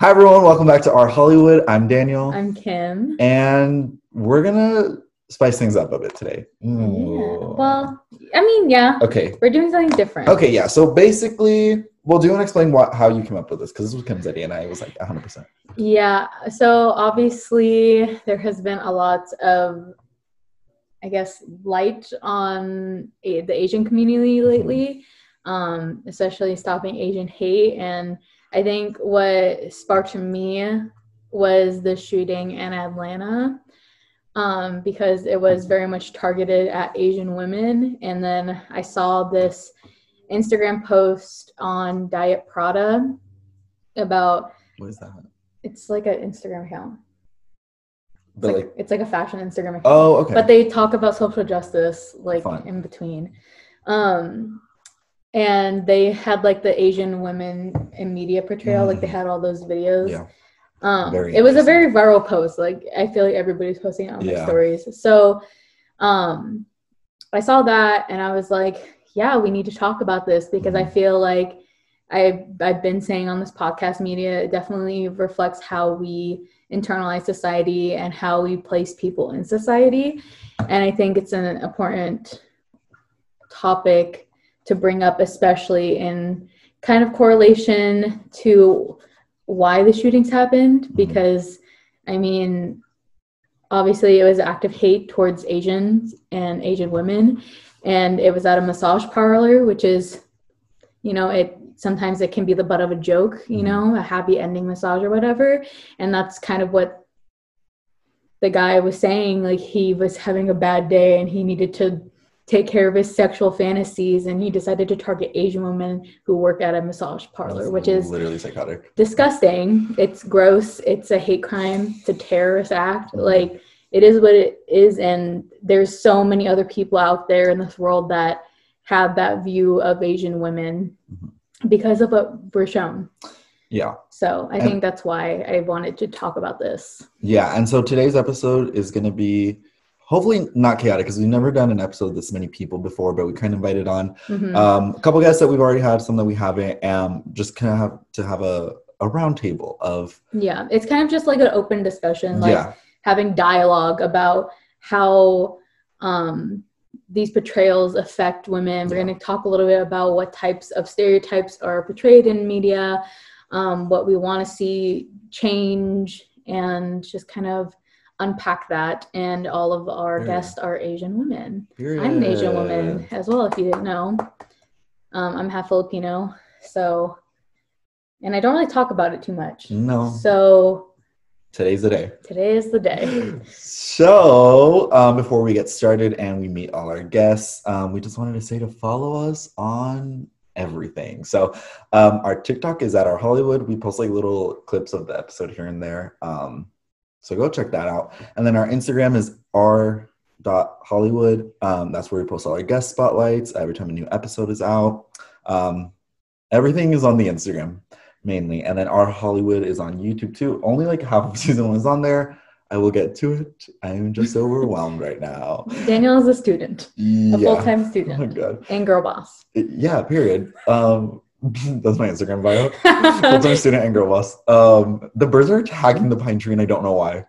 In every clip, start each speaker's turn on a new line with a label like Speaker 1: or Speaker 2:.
Speaker 1: Hi everyone, welcome back to Our Hollywood. I'm Daniel,
Speaker 2: I'm Kim.
Speaker 1: and we're gonna spice things up a bit today.
Speaker 2: Yeah. Well, I mean, yeah,
Speaker 1: okay,
Speaker 2: we're doing something different.
Speaker 1: okay, yeah. So basically, well, do you want to explain what how you came up with this? Because this was Kim's idea, and I was like 100. percent
Speaker 2: Yeah. So obviously, there has been a lot of, I guess, light on a- the Asian community lately, um, especially stopping Asian hate. And I think what sparked me was the shooting in Atlanta. Um, because it was very much targeted at Asian women. And then I saw this Instagram post on Diet Prada about
Speaker 1: What is that?
Speaker 2: it's like an Instagram account. It's
Speaker 1: But
Speaker 2: like,
Speaker 1: like,
Speaker 2: it's like a fashion Instagram account.
Speaker 1: oh, okay.
Speaker 2: But they talk about social justice like
Speaker 1: Fun.
Speaker 2: in between. Um and they had like the Asian women in media portrayal, like they
Speaker 1: Mhm.
Speaker 2: had all those videos.
Speaker 1: yeah,
Speaker 2: Um, it was a very viral post. Like I feel like everybody's posting it on their
Speaker 1: Yeah.
Speaker 2: stories. So um, I saw that and I was like, yeah, we need to talk about this because I
Speaker 1: Mhm.
Speaker 2: feel like I've I've been saying on this podcast media it definitely reflects how we internalize society and how we place people in society. And I think it's an important topic to bring up, especially in kind of correlation to why the shootings happened.
Speaker 1: Mhm.
Speaker 2: Because, I mean, obviously it was active hate towards Asians and Asian women, and it was at a massage parlor, which is, you know, it sometimes it can be the butt of a joke, you
Speaker 1: Mhm.
Speaker 2: know, a happy ending massage or whatever, and that's kind of what the guy was saying like he was having a bad day and he needed to take care of his sexual fantasies and he decided to target asian women who work at a massage parlor
Speaker 1: That's
Speaker 2: which is
Speaker 1: literally psychotic.
Speaker 2: disgusting it's gross it's a hate crime it's a terrorist act
Speaker 1: Mhm.
Speaker 2: like it is what it is and there's so many other people out there in this world that have that view of asian women
Speaker 1: Mhm.
Speaker 2: because of what we're shown
Speaker 1: Yeah,
Speaker 2: so i
Speaker 1: And-
Speaker 2: think that's why i wanted to talk about this
Speaker 1: yeah. And so today's episode is gonna be hopefully not chaotic because we've never done an episode with this many people before, but we kind of invited on
Speaker 2: Mhm.
Speaker 1: um, a couple guests that we've already had, some that we haven't, um, just kind of have to have a, a round table of
Speaker 2: Yeah, it's kind of just like an open discussion, like
Speaker 1: yeah,
Speaker 2: having dialogue about how um, these portrayals affect women. We're
Speaker 1: Yeah.
Speaker 2: going to talk a little bit about what types of stereotypes are portrayed in media, um, what we want to see change, and just kind of unpack that. And all of our
Speaker 1: Period.
Speaker 2: guests are Asian women. I'm an Asian woman as well, if you didn't know. Um, I'm half Filipino, so, and I don't really talk about it too much.
Speaker 1: No,
Speaker 2: So
Speaker 1: today's the day.
Speaker 2: today is the day.
Speaker 1: So, um, before we get started and we meet all our guests, um, we just wanted to say to follow us on everything. So, um, our TikTok is at our Hollywood. We post like little clips of the episode here and there. Um, so go check that out. And then our Instagram is r dot Hollywood. Um, that's where we post all our guest spotlights every time a new episode is out. Um, everything is on the Instagram mainly, and then our Hollywood is on YouTube too. Only like half of season one is on there. I will get to it. I am just overwhelmed right now.
Speaker 2: Daniel is a student, a
Speaker 1: Yeah.
Speaker 2: full-time
Speaker 1: Oh
Speaker 2: student,
Speaker 1: god.
Speaker 2: and girl boss.
Speaker 1: Yeah. Period. Um, that's my Instagram bio. Full-time student and girl boss. Um, the birds are attacking the pine tree, and I don't know why.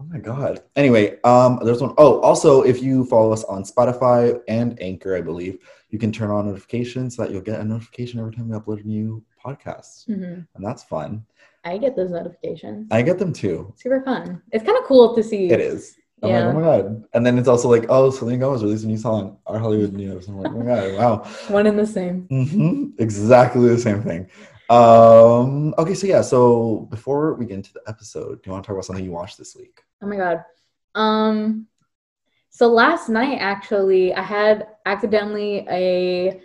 Speaker 1: Oh my god. Anyway, um, there's one. Oh, also, if you follow us on Spotify and Anchor, I believe you can turn on notifications so that you'll get a notification every time we upload a new podcast,
Speaker 2: Mhm.
Speaker 1: and that's fun.
Speaker 2: I get those notifications.
Speaker 1: I get them too.
Speaker 2: Super fun. It's kind of cool to see.
Speaker 1: It is. I'm
Speaker 2: Yeah.
Speaker 1: like, oh my god. And then it's also like, oh, Selena Gomez released a new song, Our Hollywood News. I'm like, oh my god, wow.
Speaker 2: One and the same.
Speaker 1: Mm-hmm. Exactly the same thing. Um, okay, so yeah, so before we get into the episode, do you want to talk about something you watched this week?
Speaker 2: Oh my god. Um. So last night, actually, I had accidentally a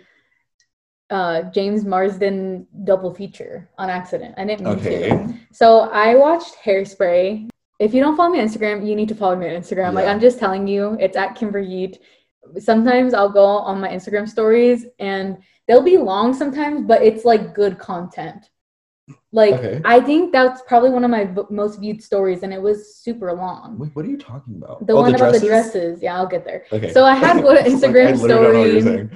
Speaker 2: uh, James Marsden double feature on accident. I didn't mean to.
Speaker 1: Okay.
Speaker 2: So I watched Hairspray. If you don't follow me on Instagram, you need to follow me on Instagram. Like I'm just telling you, it's at Kimber Yeet. Sometimes I'll go on my Instagram stories and they'll be long sometimes, but it's like good content. Like
Speaker 1: Okay.
Speaker 2: I think that's probably one of my v- most viewed stories, and it was super long.
Speaker 1: Wait, what are you talking about?
Speaker 2: The
Speaker 1: Oh,
Speaker 2: one about the dresses. Yeah, I'll get there.
Speaker 1: Okay.
Speaker 2: So I had one
Speaker 1: Like,
Speaker 2: Instagram
Speaker 1: I literally don't know what you're
Speaker 2: story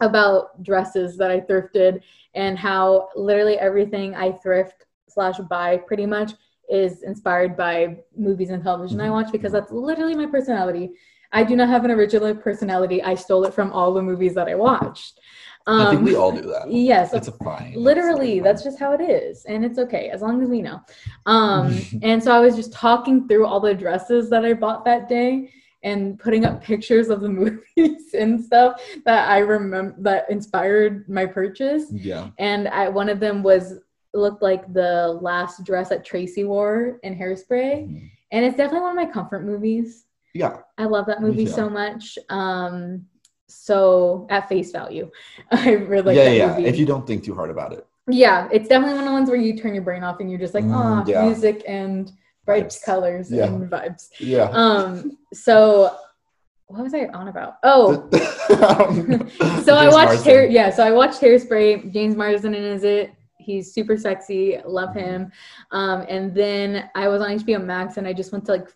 Speaker 2: about dresses that I thrifted and how literally everything I thrift slash buy pretty much is inspired by movies and television I
Speaker 1: Mhm.
Speaker 2: watch because that's literally my personality. I do not have an original personality. I stole it from all the movies that I watched.
Speaker 1: I think
Speaker 2: Um,
Speaker 1: we all do that.
Speaker 2: Yes,
Speaker 1: It's a fine.
Speaker 2: literally
Speaker 1: It's
Speaker 2: that's just how it is and it's okay as long as we know um and so i was just talking through all the dresses that i bought that day and putting up pictures of the movies and stuff that i remember that inspired my purchase
Speaker 1: yeah.
Speaker 2: and I, one of them was looked like the last dress that tracy wore in hairspray
Speaker 1: Mhm.
Speaker 2: and it's definitely one of my comfort movies
Speaker 1: Yeah.
Speaker 2: I love that movie so much. Um, so at face value, I really
Speaker 1: yeah,
Speaker 2: that
Speaker 1: yeah.
Speaker 2: movie.
Speaker 1: If you don't think too hard about it.
Speaker 2: Yeah, it's definitely one of the ones where you turn your brain off and you're just like,
Speaker 1: Mm,
Speaker 2: ah,
Speaker 1: yeah.
Speaker 2: music and bright
Speaker 1: Vibes.
Speaker 2: colors
Speaker 1: Yeah.
Speaker 2: and vibes.
Speaker 1: Yeah.
Speaker 2: Um, so what was I on about? Oh,
Speaker 1: so
Speaker 2: so I watched Hair. Yeah, so I watched Hairspray. James Marsden is it. He's super sexy. Love
Speaker 1: Mm-hmm.
Speaker 2: him. Um, and then I was on HBO Max and I just went to like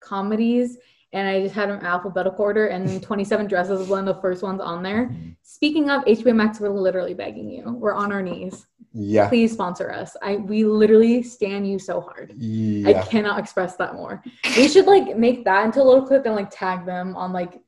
Speaker 2: comedies and I just had them alphabetical order and 27 Dresses was one of the first ones on there.
Speaker 1: Mhm.
Speaker 2: Speaking of HBO Max, we're literally begging you. We're on our knees.
Speaker 1: Yeah.
Speaker 2: Please sponsor us. I we literally stand you so hard.
Speaker 1: Yeah.
Speaker 2: I cannot express that more. We should like make that into a little clip and like tag them on like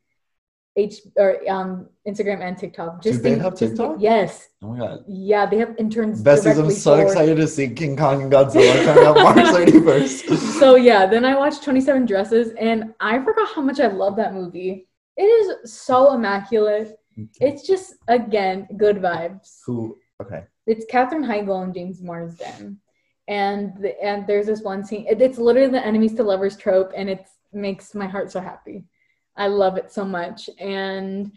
Speaker 2: H or um Instagram and TikTok.
Speaker 1: Do they
Speaker 2: in-
Speaker 1: have
Speaker 2: just
Speaker 1: TikTok?
Speaker 2: yes.
Speaker 1: Oh my god.
Speaker 2: Yeah, they have interns.
Speaker 1: Besties, I'm so
Speaker 2: for-
Speaker 1: excited to see King Kong and Godzilla coming out March 31st.
Speaker 2: So yeah, then I watched 27 Dresses and I forgot how much I love that movie. It is so immaculate. It's just again good vibes.
Speaker 1: Who? Okay.
Speaker 2: It's Katherine Heigl and James Marsden, and the, and there's this one scene. It, it's literally the enemies to lovers trope, and it makes my heart so happy. I love it so much. And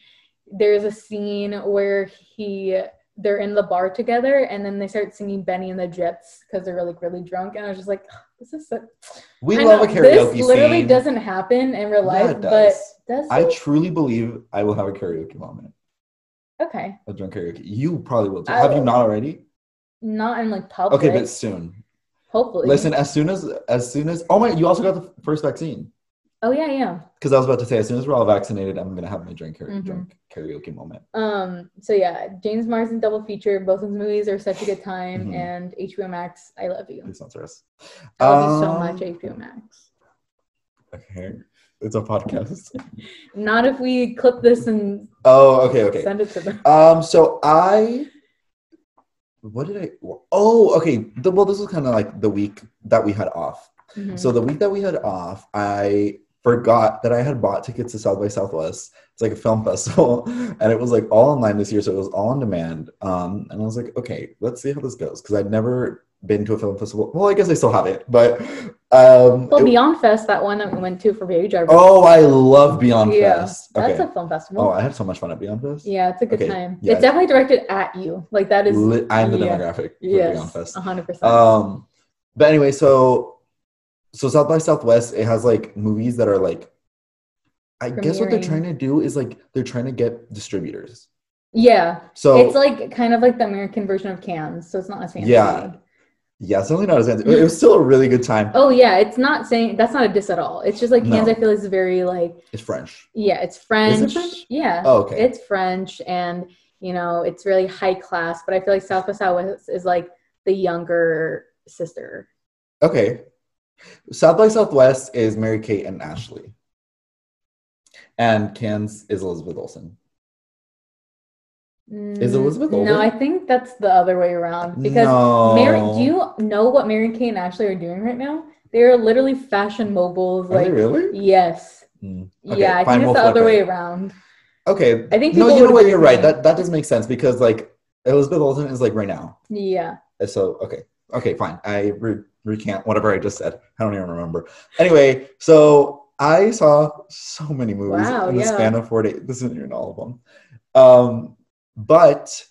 Speaker 2: there's a scene where he they're in the bar together, and then they start singing Bennie and the Jets because they're like really drunk, and I was just like, this is so.
Speaker 1: We
Speaker 2: I
Speaker 1: love
Speaker 2: know,
Speaker 1: a karaoke
Speaker 2: This literally
Speaker 1: scene.
Speaker 2: doesn't happen in real
Speaker 1: Yeah,
Speaker 2: life, but
Speaker 1: does.
Speaker 2: does
Speaker 1: I
Speaker 2: it?
Speaker 1: truly believe I will have a karaoke moment.
Speaker 2: okay,
Speaker 1: A drunk karaoke. You probably will too.
Speaker 2: I
Speaker 1: Have you not already?
Speaker 2: not in like public.
Speaker 1: Okay, but soon.
Speaker 2: hopefully.
Speaker 1: Listen, as soon as as soon as oh my, you also got the first vaccine.
Speaker 2: Oh yeah, yeah.
Speaker 1: Because I was about to say, as soon as we're all vaccinated, I'm gonna have my drink, karaoke,
Speaker 2: Mhm.
Speaker 1: drunk karaoke moment.
Speaker 2: Um, so yeah, James Marsden double feature. Both of his movies are such a good time,
Speaker 1: Mhm.
Speaker 2: and HBO Max, I love you.
Speaker 1: Please sponsor us.
Speaker 2: I love you so
Speaker 1: Um,
Speaker 2: much, HBO Max.
Speaker 1: Okay, it's a podcast.
Speaker 2: Not if we clip this and
Speaker 1: oh, okay, okay.
Speaker 2: send it to them.
Speaker 1: Um, so I, what did I? Oh, okay. The, well, this was kind of like the week that we had off.
Speaker 2: Mhm.
Speaker 1: So the week that we had off, I forgot that I had bought tickets to South by Southwest. It's like a film festival, and it was like all online this year, so it was all on demand. Um, and I was like, okay, let's see how this goes because I'd never been to a film festival. Well, I guess I still have it, but um,
Speaker 2: well,
Speaker 1: it-
Speaker 2: Beyond Fest, that one that we went to for Baby Driver.
Speaker 1: oh, I love Beyond
Speaker 2: yeah,
Speaker 1: Fest.
Speaker 2: that's
Speaker 1: Okay.
Speaker 2: a film festival.
Speaker 1: Oh, I had so much fun at Beyond Fest.
Speaker 2: yeah, it's a good
Speaker 1: Okay,
Speaker 2: time.
Speaker 1: yeah.
Speaker 2: It's definitely directed at you. Like that is.
Speaker 1: I'm the
Speaker 2: yeah.
Speaker 1: demographic for Beyond Fest.
Speaker 2: hundred percent.
Speaker 1: Um, but anyway, so so South by Southwest, it has like movies that are like, I guess what they're trying to do is like they're trying to get distributors.
Speaker 2: Yeah,
Speaker 1: So
Speaker 2: it's like kind of like the American version of Cannes, so it's not as fancy.
Speaker 1: Yeah. yeah, it's only not as it was still a really good time.
Speaker 2: Oh yeah, it's not saying that's not a diss at all. It's just like Cannes.
Speaker 1: No.
Speaker 2: I feel is very like
Speaker 1: It's French.
Speaker 2: yeah, it's French.
Speaker 1: French?
Speaker 2: Yeah,
Speaker 1: Oh, okay.
Speaker 2: it's French, and you know it's really high class. But I feel like South by Southwest is like the younger sister.
Speaker 1: Okay. South by Southwest is Mary Kate and Ashley. And Cannes is Elizabeth Olsen. Is
Speaker 2: Elizabeth
Speaker 1: Elizabeth
Speaker 2: No. I think that's the other way around because
Speaker 1: no.
Speaker 2: Mary. Do you know what Mary Kate and Ashley are doing right now? They're literally fashion moguls.
Speaker 1: Are
Speaker 2: Like
Speaker 1: they really?
Speaker 2: yes,
Speaker 1: Mm, okay,
Speaker 2: yeah. I think
Speaker 1: we'll
Speaker 2: it's the other
Speaker 1: it.
Speaker 2: way around.
Speaker 1: Okay.
Speaker 2: I think
Speaker 1: No, you know what? You're right. That that does make sense because like Elizabeth Olsen is like right now.
Speaker 2: Yeah.
Speaker 1: So okay, okay, fine. I re- recant whatever I just said. I don't even remember. Anyway, so I saw so many movies
Speaker 2: Wow,
Speaker 1: in the
Speaker 2: yeah.
Speaker 1: span of four days. This isn't even all of them, um, but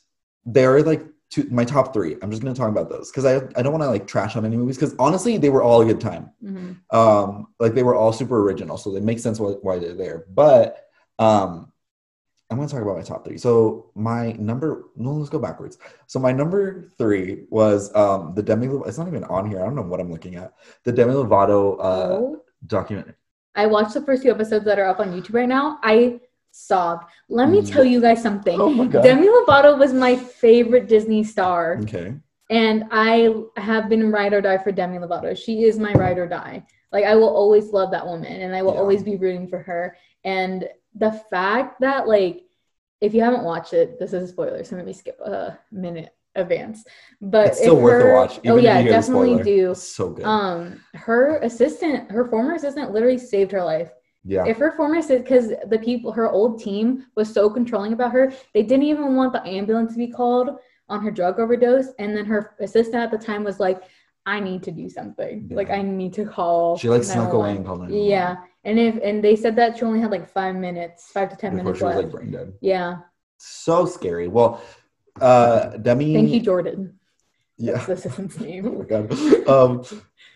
Speaker 1: they're like two, my top three. I'm just gonna talk about those because I I don't want to like trash on any movies because honestly they were all a good time.
Speaker 2: hmm
Speaker 1: Um, like they were all super original, so it makes sense why, why they're there. But um, I'm going to talk about my top three. So my number, no, let's go backwards. So my number three was um the Demi. It's not even on here. I don't know what I'm looking at. The Demi Lovato uh
Speaker 2: Oh.
Speaker 1: documentary.
Speaker 2: I watched the first few episodes that are up on YouTube right now. I sobbed. Let me
Speaker 1: Mm.
Speaker 2: tell you guys something.
Speaker 1: Oh my god.
Speaker 2: Demi Lovato was my favorite Disney star.
Speaker 1: okay.
Speaker 2: And I have been ride or die for Demi Lovato. She is my ride or die. Like I will always love that woman and I will
Speaker 1: Yeah.
Speaker 2: always be rooting for her. And the fact that like if you haven't watched it, this is a spoiler, so maybe skip a minute advance. But
Speaker 1: It's still worth the
Speaker 2: her-
Speaker 1: watch.
Speaker 2: Oh yeah, definitely do.
Speaker 1: It's so good.
Speaker 2: Um, her assistant, her former assistant, literally saved her life.
Speaker 1: yeah.
Speaker 2: If her former assistant, because the people, her old team was so controlling about her, they didn't even want the ambulance to be called on her drug overdose. And then her assistant at the time was like, "I need to do something.
Speaker 1: Yeah.
Speaker 2: Like I need to call."
Speaker 1: she like snuck
Speaker 2: 911."
Speaker 1: away and called 911
Speaker 2: Yeah, and if and they said that she only had like five minutes, five to ten
Speaker 1: before
Speaker 2: minutes
Speaker 1: she was like brain dead.
Speaker 2: yeah,
Speaker 1: So scary. Well, uh, Demi.
Speaker 2: thank you, Jordan.
Speaker 1: Yeah.
Speaker 2: That's the assistant's
Speaker 1: Oh my god. Um,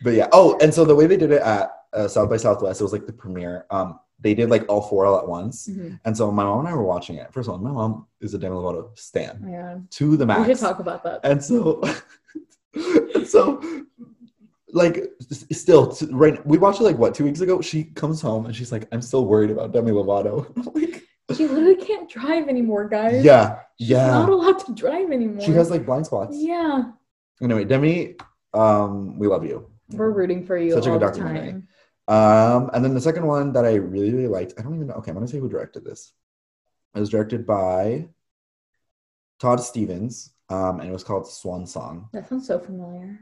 Speaker 1: but yeah. Oh, and so the way they did it at uh, South by Southwest, it was like the premiere. Um, they did like all four all at once.
Speaker 2: Mhm.
Speaker 1: And so my mom and I were watching it. First of all, my mom is a Demi Lovato stan
Speaker 2: Yeah,
Speaker 1: to the max.
Speaker 2: we should talk about that.
Speaker 1: And so, and so, like, still, right? We watched it like what two weeks ago. She comes home and she's like, "I'm still worried about Demi Lovato." Like,
Speaker 2: She literally can't drive anymore, guys.
Speaker 1: yeah,
Speaker 2: She's
Speaker 1: yeah.
Speaker 2: not allowed to drive anymore.
Speaker 1: She has like blind spots.
Speaker 2: Yeah,
Speaker 1: Anyway, Demi, um, we love you.
Speaker 2: we're rooting for you
Speaker 1: Such a good
Speaker 2: the
Speaker 1: documentary.
Speaker 2: time.
Speaker 1: Um, and then the second one that I really, really liked, I don't even know. Okay, I'm gonna say who directed this. It was directed by Todd Stephens, um, and it was called Swan Song.
Speaker 2: That sounds so familiar.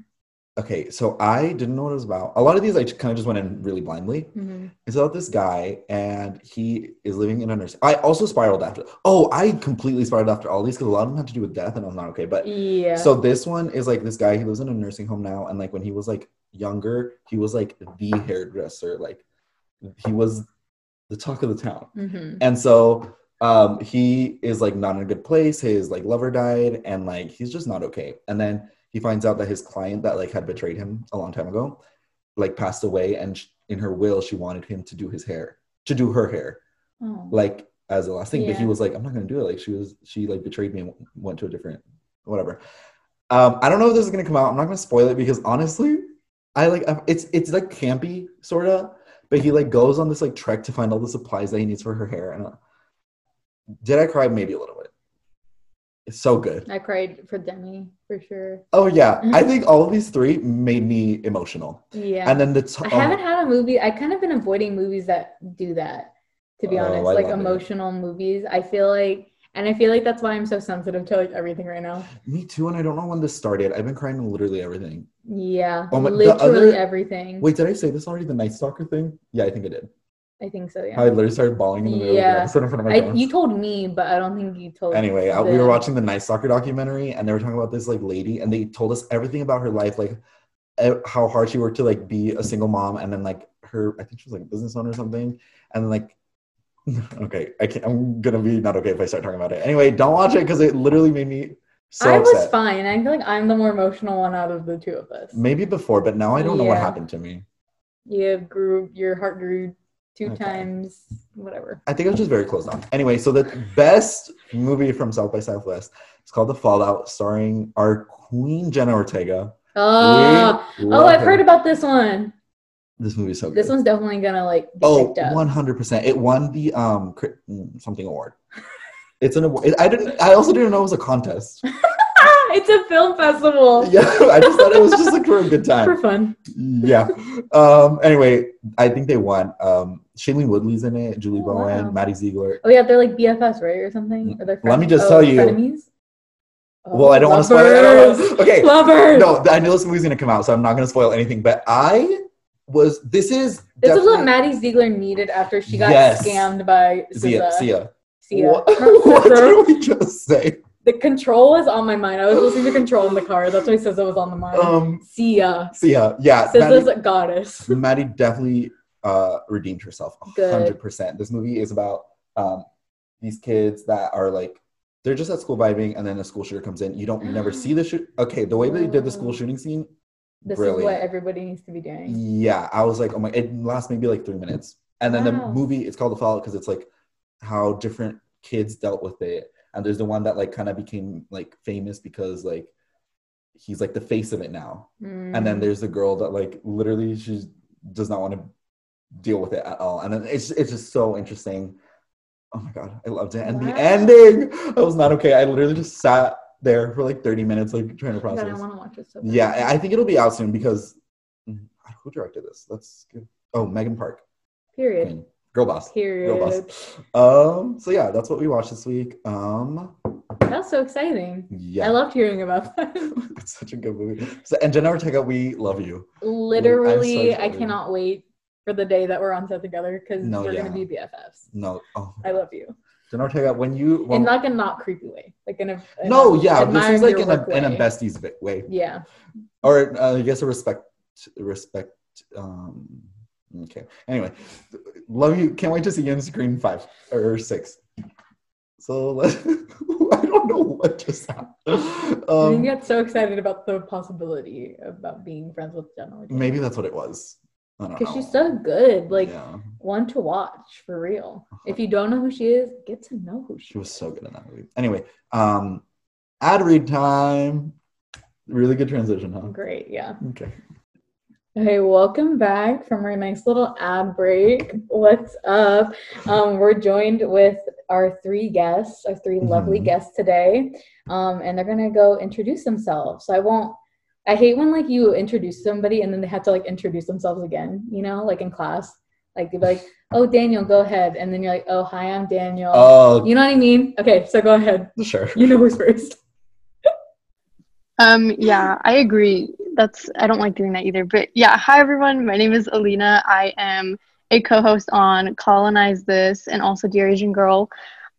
Speaker 1: Okay, so I didn't know what it was about. A lot of these I kind of just went in really blindly.
Speaker 2: Mhm.
Speaker 1: It's about this guy, and he is living in a nurse. I also spiraled after. Oh, I completely spiraled after all these because a lot of them had to do with death, and I was not okay. But
Speaker 2: Yeah.
Speaker 1: so this one is like this guy. He lives in a nursing home now, and like when he was like younger, he was like the hairdresser. Like he was the talk of the town.
Speaker 2: Mhm.
Speaker 1: And so um he is like not in a good place. His like lover died, and like he's just not okay. And then he finds out that his client that like had betrayed him a long time ago, like passed away, and in her will she wanted him to do his hair, to do her hair,
Speaker 2: Oh.
Speaker 1: like as the last thing. But he was like, I'm not gonna do it. Like she was, she like betrayed me and went to a different, whatever. Um, I don't know if this is gonna come out. I'm not gonna spoil it because honestly, I like it's it's like campy sorta, but he like goes on this like trek to find all the supplies that he needs for her hair. And uh, did I cry? Maybe a little bit. It's so good.
Speaker 2: I cried for Demi for sure.
Speaker 1: Oh yeah, I think all of these three made me emotional.
Speaker 2: Yeah.
Speaker 1: And then the t-
Speaker 2: I haven't um, had a movie. I kind of been avoiding movies that do that. To be
Speaker 1: Oh,
Speaker 2: honest,
Speaker 1: I
Speaker 2: like
Speaker 1: love it.
Speaker 2: emotional movies. I feel like, and I feel like that's why I'm so sensitive to like everything right now.
Speaker 1: me too, and I don't know when this started. I've been crying on literally everything.
Speaker 2: Yeah,
Speaker 1: Oh my-
Speaker 2: literally
Speaker 1: other-
Speaker 2: everything.
Speaker 1: Wait, did I say this already? The Night Stalker thing? Yeah, I think I did.
Speaker 2: I think so. Yeah.
Speaker 1: I literally started bawling in the middle
Speaker 2: Yeah.
Speaker 1: of the episode in front of my
Speaker 2: I, you told me, but I don't think you told.
Speaker 1: anyway, I, we were watching the Night Stalker documentary, and they were talking about this like lady, and they told us everything about her life, like how hard she worked to like be a single mom, and then like her, I think she was like a business owner or something, and then like. Okay, I can't. I'm gonna be not okay if I start talking about it. Anyway, don't watch it because it literally made me so
Speaker 2: I was fine. I feel like I'm the more emotional one out of the two of us.
Speaker 1: Maybe before, but now I don't know what happened to me.
Speaker 2: You grew, your heart grew two
Speaker 1: Okay.
Speaker 2: times, whatever.
Speaker 1: I think I was just very closed off. Anyway, so the best movie from South by Southwest is called The Fallout, starring our queen Jenna Ortega.
Speaker 2: Oh, oh, I've
Speaker 1: her.
Speaker 2: heard about this one.
Speaker 1: this movie. Is so good.
Speaker 2: This one's definitely gonna like be
Speaker 1: oh,
Speaker 2: picked up.
Speaker 1: 100 percent. It won the um mm, something award. It's an award. I didn't. I also didn't know it was a contest.
Speaker 2: it's a film festival
Speaker 1: Yeah, I just thought it was just like for a good time.
Speaker 2: for fun.
Speaker 1: yeah. Um. Anyway, I think they won. Um. Shailene Woodley's in it. Julie
Speaker 2: Oh,
Speaker 1: Bowen,
Speaker 2: wow.
Speaker 1: Maddie Ziegler.
Speaker 2: Oh yeah, they're like BFFs, right, or something? Or they're
Speaker 1: Let me just
Speaker 2: oh,
Speaker 1: tell you-
Speaker 2: frenemies? Oh,
Speaker 1: Well, I don't want to spoil it. I don't know. Okay.
Speaker 2: Lovers.
Speaker 1: No, I know this movie's gonna come out, so I'm not gonna spoil anything. But I was. This is.
Speaker 2: This is what Maddie Ziegler needed after she got
Speaker 1: Yes.
Speaker 2: scammed by
Speaker 1: Sia. Sia.
Speaker 2: Sia.
Speaker 1: What, what did we just say?
Speaker 2: The control is on my mind. I was listening to Control in the car. That's why SZA was on the mind.
Speaker 1: Um.
Speaker 2: Sia.
Speaker 1: Sia. Yeah.
Speaker 2: SZA's
Speaker 1: Maddie,
Speaker 2: a goddess.
Speaker 1: Maddie definitely uh redeemed herself. Hundred percent. This movie is about um these kids that are like they're just at school vibing, and then a school shooter comes in. You don't you never see the shoot. Okay, the way they did the school shooting scene.
Speaker 2: This
Speaker 1: Brilliant.
Speaker 2: is what everybody needs to be doing.
Speaker 1: Yeah, I was like, oh my! It lasts maybe like three minutes, and then the movie it's called The Fallout because it's like how different kids dealt with it. And there's the one that like kind of became like famous because like he's like the face of it now. And
Speaker 2: Mm.
Speaker 1: then there's the girl that like literally she does not want to deal with it at all. And then it's it's just so interesting. Oh my god, I loved it. And
Speaker 2: Wow.
Speaker 1: the ending, I was not okay. I literally just sat there for like 30 minutes, like trying to process
Speaker 2: God, I want to watch it so bad.
Speaker 1: Yeah, I think it'll be out soon because mm, who directed this? That's good. Oh, Megan Park,
Speaker 2: Period.
Speaker 1: Queen. Girl boss.
Speaker 2: Period.
Speaker 1: boss. Um, so yeah, that's what we watched this week. Um,
Speaker 2: That's so exciting.
Speaker 1: yeah,
Speaker 2: I loved hearing about that.
Speaker 1: it's such a good movie. So, and Jenna Ortega, we love you.
Speaker 2: Literally, I
Speaker 1: excited.
Speaker 2: cannot wait for the day that we're on set together because
Speaker 1: No,
Speaker 2: we're
Speaker 1: yeah.
Speaker 2: gonna be BFFs.
Speaker 1: No, oh,
Speaker 2: I love you,
Speaker 1: Jenna Ortega, when you
Speaker 2: in like a not creepy way, like in a in
Speaker 1: no,
Speaker 2: a
Speaker 1: yeah, this is like in a
Speaker 2: work
Speaker 1: in a besties way,
Speaker 2: Yeah,
Speaker 1: or uh, I guess a respect respect. Um, okay. Anyway, love you. Can't wait to see you on screen five or six. So let, I don't know what just happened. Um,
Speaker 2: get so excited about the possibility about being friends with Jenna.
Speaker 1: maybe that's what it was. I don't know.
Speaker 2: because she's so good, like
Speaker 1: yeah,
Speaker 2: one to watch for real. If you don't know who she is, get to know who she is.
Speaker 1: she was so good in that movie. Anyway, um, ad read time. Really good transition, huh?
Speaker 2: Great, yeah.
Speaker 1: Okay.
Speaker 2: Hey, welcome back from our nice little ad break. What's up? Um, we're joined with our three guests, our 3 lovely
Speaker 1: Mhm.
Speaker 2: guests today, um, and they're gonna go introduce themselves. So I won't. I hate when like you introduce somebody and then they have to like introduce themselves again. You know, like in class, like you're like, "Oh, Daniel, go ahead," and then you're like, "Oh, hi, I'm Daniel."
Speaker 1: Oh,
Speaker 2: you know what I mean? Okay, so go ahead.
Speaker 1: sure.
Speaker 2: You know who's first.
Speaker 3: Um, yeah, I agree. That's I don't like doing that either. But yeah, hi everyone. My name is Alina. I am a co-host on Colonize This and also Dear Asian Girl.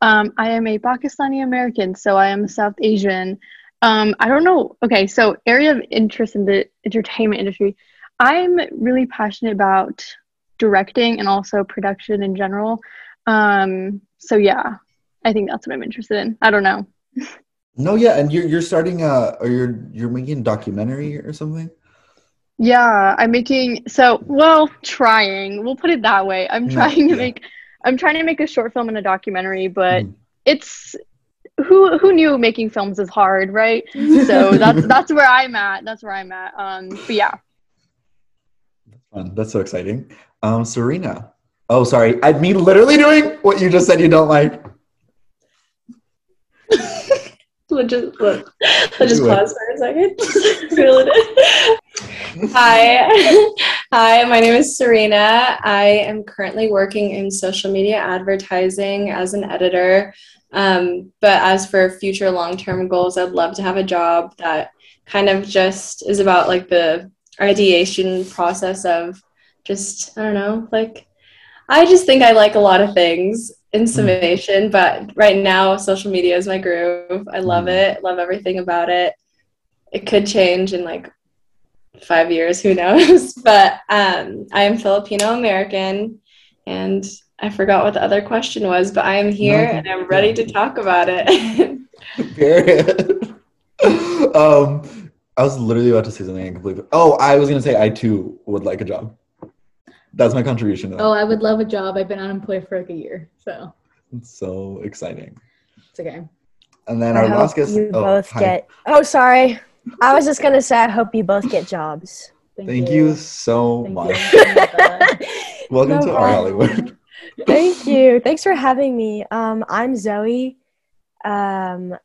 Speaker 3: Um, I am a Pakistani American, so I am South Asian. Um, I don't know. Okay, so area of interest in the entertainment industry. I'm really passionate about directing and also production in general. Um, so yeah, I think that's what I'm interested in. I don't know.
Speaker 1: No, yeah, and you're you're starting uh or you're you're making a documentary or something?
Speaker 3: Yeah, I'm making so well trying. We'll put it that way. I'm
Speaker 1: No,
Speaker 3: trying to
Speaker 1: yeah.
Speaker 3: make I'm trying to make a short film and a documentary, but
Speaker 1: Mhm.
Speaker 3: it's who who knew making films is hard, right? So that's that's where I'm at. That's where I'm at. Um but yeah.
Speaker 1: Fun. That's so exciting. Um, Ceryna. Oh, sorry. I mean, literally doing what you just said you don't like.
Speaker 4: Let's just, look, let's just pause for a second. It. Hi. Hi, my name is Ceryna. I am currently working in social media advertising as an editor. Um, but as for future long term goals, I'd love to have a job that kind of just is about like the ideation process of just, I don't know, like, I just think I like a lot of things in summation, but right now social media is my groove. I love
Speaker 1: Mhm.
Speaker 4: it, love everything about it. It could change in like five years, who knows? But um, I am Filipino American, and I forgot what the other question was, but I am here
Speaker 1: No,
Speaker 4: and I'm ready to talk about it.
Speaker 1: Period. um, I was literally about to say something I completely. Oh, I was gonna say I too would like a job. That's my contribution. To that.
Speaker 2: Oh, I would love a job. I've been unemployed for like a year, so
Speaker 1: It's so exciting.
Speaker 2: it's okay.
Speaker 1: And then
Speaker 5: I
Speaker 1: our
Speaker 5: hope
Speaker 1: last guest.
Speaker 5: you
Speaker 1: oh,
Speaker 5: both
Speaker 1: hi.
Speaker 5: get. Oh, sorry. I was just gonna say I hope you both get jobs.
Speaker 1: Thank you so
Speaker 2: Thank
Speaker 1: much.
Speaker 2: you. I love that.
Speaker 1: Welcome
Speaker 5: No
Speaker 1: to our. Hollywood.
Speaker 5: Thank you. Thanks for having me. Um, I'm Zoe. Um,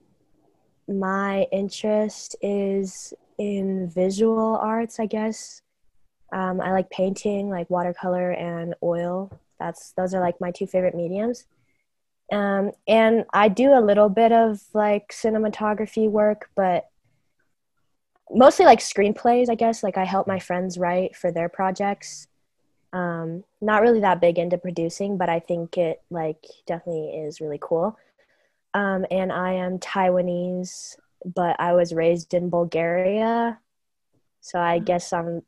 Speaker 5: my interest is in visual arts, I guess. Um, I like painting, like watercolor and oil. That's those are like my two favorite mediums. Um, and I do a little bit of like cinematography work, but mostly like screenplays, I guess. Like I help my friends write for their projects. Um, not really that big into producing, but I think it like definitely is really cool. Um, and I am Taiwanese, but I was raised in Bulgaria, so I guess I'm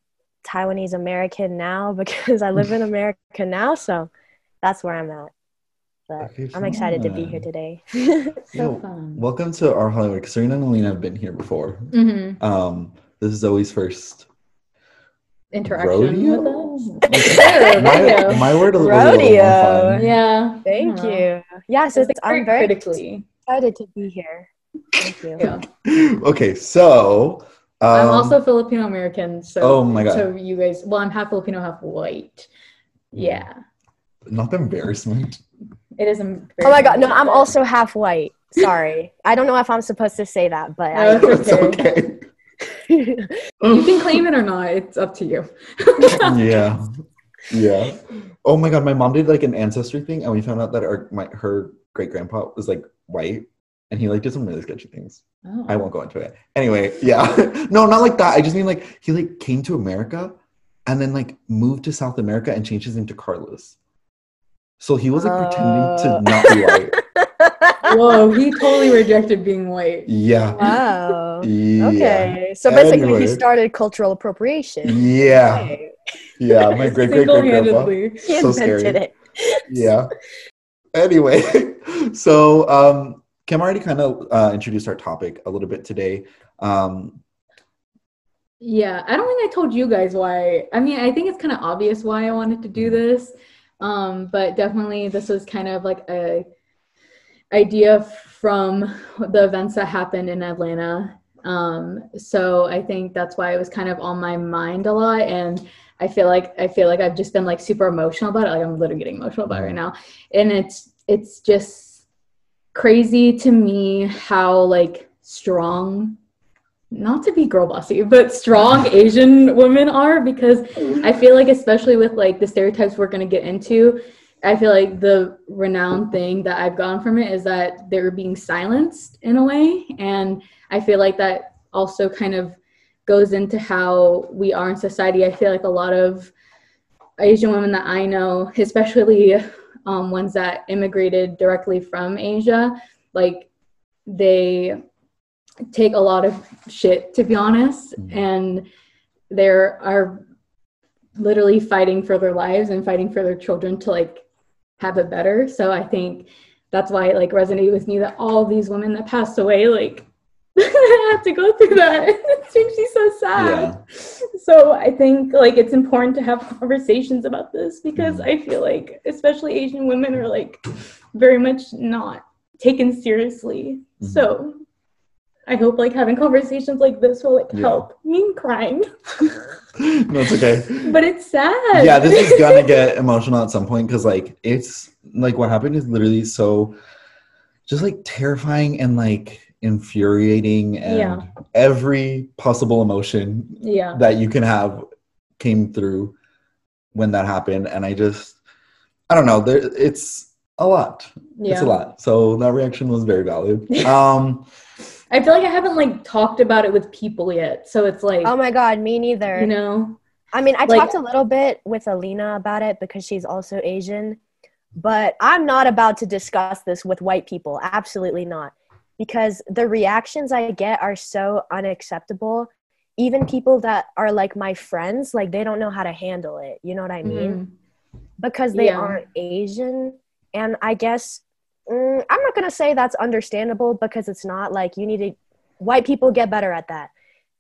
Speaker 5: Taiwanese American now because I live in America now. So that's where I'm at. But
Speaker 1: Okay,
Speaker 5: I'm excited to be here today.
Speaker 2: So
Speaker 1: Yo,
Speaker 2: fun.
Speaker 1: Welcome to our Hollywood. Ceryna and Alina have been here before.
Speaker 2: hmm
Speaker 1: Um, this is Zoe's first
Speaker 2: Interaction
Speaker 1: rodeo.
Speaker 2: with us. Yeah,
Speaker 1: my, my word was a little
Speaker 5: Rodeo.
Speaker 1: fun.
Speaker 2: Yeah.
Speaker 5: Thank
Speaker 2: I
Speaker 5: you. Yes,
Speaker 2: I
Speaker 5: it's,
Speaker 2: think
Speaker 5: I'm very
Speaker 2: critically.
Speaker 5: excited to be here. Thank you.
Speaker 2: Yeah.
Speaker 1: okay, so um,
Speaker 2: I'm also Filipino American, so
Speaker 1: Oh my God.
Speaker 2: So you guys, well, I'm half Filipino, half white. Yeah,
Speaker 1: not the embarrassment.
Speaker 2: it is. a
Speaker 5: Oh my god, no, I'm also half white. Sorry. I don't know if I'm supposed to say that, but
Speaker 2: No,
Speaker 5: I
Speaker 1: it's okay.
Speaker 2: You can claim it or not. It's up to you.
Speaker 1: yeah. Yeah. Oh my god, my mom did like an ancestry thing and we found out that our my her great grandpa was like white and he like did some really sketchy things.
Speaker 2: Oh.
Speaker 1: I won't go into it. Anyway, yeah. no, not like that. I just mean like he like came to America and then like moved to South America and changed his name to Carlos. So he was like pretending to
Speaker 5: Uh.
Speaker 1: not be white.
Speaker 2: Whoa, he totally rejected being white.
Speaker 1: Yeah.
Speaker 5: wow.
Speaker 1: Yeah.
Speaker 5: Okay. So basically,
Speaker 1: Anyway.
Speaker 5: he started cultural appropriation.
Speaker 1: Yeah.
Speaker 5: Okay.
Speaker 1: Yeah. My great great great grandpa.
Speaker 2: Single-handedly.
Speaker 5: He
Speaker 1: So
Speaker 5: invented
Speaker 1: scary.
Speaker 5: it.
Speaker 1: yeah. Anyway, so um, Kim already kind of uh, introduced our topic a little bit today. Um,
Speaker 2: Yeah, I don't think I told you guys why. I mean, I think it's kind of obvious why I wanted to do this, um, but definitely this was kind of like a idea from the events that happened in Atlanta. Um, so I think that's why it was kind of on my mind a lot, and I feel like I feel like I've just been like super emotional about it. Like I'm literally getting emotional about it right now, and it's it's just crazy to me how like strong not to be girl bossy, but strong Asian women are because I feel like, especially with like the stereotypes we're going to get into, I feel like the renowned thing that I've gotten from it is that they're being silenced in a way. And I feel like that also kind of goes into how we are in society. I feel like a lot of Asian women that I know, especially um, ones that immigrated directly from Asia, like they take a lot of shit to be honest
Speaker 1: Mhm.
Speaker 2: and there are literally fighting for their lives and fighting for their children to like have it better so i think that's why it like resonated with me that all these women that passed away like had to go through that it makes me so sad so i think like it's important to have conversations about this because
Speaker 1: Mhm.
Speaker 2: i feel like especially asian women are like very much not taken seriously
Speaker 1: Mhm.
Speaker 2: so i hope like having conversations like this will like
Speaker 1: Yeah.
Speaker 2: help me crying
Speaker 1: no, it's okay.
Speaker 2: but it's sad
Speaker 1: yeah, this is gonna get emotional at some point because like it's like what happened is literally so just like terrifying and like infuriating and
Speaker 2: Yeah.
Speaker 1: every possible emotion
Speaker 2: yeah
Speaker 1: that you can have came through when that happened and i just i don't know there it's a lot
Speaker 2: yeah
Speaker 1: it's a lot so that reaction was very valid um
Speaker 2: i feel like i haven't like talked about it with people yet so it's like
Speaker 5: Oh my God, me neither.
Speaker 2: you know
Speaker 5: I mean, I
Speaker 2: Like-
Speaker 5: talked a little bit with Alina about it because she's also Asian, but I'm not about to discuss this with white people. Absolutely not. Because the reactions I get are so unacceptable. Even people that are like my friends, like they don't know how to handle it. You know what I mean?
Speaker 2: mhm.
Speaker 5: Because they
Speaker 2: Yeah.
Speaker 5: aren't Asian. And I guess mm, I'm not going to say that's understandable because it's not like you need to, white people get better at that.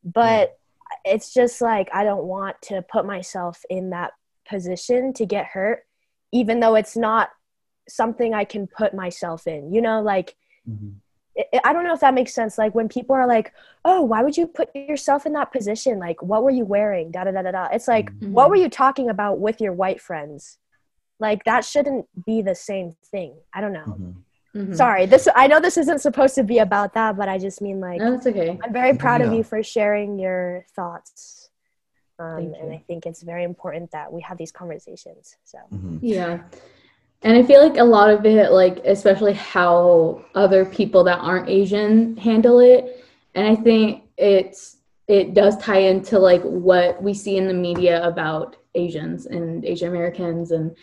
Speaker 5: But it's just like I don't want to put myself in that position to get hurt, even though it's not something I can put myself in. You know, like
Speaker 1: mhm.
Speaker 5: I- I don't know if that makes sense. Like when people are like, "Oh, why would you put yourself in that position? Like, what were you wearing?" Da da da da da. It's like,
Speaker 2: Mhm.
Speaker 5: what were you talking about with your white friends? Like that shouldn't be the same thing. I don't know.
Speaker 1: Mhm.
Speaker 2: Mhm.
Speaker 5: Sorry, this I know this isn't supposed to be about that, but I just mean like
Speaker 2: no it's okay
Speaker 5: I'm very proud of you for sharing your thoughts. Um,
Speaker 2: Thank
Speaker 5: and. I think it's very important that we have these conversations. So,
Speaker 1: Mhm.
Speaker 2: Yeah. And I feel like a lot of it, like, especially how other people that aren't Asian handle it. And I think it's, it does tie into like what we see in the media about Asians and Asian Americans. And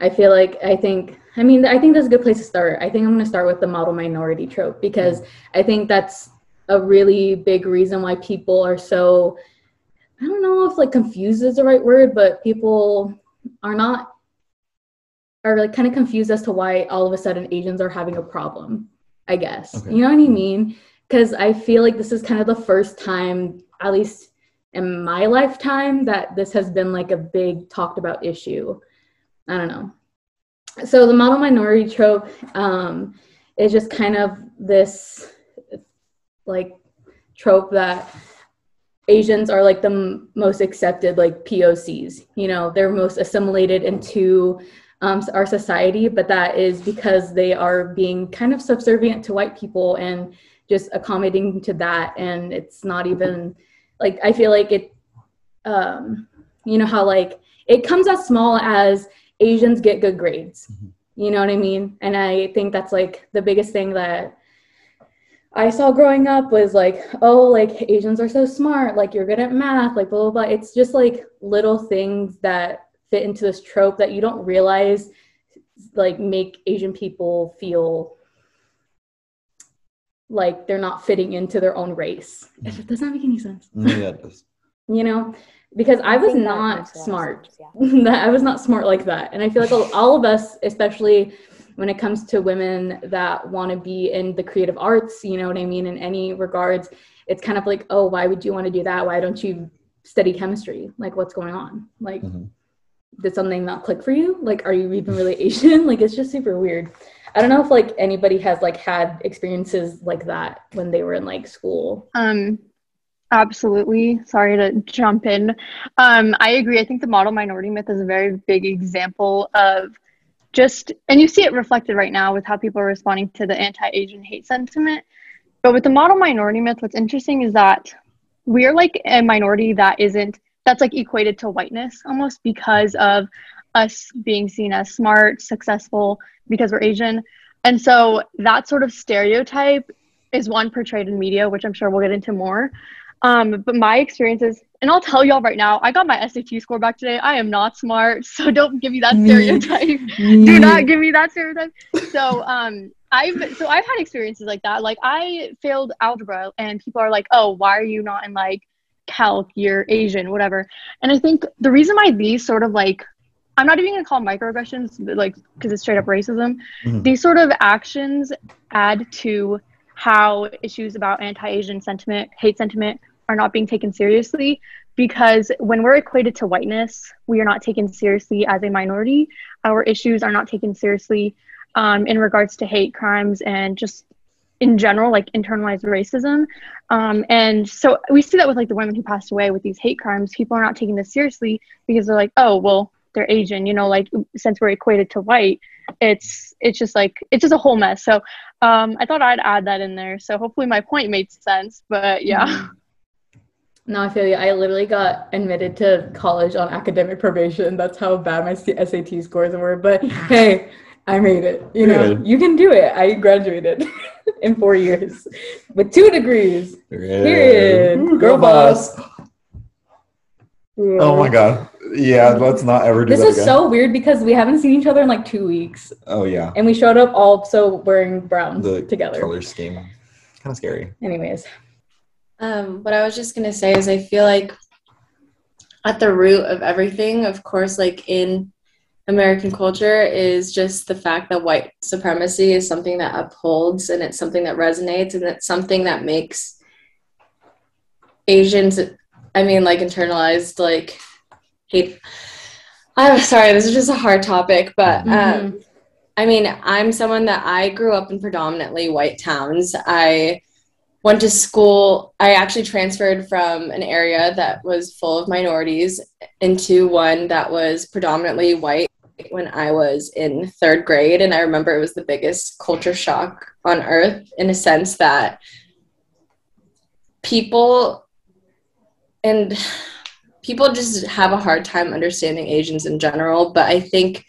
Speaker 2: I feel like, I think, I mean, I think that's a good place to start. I think I'm going to start with the model minority trope because I think that's a really big reason why people are so, I don't know if like confused is the right word, but people are not are like kind of confused as to why all of a sudden Asians are having a problem, I guess.
Speaker 1: Okay.
Speaker 2: You know what I mean? Because I feel like this is kind of the first time, at least in my lifetime, that this has been like a big talked about issue. I don't know. So the model minority trope um, is just kind of this like trope that Asians are like the m- most accepted like POCs. You know, they're most assimilated into um, our society, but that is because they are being kind of subservient to white people and just accommodating to that. And it's not even like I feel like it, um, you know, how like it comes as small as Asians get good grades. Mm-hmm. You know what I mean? And I think that's like the biggest thing that I saw growing up was like, oh, like Asians are so smart, like you're good at math, like blah, blah, blah. It's just like little things that fit into this trope that you don't realize like make Asian people feel like they're not fitting into their own race. If it doesn't make any sense.
Speaker 1: yeah, it does.
Speaker 2: You know, because I was not smart. Sense, yeah. I was not smart like that. And I feel like all of us, especially when it comes to women that want to be in the creative arts, you know what I mean, in any regards, it's kind of like, oh, why would you want to do that? Why don't you study chemistry? Like, what's going on? Like, mm-hmm did something not click for you? Like, are you even really Asian? like, it's just super weird. I don't know if like anybody has like had experiences like that when they were in like school.
Speaker 3: Um, absolutely. Sorry to jump in. Um, I agree. I think the model minority myth is a very big example of just, and you see it reflected right now with how people are responding to the anti-Asian hate sentiment. But with the model minority myth, what's interesting is that we're like a minority that isn't that's like equated to whiteness almost because of us being seen as smart, successful because we're Asian. And so that sort of stereotype is one portrayed in media, which I'm sure we'll get into more. Um, but my experiences, and I'll tell y'all right now, I got my SAT score back today. I am not smart, so don't give me that stereotype. Do not give me that stereotype. So um, I've so I've had experiences like that. Like I failed algebra, and people are like, "Oh, why are you not in like calc, you're Asian, whatever. And I think the reason why these sort of like, I'm not even gonna call microaggressions, but like, because it's straight up racism, mm-hmm. these sort of actions add to how issues about anti Asian sentiment, hate sentiment are not being taken seriously. Because when we're equated to whiteness, we are not taken seriously as a minority. Our issues are not taken seriously um, in regards to hate crimes and just in general like internalized racism um, and so we see that with like the women who passed away with these hate crimes people are not taking this seriously because they're like oh well they're asian you know like since we're equated to white it's it's just like it's just a whole mess so um, i thought i'd add that in there so hopefully my point made sense but yeah mm-hmm.
Speaker 2: No, I feel you. I literally got admitted to college on academic probation. That's how bad my SAT scores were. But hey, I made it. You know, you can do it. I graduated in four years with two degrees. Period. Period.
Speaker 1: Ooh, girl boss. Oh my god. Yeah, let's not ever do
Speaker 2: this
Speaker 1: that.
Speaker 2: This is so weird because we haven't seen each other in like two weeks.
Speaker 1: Oh yeah.
Speaker 2: And we showed up all so wearing brown the together.
Speaker 1: Color scheme. Kind of scary.
Speaker 2: Anyways.
Speaker 4: Um, what I was just gonna say is I feel like at the root of everything, of course, like in American culture is just the fact that white supremacy is something that upholds and it's something that resonates and it's something that makes Asians, I mean, like internalized, like hate. I'm sorry, this is just a hard topic, but mm-hmm. um, I mean, I'm someone that I grew up in predominantly white towns. I went to school. I actually transferred from an area that was full of minorities into one that was predominantly white when I was in third grade. And I remember it was the biggest culture shock on earth in a sense that people and people just have a hard time understanding Asians in general. But I think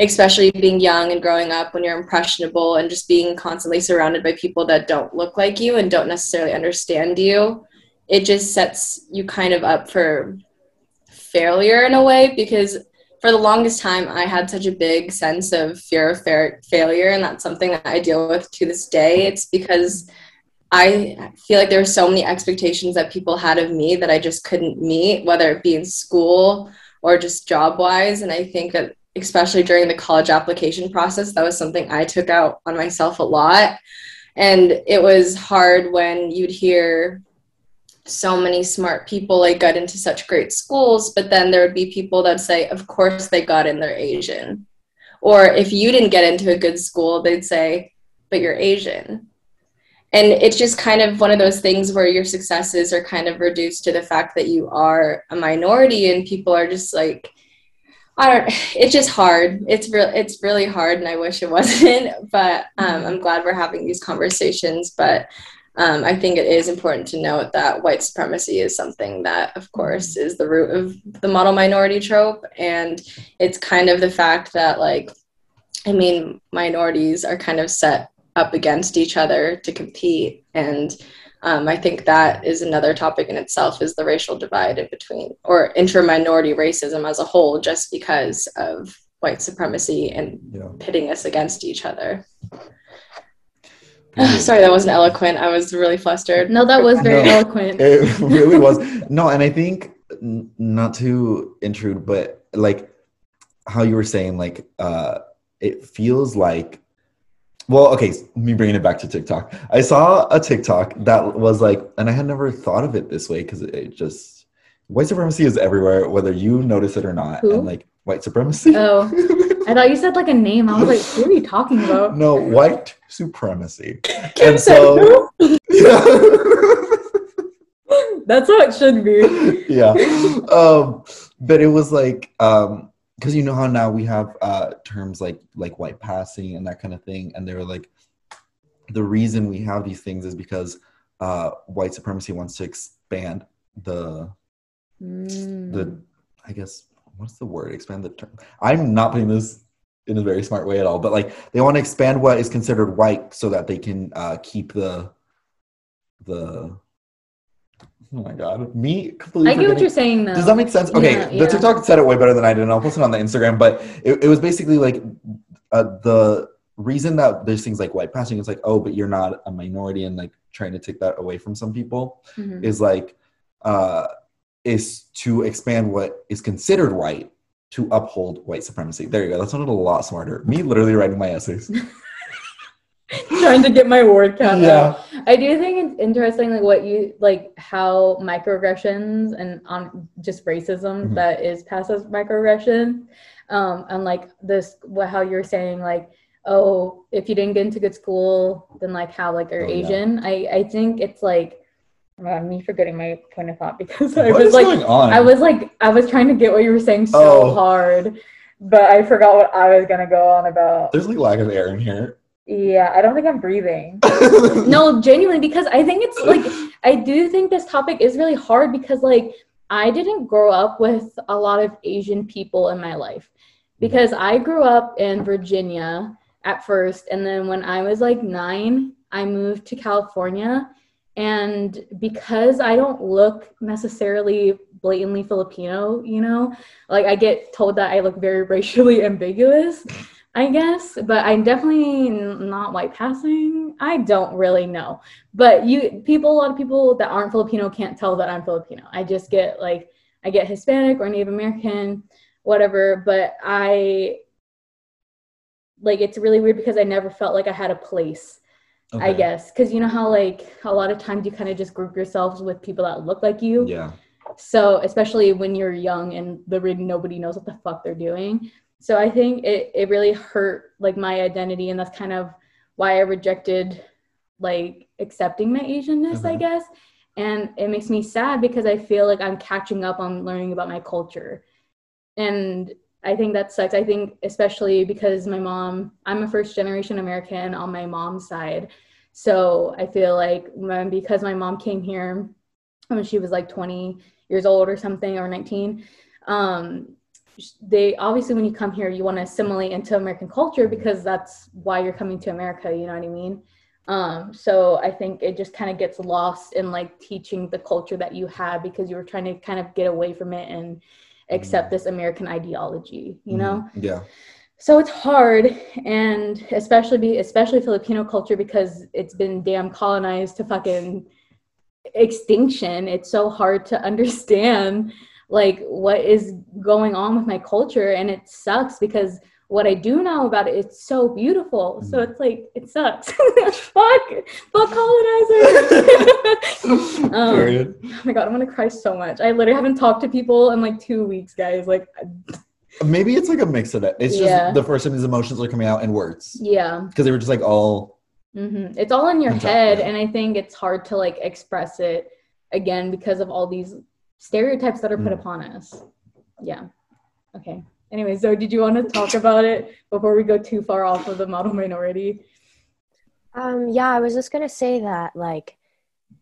Speaker 4: especially being young and growing up when you're impressionable and just being constantly surrounded by people that don't look like you and don't necessarily understand you it just sets you kind of up for failure in a way because for the longest time i had such a big sense of fear of fa- failure and that's something that i deal with to this day it's because i feel like there were so many expectations that people had of me that i just couldn't meet whether it be in school or just job wise and i think that especially during the college application process, that was something I took out on myself a lot. And it was hard when you'd hear so many smart people like got into such great schools, but then there would be people that say, of course they got in, they're Asian. Or if you didn't get into a good school, they'd say, but you're Asian. And it's just kind of one of those things where your successes are kind of reduced to the fact that you are a minority and people are just like, I don't. It's just hard. It's real. It's really hard, and I wish it wasn't. But um, I'm glad we're having these conversations. But um, I think it is important to note that white supremacy is something that, of course, is the root of the model minority trope, and it's kind of the fact that, like, I mean, minorities are kind of set up against each other to compete, and um, I think that is another topic in itself is the racial divide in between or intra-minority racism as a whole, just because of white supremacy and
Speaker 1: Yeah.
Speaker 4: pitting us against each other. Sorry, that wasn't eloquent. I was really flustered.
Speaker 2: No, that was very
Speaker 1: No.
Speaker 2: eloquent.
Speaker 1: it really was no and i think n- not to intrude but like how you were saying like uh it feels like well okay me bringing it back to tiktok i saw a tiktok that was like and i had never thought of it this way because it, it just white supremacy is everywhere whether you notice it or not
Speaker 2: Who?
Speaker 1: and like white supremacy
Speaker 2: Oh, I thought you said like a name. I was like, who are you talking about?
Speaker 1: no white supremacy
Speaker 4: Kim
Speaker 1: and
Speaker 4: said
Speaker 1: so yeah
Speaker 2: That's how it should be.
Speaker 1: yeah um but it was like um because you know how now we have uh terms like like white passing and that kind of thing and they were like the reason we have these things is because uh white supremacy wants to expand the
Speaker 2: Mm.
Speaker 1: the i guess what's the word expand the term i'm not putting this in a very smart way at all but like they want to expand what is considered white so that they can uh keep the the oh my god me completely
Speaker 2: I get what you're saying though.
Speaker 1: does that make sense? Okay,
Speaker 2: Yeah,
Speaker 1: the. TikTok said it way better than I did, and I'll post it on the Instagram. But it, it was basically like uh, the reason that there's things like white passing is like, oh, but you're not a minority, and like trying to take that away from some people
Speaker 2: Mhm.
Speaker 1: is like, uh, is to expand what is considered white to uphold white supremacy. There you go. That sounded a lot smarter. Me literally writing my essays.
Speaker 2: Trying to get my word count.
Speaker 1: yeah.
Speaker 2: I do think it's interesting, like what you like how microaggressions and on just racism
Speaker 1: Mhm.
Speaker 2: that is passed as microaggression, um, and like this, what how you're saying like, oh, if you didn't get into good school, then like how like are
Speaker 1: Oh, yeah.
Speaker 2: Asian? I I think it's like, God, me forgetting my point of thought because I
Speaker 1: What
Speaker 2: was like. I was like, I was trying to get what you were saying so
Speaker 1: Oh.
Speaker 2: hard, but I forgot what I was gonna go on about.
Speaker 1: There's like lack of air in here.
Speaker 2: Yeah, I don't think I'm breathing. no, genuinely, because I think it's like I do think this topic is really hard because like I didn't grow up with a lot of Asian people in my life because I grew up in Virginia at first, and then when I was like nine, I moved to California. And because I don't look necessarily blatantly Filipino, you know, like I get told that I look very racially ambiguous. I guess, but I'm definitely not white passing. I don't really know. But you people, a lot of people that aren't Filipino can't tell that I'm Filipino. I just get like I get Hispanic or Native American, whatever, but I like it's really weird because I never felt like I had a place, I guess. Cuz you know how like a lot of times you kind of just group yourselves with people that look like you.
Speaker 1: Yeah.
Speaker 2: So especially when you're young and literally nobody knows what the fuck they're doing. So I think it, it really hurt like my identity and that's kind of why I rejected like accepting my Asianness, I
Speaker 1: Mhm.
Speaker 2: guess. And it makes me sad because I feel like I'm catching up on learning about my culture. And I think that sucks. I think especially because my mom, I'm a first generation American on my mom's side. So I feel like when, because my mom came here when she was like 20 years old or something or 19 um, they obviously when you come here you want to assimilate into american culture because that's why you're coming to america you know what i mean um, so i think it just kind of gets lost in like teaching the culture that you have because you were trying to kind of get away from it and accept this american ideology you know
Speaker 1: Mhm. Yeah.
Speaker 2: so it's hard and especially be especially filipino culture because it's been damn colonized to fucking extinction it's so hard to understand like what is going on with my culture and it sucks because what i do know about it it's so beautiful so
Speaker 1: Mhm.
Speaker 2: it's like it sucks fuck fuck colonizers um,
Speaker 1: Period.
Speaker 2: oh my god i'm gonna cry so much i literally haven't talked to people in like two weeks guys like
Speaker 1: Maybe it's like a mix of it. It's just
Speaker 2: Yeah.
Speaker 1: the first time these emotions are coming out in words
Speaker 2: yeah
Speaker 1: because they were just like all.
Speaker 2: hmm It's all in your head, and I think it's hard to like express it again because of all these stereotypes that are put
Speaker 1: Mm.
Speaker 2: upon us. Yeah. Okay. Anyway, so did you want to talk about it before we go too far off of the model minority?
Speaker 5: Um, yeah, I was just gonna say that like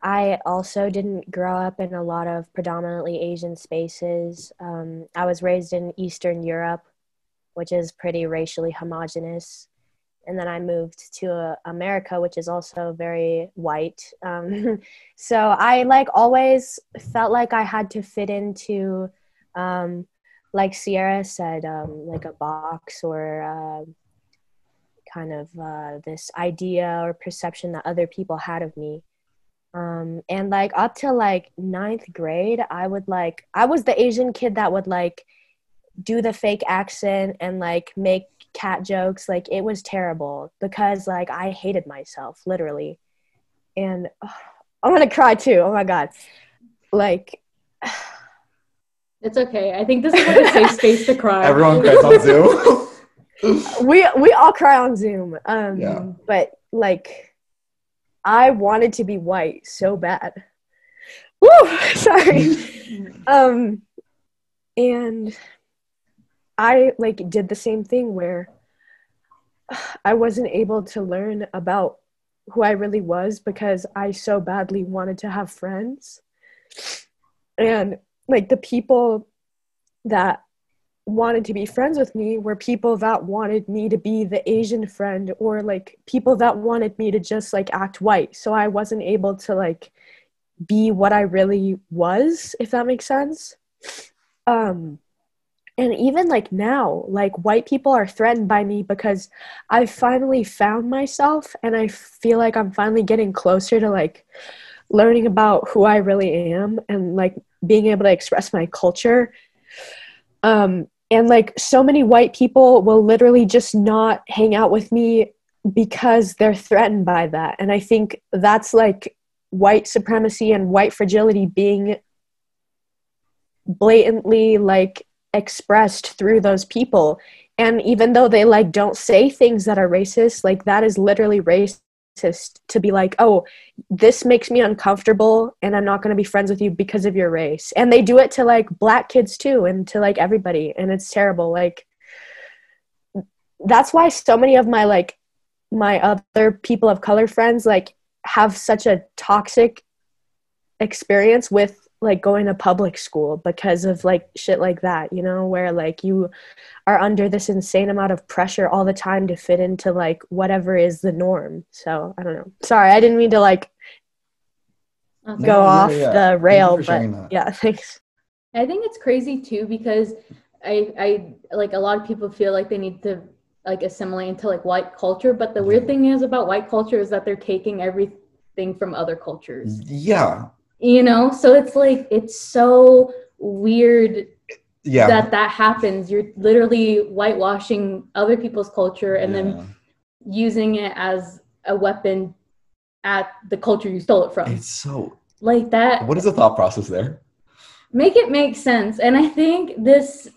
Speaker 5: I also didn't grow up in a lot of predominantly Asian spaces. Um, I was raised in Eastern Europe, which is pretty racially homogenous. And then I moved to uh, America, which is also very white. Um, so I like always felt like I had to fit into, um, like Sierra said, um, like a box or uh, kind of uh, this idea or perception that other people had of me. Um, and like up to like ninth grade, I would like, I was the Asian kid that would like do the fake accent and like make cat jokes. Like it was terrible because like I hated myself literally. And oh, I'm gonna cry too. Oh my God. Like,
Speaker 2: It's okay. I think this is like a safe space to cry.
Speaker 1: Everyone cries on Zoom.
Speaker 5: we we all cry on Zoom. Um,
Speaker 1: Yeah.
Speaker 5: but like, I wanted to be white so bad. Woo! Sorry. um, and I like did the same thing where I wasn't able to learn about who I really was because I so badly wanted to have friends. And like the people that wanted to be friends with me were people that wanted me to be the Asian friend or like people that wanted me to just like act white. So I wasn't able to like be what I really was, if that makes sense. Um and even like now, like white people are threatened by me because I've finally found myself and I feel like I'm finally getting closer to like learning about who I really am and like being able to express my culture. Um, and like so many white people will literally just not hang out with me because they're threatened by that. And I think that's like white supremacy and white fragility being blatantly like expressed through those people and even though they like don't say things that are racist like that is literally racist to be like oh this makes me uncomfortable and i'm not going to be friends with you because of your race. And they do it to like black kids too and to like everybody and it's terrible like that's why so many of my like my other people of color friends like have such a toxic experience with like going to public school because of like shit like that you know where like you are under this insane amount of pressure all the time to fit into like whatever is the norm so i don't know sorry i didn't mean to like
Speaker 2: Okay.
Speaker 5: go
Speaker 1: yeah,
Speaker 5: off
Speaker 1: yeah.
Speaker 5: the rail but
Speaker 1: that.
Speaker 5: yeah thanks
Speaker 2: I think it's crazy too because I I like a lot of people feel like they need to like assimilate into like white culture, but the weird thing is about white culture is that they're taking everything from other cultures.
Speaker 1: yeah.
Speaker 2: You know? So it's like it's so weird
Speaker 1: Yeah.
Speaker 2: that that happens. You're literally whitewashing other people's culture and then using it as a weapon at the culture you stole it from.
Speaker 1: it's so
Speaker 2: like that
Speaker 1: what is the thought process there?
Speaker 2: make it make sense and i think this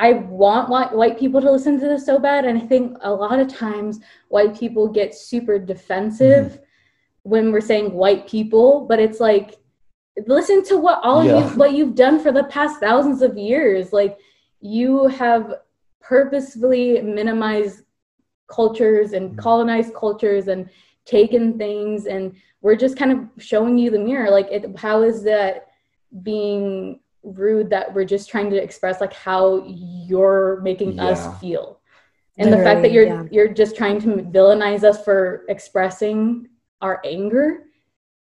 Speaker 2: i want white, white people to listen to this so bad and i think a lot of times white people get super defensive mm-hmm. when we're saying white people but it's like listen to what all
Speaker 1: Yeah.
Speaker 2: of you what you've done for the past thousands of years like you have purposefully minimized cultures and
Speaker 1: Mhm.
Speaker 2: colonized cultures and taken things and we're just kind of showing you the mirror like it, how is that being rude that we're just trying to express like how you're making
Speaker 1: Yeah.
Speaker 2: us feel and the fact that you're
Speaker 5: yeah.
Speaker 2: you're just trying to villainize us for expressing our anger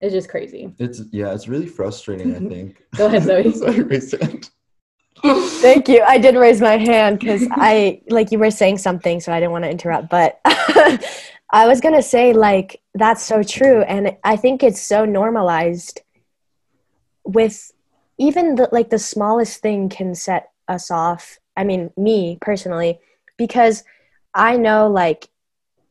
Speaker 2: is just crazy
Speaker 1: It's yeah, it's really frustrating, I mm-hmm. think.
Speaker 2: Go ahead, Zoe.
Speaker 1: Sorry, raise your hand.
Speaker 5: Thank you. I did raise my hand because I, like, you were saying something, so I didn't want to interrupt. But I was going to say, like, that's so true. And I think it's so normalized with even the, like, the smallest thing can set us off. I mean, me personally, because I know, like,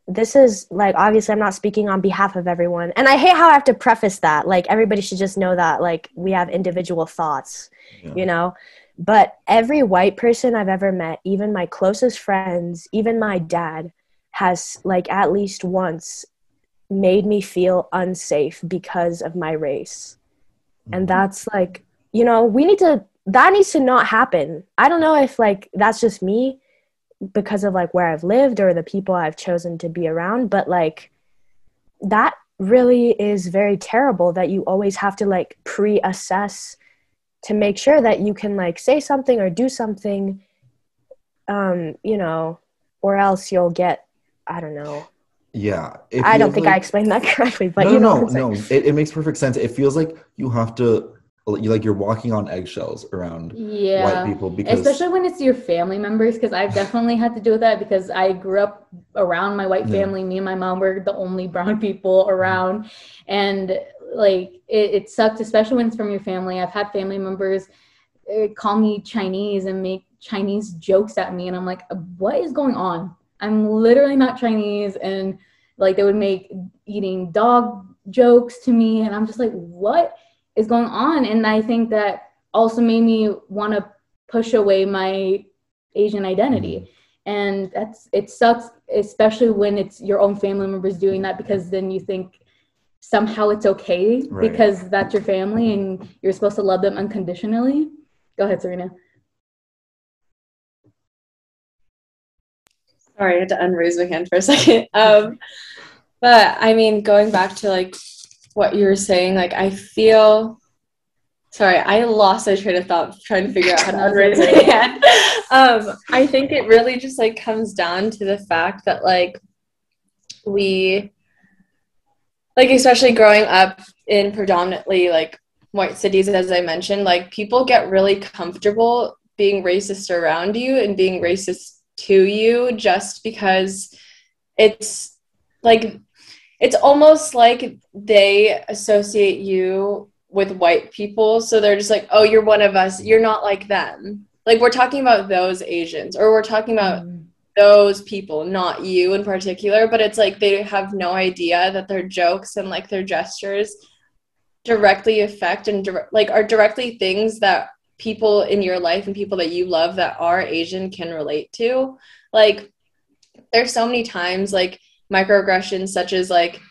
Speaker 5: this is like obviously I'm not speaking on behalf of everyone. And I hate how I have to preface that. Like everybody should just know that like we have individual thoughts,
Speaker 1: Yeah.
Speaker 5: you know. But every white person I've ever met, even my closest friends, even my dad, has like at least once made me feel unsafe because of my race. And mm-hmm. that's like, you know, we need to that needs to not happen. I don't know if like that's just me because of like where I've lived or the people I've chosen to be around, but like that really is very terrible that you always have to like pre-assess to make sure that you can like say something or do something um you know or else you'll get i don't know
Speaker 1: Yeah.
Speaker 5: i don't think i explained that correctly but
Speaker 1: no,
Speaker 5: you know
Speaker 1: no, no. It, it makes perfect sense. It feels like you have to, like you're walking on eggshells around
Speaker 2: Yeah.
Speaker 1: white people because
Speaker 2: Especially when it's your family members, because I've definitely had to do with that because I grew up around my white
Speaker 1: Yeah.
Speaker 2: family. Me and my mom were the only brown people around. And like it, it sucked, especially when it's from your family. I've had family members uh, call me Chinese and make Chinese jokes at me. And I'm like, what is going on? I'm literally not Chinese. And like they would make eating dog jokes to me. And I'm just like, what is going on? And I think that also made me want to push away my Asian identity. And that's it sucks, especially when it's your own family members doing that because then you think somehow it's okay
Speaker 1: Right.
Speaker 2: because that's your family and you're supposed to love them unconditionally. Go ahead, Ceryna.
Speaker 4: Sorry, I had to unraise my hand for a second. Um, but I mean, going back to like what you were saying, like I feel. Sorry, I lost my train of thought trying to figure out how to unraise my hand. Um, I think it really just like comes down to the fact that like we, like especially growing up in predominantly like white cities, as I mentioned, like people get really comfortable being racist around you and being racist to you just because it's like it's almost like they associate you with white people so they're just like oh you're one of us. You're not like them. Like we're talking about those asians or we're talking about mm. those people not you in particular but it's like they have no idea that their jokes and like their gestures directly affect and dir- like are directly things that people in your life and people that you love that are asian can relate to. Like there's so many times like microaggressions such as like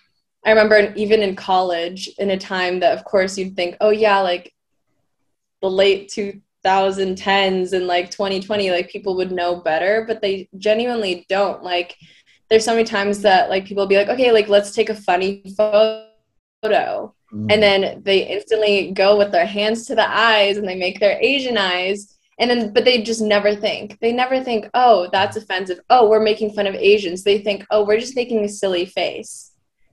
Speaker 4: i remember even in college in a time that of course you'd think oh yeah like the late 2010s and like 2020 like people would know better but they genuinely don't. Like there's so many times that like people will be like okay like let's take a funny photo.
Speaker 1: Mm.
Speaker 4: and then they instantly go with their hands to the eyes and they make their asian eyes and then but they just never think. They never think oh that's offensive. Oh we're making fun of asians. They think oh we're just making a silly face.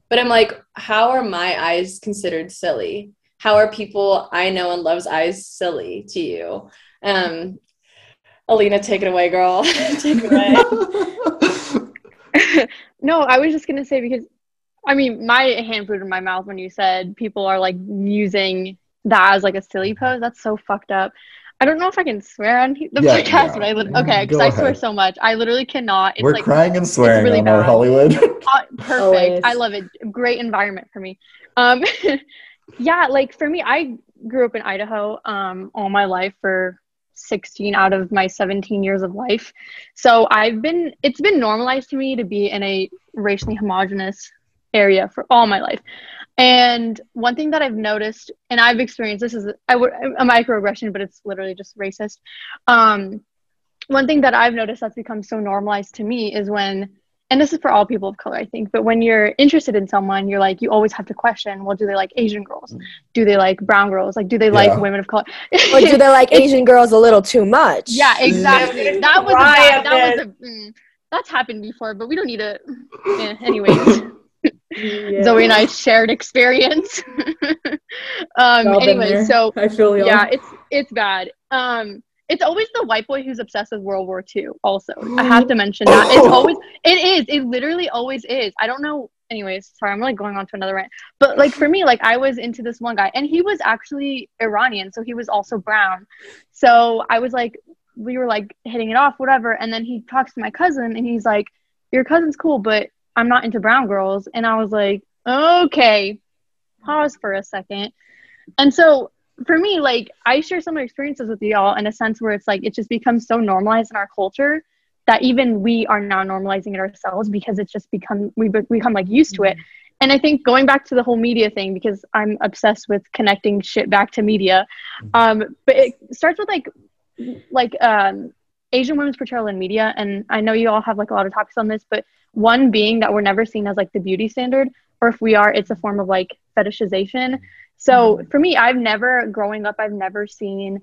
Speaker 4: But i'm like how are my eyes considered silly? How are people i know and love's eyes silly to you? Um alina take it away girl. Take it away.
Speaker 3: No, I was just gonna say because I mean my hand flew in my mouth when you said people are like using that as like a silly pose. That's so fucked up. I don't know if I can swear on the
Speaker 1: Yeah,
Speaker 3: podcast,
Speaker 1: yeah.
Speaker 3: but I li- okay because
Speaker 1: Go
Speaker 3: I swear so much. I literally cannot. It's
Speaker 1: We're
Speaker 3: like
Speaker 1: crying and swearing
Speaker 3: really
Speaker 1: on our. Hollywood.
Speaker 3: uh, perfect.
Speaker 2: Always.
Speaker 3: I love it. Great environment for me. Um, yeah, like for me, I grew up in Idaho um, all my life for 16 out of my 17 years of life. So I've been, it's been normalized to me to be in a racially homogenous area for all my life. And one thing that I've noticed, and I've experienced this is I would a microaggression, but it's literally just racist. Um, one thing that I've noticed that's become so normalized to me is when and this is for all people of color, I think, but when you're interested in someone, you're like, you always have to question, well, do they like Asian girls? Do they like brown girls? Like, do they
Speaker 1: Yeah.
Speaker 3: like women of color?
Speaker 5: or do they like asian girls a little too much
Speaker 3: yeah, exactly.
Speaker 4: Yeah.
Speaker 3: that was a bad,
Speaker 4: a
Speaker 3: that was a, mm, that's happened before, but we don't need to. Eh, anyways, Zoe and I shared experience. um, anyway, so
Speaker 2: I feel you.
Speaker 3: yeah, it's it's bad. Um, it's always the white boy who's obsessed with World War II. Also, I have to mention that it's always it is it literally always is. I don't know. Anyways, sorry, I'm like going on to another rant. But like for me, like I was into this one guy, and he was actually Iranian, so he was also brown. So I was like, we were like hitting it off, whatever. And then he talks to my cousin, and he's like, "Your cousin's cool, but I'm not into brown girls." And I was like, "Okay." Pause for a second. And so for me, like I share some experiences with y'all in a sense where it's like it just becomes so normalized in our culture that even we are now normalizing it ourselves because it's just become we be- become like used to it. and I think going back to the whole media thing because I'm obsessed with connecting shit back to media. Um, but it starts with like like um, Asian women's portrayal in media, and I know you all have like a lot of topics on this, but one being that we're never seen as like the beauty standard, or if we are, it's a form of like fetishization. So mm-hmm. for me, I've never growing up, I've never seen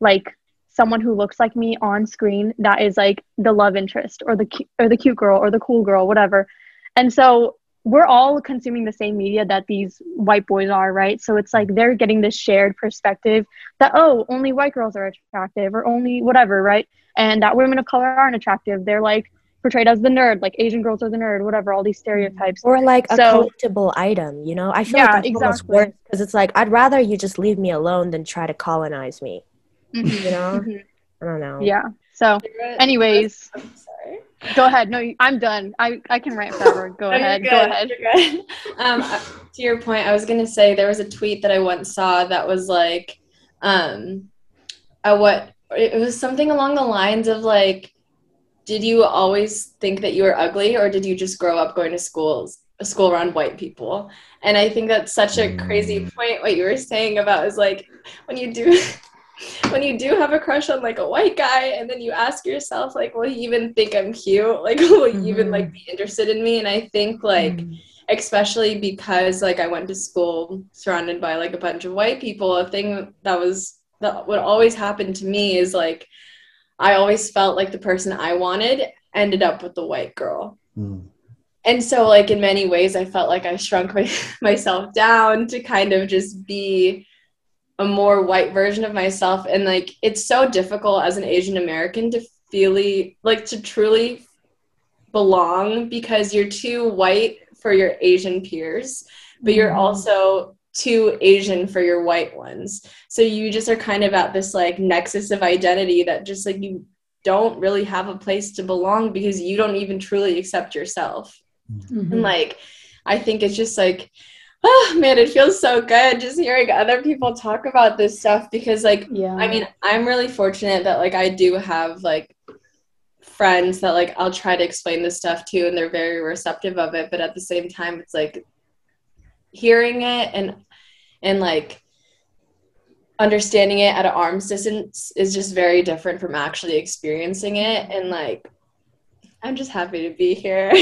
Speaker 3: like someone who looks like me on screen that is like the love interest or the cu- or the cute girl or the cool girl, whatever. And so we're all consuming the same media that these white boys are, right? So it's like they're getting this shared perspective that oh, only white girls are attractive or only whatever, right? And that women of color aren't attractive. They're like portrayed as the nerd, like Asian girls are the nerd, whatever, all these stereotypes.
Speaker 5: Or like a
Speaker 3: So-
Speaker 5: collectible item, you know? I feel
Speaker 3: Yeah,
Speaker 5: like that's almost
Speaker 3: exactly.
Speaker 5: worse because it's like I'd rather you just leave me alone than try to colonize me.
Speaker 3: Mhm,
Speaker 5: You know?
Speaker 3: mhm.
Speaker 5: I don't know.
Speaker 3: Yeah. So, anyways,
Speaker 4: I'm sorry.
Speaker 3: go ahead. No, I'm done. I, I can rant forever. Go
Speaker 4: No,
Speaker 3: ahead.
Speaker 4: good,
Speaker 3: Go ahead.
Speaker 4: Um, uh, to your point, I was gonna say there was a tweet that I once saw that was like, um, uh, what it was something along the lines of like, did you always think that you were ugly, or did you just grow up going to schools a school around white people? And I think that's such a crazy
Speaker 1: Mm.
Speaker 4: point. What you were saying about is like when you do. When you do have a crush on like a white guy, and then you ask yourself, like, will he even think I'm cute? Like, will he even
Speaker 2: Mhm.
Speaker 4: like be interested in me? And I think like especially because like I went to school surrounded by like a bunch of white people, a thing that was that would always happen to me is like I always felt like the person I wanted ended up with the white girl.
Speaker 1: Mm.
Speaker 4: And so like in many ways I felt like I shrunk my, myself down to kind of just be a more white version of myself and like it's so difficult as an Asian American to feely like to truly belong because you're too white for your Asian peers, but you're
Speaker 2: Mhm.
Speaker 4: also too Asian for your white ones. So you just are kind of at this like nexus of identity that just like you don't really have a place to belong because you don't even truly accept yourself.
Speaker 2: Mhm.
Speaker 4: And like I think it's just like oh man, it feels so good just hearing other people talk about this stuff because like
Speaker 2: yeah.
Speaker 4: I mean, I'm really fortunate that like I do have like friends that like I'll try to explain this stuff to and they're very receptive of it, but at the same time it's like hearing it and and like understanding it at an arm's distance is just very different from actually experiencing it and like I'm just happy to be here.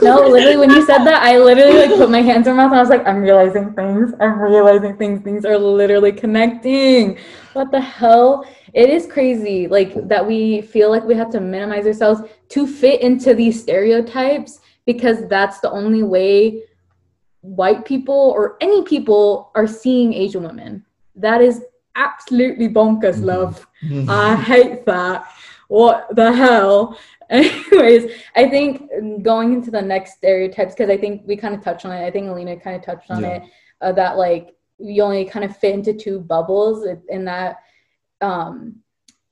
Speaker 2: no, literally, when you said that, I literally like put my hands in my mouth and I was like, I'm realizing things. I'm realizing things. Things are literally connecting. What the hell? It is crazy, like that we feel like we have to minimize ourselves to fit into these stereotypes because that's the only way white people or any people are seeing Asian women. That is absolutely bonkers, love. Mm-hmm. I hate that. What the hell? Anyways, I think going into the next stereotypes, because I think we kind of touched on it. I think Alina kind of touched on
Speaker 1: Yeah.
Speaker 2: it. Uh, that like you only kind of fit into two bubbles, in that um,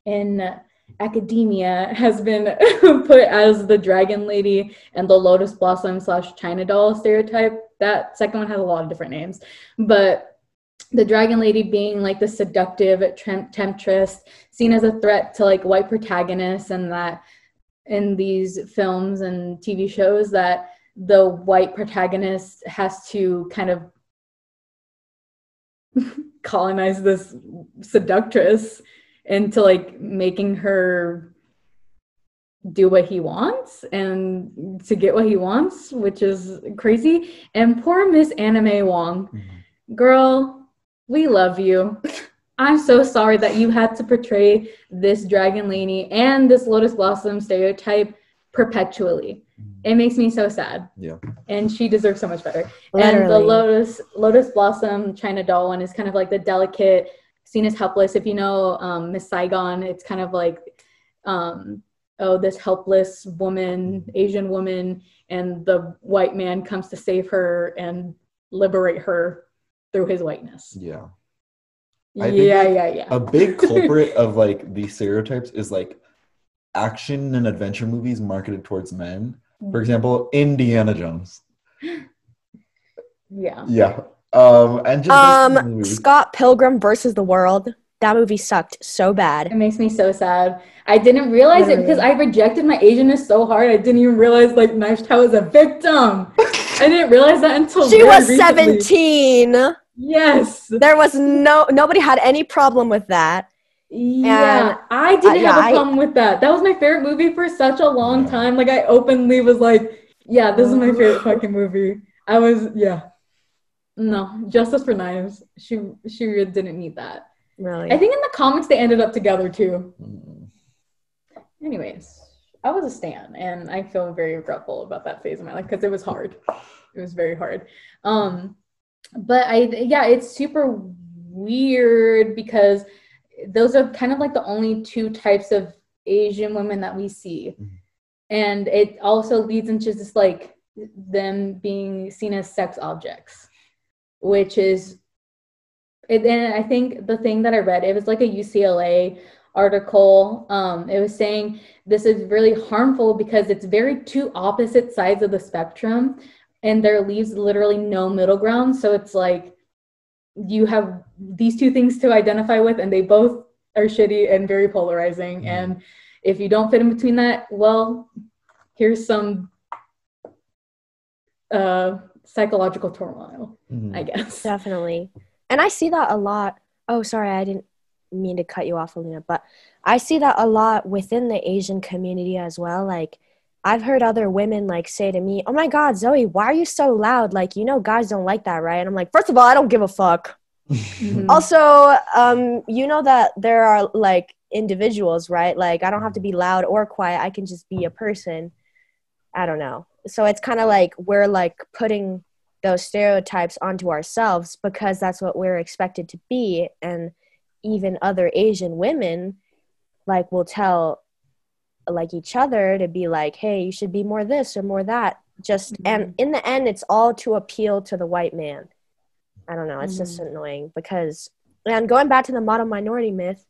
Speaker 2: in academia has been put as the dragon lady and the lotus blossom slash china doll stereotype. That second one has a lot of different names, but the dragon lady being like the seductive temptress seen as a threat to like white protagonists and that in these films and tv shows that the white protagonist has to kind of colonize this seductress into like making her do what he wants and to get what he wants which is crazy. And poor miss Anna May Wong.
Speaker 1: Mhm.
Speaker 2: girl we love you i'm so sorry that you had to portray this dragon lady and this lotus blossom stereotype perpetually. It makes me so sad.
Speaker 1: Yeah.
Speaker 2: and she deserves so much better. And the lotus lotus blossom china doll one is kind of like the delicate seen as helpless. If you know um, miss saigon it's kind of like um, oh this helpless woman asian woman and the white man comes to save her and liberate her through his whiteness.
Speaker 1: Yeah.
Speaker 2: Yeah
Speaker 1: I think
Speaker 2: yeah yeah
Speaker 1: A big culprit of like these stereotypes is like action and adventure movies marketed towards men. For example, Indiana Jones.
Speaker 2: yeah
Speaker 1: Yeah. Um and just
Speaker 5: Um. Scott Pilgrim versus the World. That movie sucked so bad.
Speaker 2: It makes me so sad. I didn't realize it because I rejected my Asianness so hard. I didn't even realize like Knives Chau was a victim. I didn't realize that until
Speaker 5: she
Speaker 2: very
Speaker 5: was
Speaker 2: recently.
Speaker 5: 17.
Speaker 2: Yes.
Speaker 5: There was no nobody had any problem with that.
Speaker 2: Yeah, I didn't
Speaker 5: uh, yeah,
Speaker 2: have a
Speaker 5: I-
Speaker 2: problem with that. That was my favorite movie for such a long time. Like I openly was like, "Yeah, this is my favorite fucking movie." I was, yeah. No, Justice for Knives. She she really didn't need that.
Speaker 5: Really.
Speaker 2: I think in the comics they ended up together too.
Speaker 1: Mm.
Speaker 2: Anyways, I was a stan, and I feel very regretful about that phase of my life because it was hard. It was very hard. Um, but I, yeah, it's super weird because those are kind of like the only two types of Asian women that we see,
Speaker 1: Mhm.
Speaker 2: and it also leads into just like them being seen as sex objects, which is and I think the thing that I read, it was like a UCLA article. Um, it was saying this is really harmful because it's very two opposite sides of the spectrum, and there leaves literally no middle ground. So it's like you have these two things to identify with, and they both are shitty and very polarizing.
Speaker 1: Mhm.
Speaker 2: And if you don't fit in between that, well, here's some uh, psychological turmoil,
Speaker 1: Mhm.
Speaker 2: I guess.
Speaker 5: Definitely. And I see that a lot. Oh, sorry, I didn't mean to cut you off, Alina, but I see that a lot within the Asian community as well. Like, I've heard other women like say to me, "Oh my God, Zoe, why are you so loud? Like, you know, guys don't like that, right?" And I'm like, first of all, I don't give a fuck.
Speaker 2: Mhm.
Speaker 5: Also, um, you know that there are like individuals, right? Like, I don't have to be loud or quiet. I can just be a person. I don't know. So it's kind of like we're like putting those stereotypes onto ourselves because that's what we're expected to be and even other asian women like will tell like each other to be like hey you should be more this or more that just and in the end it's all to appeal to the white man i don't know it's just annoying because and going back to the model minority myth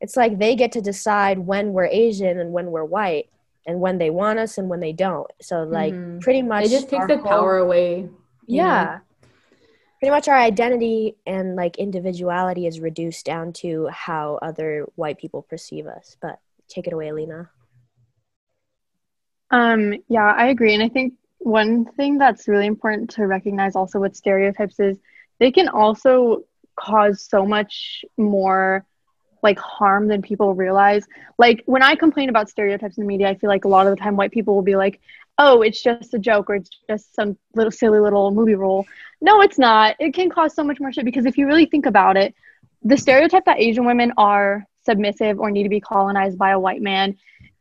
Speaker 5: it's like they get to decide when we're asian and when we're white and when they want us and when they don't so like
Speaker 2: Mhm.
Speaker 5: pretty much
Speaker 2: it just takes
Speaker 5: our
Speaker 2: the
Speaker 5: whole-
Speaker 2: power away. you know?
Speaker 5: yeah. Pretty much our identity and like individuality is reduced down to how other white people perceive us. But take it away, Lena.
Speaker 3: Um, yeah, I agree. And I think one thing that's really important to recognize also with stereotypes is they can also cause so much more like harm than people realize. Like when I complain about stereotypes in the media, I feel like a lot of the time white people will be like, "Oh, it's just a joke or it's just some little silly little movie role." No, it's not. It can cause so much more shit because if you really think about it, the stereotype that Asian women are submissive or need to be colonized by a white man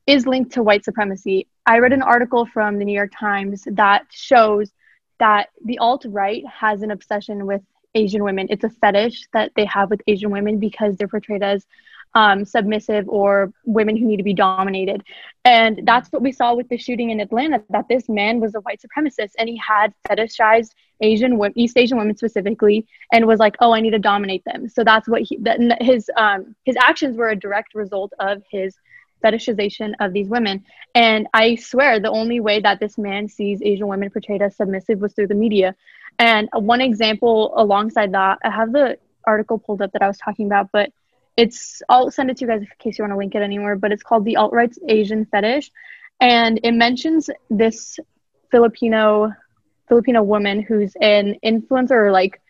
Speaker 3: is linked to white supremacy. I read an article from the New York Times that shows that the alt right has an obsession with Asian women. It's a fetish that they have with Asian women because they're portrayed as um, submissive or women who need to be dominated. And that's what we saw with the shooting in Atlanta that this man was a white supremacist and he had fetishized Asian women, East Asian women specifically, and was like, "Oh, I need to dominate them." So that's what he that his um his actions were a direct result of his fetishization of these women. And I swear the only way that this man sees Asian women portrayed as submissive was through the media. And one example alongside that, I have the article pulled up that I was talking about, but it's I'll send it to you guys in case you want to link it anywhere. But it's called the alt right's Asian fetish, and it mentions this Filipino Filipino woman who's an influencer like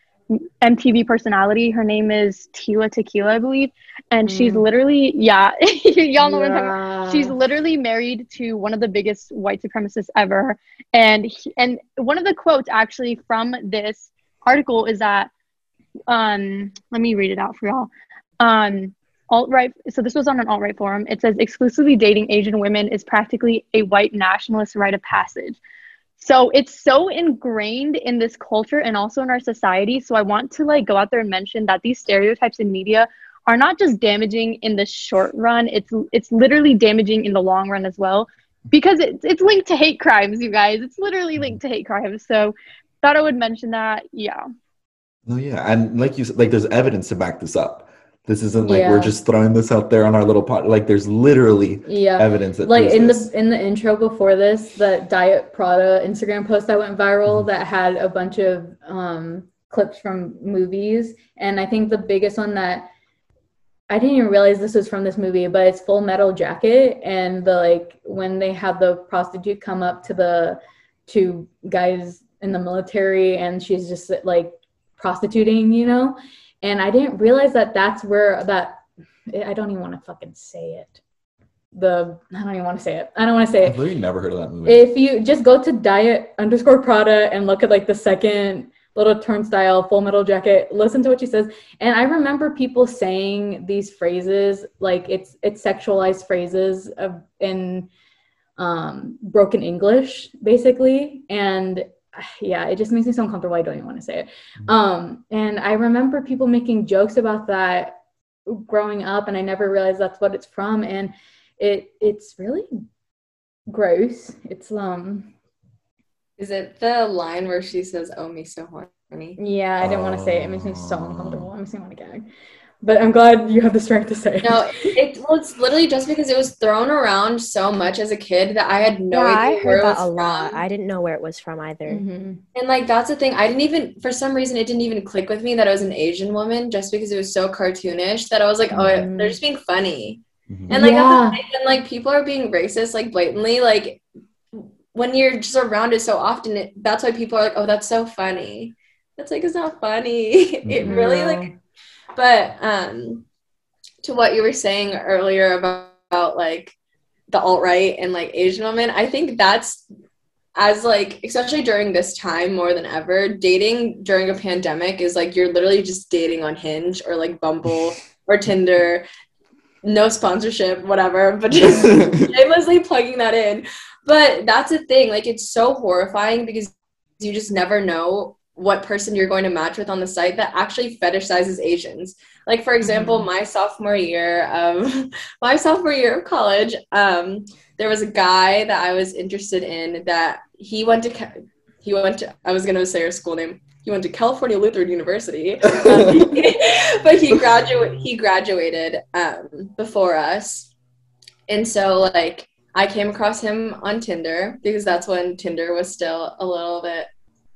Speaker 3: MTV personality. Her name is Tila Tequila, I believe, and she's
Speaker 2: Mm.
Speaker 3: literally yeah, y'all know what I'm talking about. She's literally married to one of the biggest white supremacists ever. And he, and one of the quotes actually from this article is that um let me read it out for y'all. Um alt-right so this was on an alt-right forum. It says exclusively dating Asian women is practically a white nationalist rite of passage. So it's so ingrained in this culture and also in our society. So I want to like go out there and mention that these stereotypes in media are not just damaging in the short run. It's it's literally damaging in the long run as well because it's it's linked to hate crimes you guys. It's literally linked to hate crimes. So thought i would mention that. Yeah.
Speaker 1: No, yeah, and like you said, like there's evidence to back this up. This isn't like we're just throwing this out there on our little pot. Like there's literally
Speaker 2: yeah.
Speaker 1: evidence that
Speaker 2: like in
Speaker 1: this.
Speaker 2: the in the intro before this the diet prada instagram post that went viral
Speaker 1: Mhm.
Speaker 2: that had a bunch of um clips from movies and i think the biggest one that i didn't even realize this was from this movie but it's full metal jacket and the like when they have the prostitute come up to the two guys in the military and she's just like prostituting, you know? And I didn't realize that that's where that I don't even want to fucking say it. The I don't even want to say it. I don't want to say it.
Speaker 1: I've
Speaker 2: it.
Speaker 1: literally never heard of that movie.
Speaker 2: If you just go to diet underscore Prada and look at like the second little turnstile, full metal jacket, listen to what she says. And I remember people saying these phrases, like it's it's sexualized phrases of in um broken English, basically. And yeah, it just makes me so uncomfortable. I don't even want to say it. Um, and I remember people making jokes about that growing up, and I never realized that's what it's from. And it it's really gross. It's um
Speaker 4: Is it the line where she says, "Oh me so horny"?
Speaker 2: yeah, I didn't want to say it. It makes me so uncomfortable. It makes me want to gag. But I'm glad you have the strength to say.
Speaker 4: No, it well, it's literally just because it was thrown around so much as a kid that I had no
Speaker 5: yeah,
Speaker 4: idea
Speaker 5: I
Speaker 4: where
Speaker 5: heard
Speaker 4: it
Speaker 5: that
Speaker 4: was
Speaker 5: a lot.
Speaker 4: from.
Speaker 5: I didn't know where it was from either.
Speaker 2: Mhm.
Speaker 4: And like that's the thing. I didn't even for some reason it didn't even click with me that it was an Asian woman just because it was so cartoonish that I was like, oh,
Speaker 2: Mhm.
Speaker 4: they're just being funny.
Speaker 1: Mhm.
Speaker 4: And like
Speaker 2: Yeah.
Speaker 4: that's the thing, like people are being racist like blatantly, like when you're just around it so often, it, that's why people are like, oh, that's so funny. That's like it's not funny. it really like but um to what you were saying earlier about, about like the alt right and like Asian women, I think that's as like especially during this time more than ever, dating during a pandemic is like you're literally just dating on Hinge or like Bumble or Tinder. No sponsorship, whatever, but just shamelessly plugging that in. But that's the thing, like it's so horrifying because you just never know what person you're going to match with on the site that actually fetishizes Asians. Like for example,
Speaker 2: Mhm.
Speaker 4: my sophomore year of my sophomore year of college, um, there was a guy that I was interested in that he went to he went to I was gonna say her school name. He went to California Lutheran University, Um, but he graduate he graduated um, before us, and so like I came across him on Tinder because that's when Tinder was still a little bit,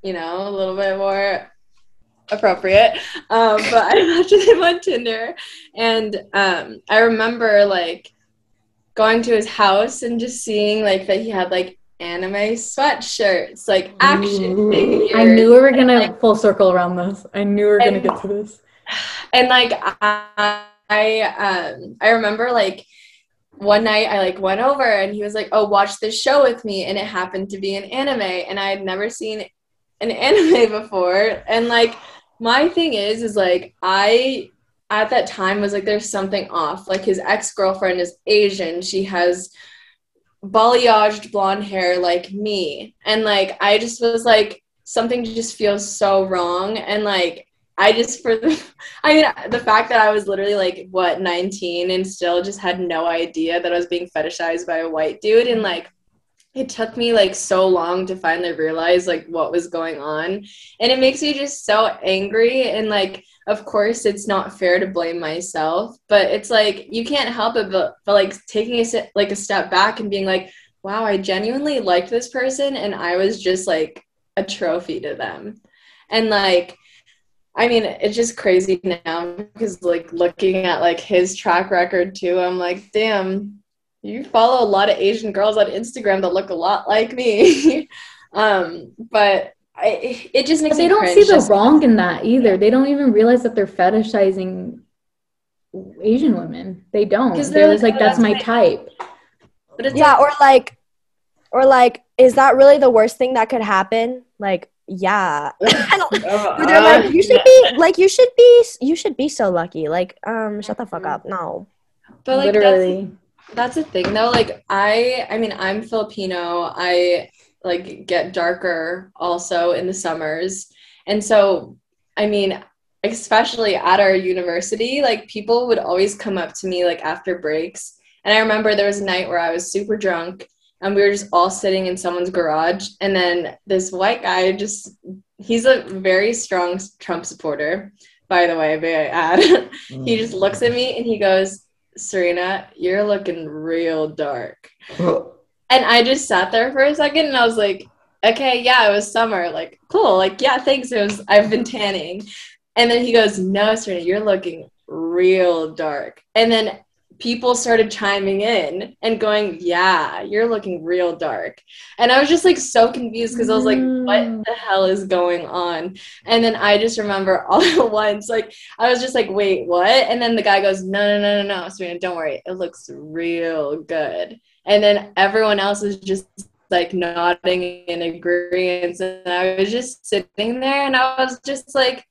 Speaker 4: you know, a little bit more appropriate. Um, but I matched with him on Tinder, and um, I remember like going to his house and just seeing like that he had like anime sweatshirts, like action
Speaker 2: Ooh.
Speaker 4: figures.
Speaker 2: I knew we were gonna
Speaker 4: like-
Speaker 2: full circle around this. I knew we were gonna
Speaker 4: And-
Speaker 2: get to this.
Speaker 4: and like I, I um I remember like one night I like went over and he was like, "Oh, watch this show with me," and it happened to be an anime, and I had never seen an anime before, and like my thing is is like I at that time was like there's something off. Like his ex-girlfriend is asian. She has balayaged blonde hair like me. And like i just was like something just feels so wrong. And like i just for the i mean the fact that i was literally like what 19 and still just had no idea that i was being fetishized by a white dude and like it took me like so long to finally realize like what was going on. And it makes me just so angry and like of course it's not fair to blame myself but it's like you can't help it but, but like taking a like a step back and being like wow i genuinely liked this person and i was just like a trophy to them. And like i mean it's just crazy now because like looking at like his track record too i'm like damn you follow a lot of asian girls on instagram that look a lot like me um but I, it just makes
Speaker 2: But they
Speaker 4: me
Speaker 2: don't
Speaker 4: cringe
Speaker 2: see the
Speaker 4: just-
Speaker 2: wrong in that either. They don't even realize that they're fetishizing Asian women. They don't. They're
Speaker 4: they're
Speaker 2: just
Speaker 4: like,
Speaker 2: like,
Speaker 4: "Oh,
Speaker 2: that's
Speaker 4: that's
Speaker 2: my
Speaker 4: my-
Speaker 2: type.
Speaker 4: but it's
Speaker 5: Yeah,
Speaker 4: like,
Speaker 5: or like, or like, is that really the worst thing that could happen? Like, yeah. I don't-
Speaker 4: uh,
Speaker 5: they're like, you should be like, you should be, you should be so lucky. Like, um, shut the fuck up. No.
Speaker 4: but like that's,
Speaker 2: Literally.
Speaker 4: That's the thing though like i i mean i'm filipino. I like get darker also in the summers. And so i mean especially at our university like people would always come up to me like after breaks. And i remember there was a night where i was super drunk and we were just all sitting in someone's garage. And then this white guy just he's a very strong trump supporter by the way may i add. He mm. just looks at me and he goes Ceryna you're looking real dark and I just sat there for a second and I was like, okay, yeah, it was summer. Like, cool. Like, yeah, thanks. It was, I've been tanning. And then he goes, no, Ceryna, you're looking real dark. And then people started chiming in and going, Yeah, you're looking real dark. And I was just like so confused because I was like, What
Speaker 2: Mm.
Speaker 4: the hell is going on? And then I just remember all at once, like, I was just like, Wait, what? And then the guy goes, No, no, no, no, no, Ceryna, don't worry. It looks real good. And then everyone else is just like nodding in agreement. And I was just sitting there and I was just like,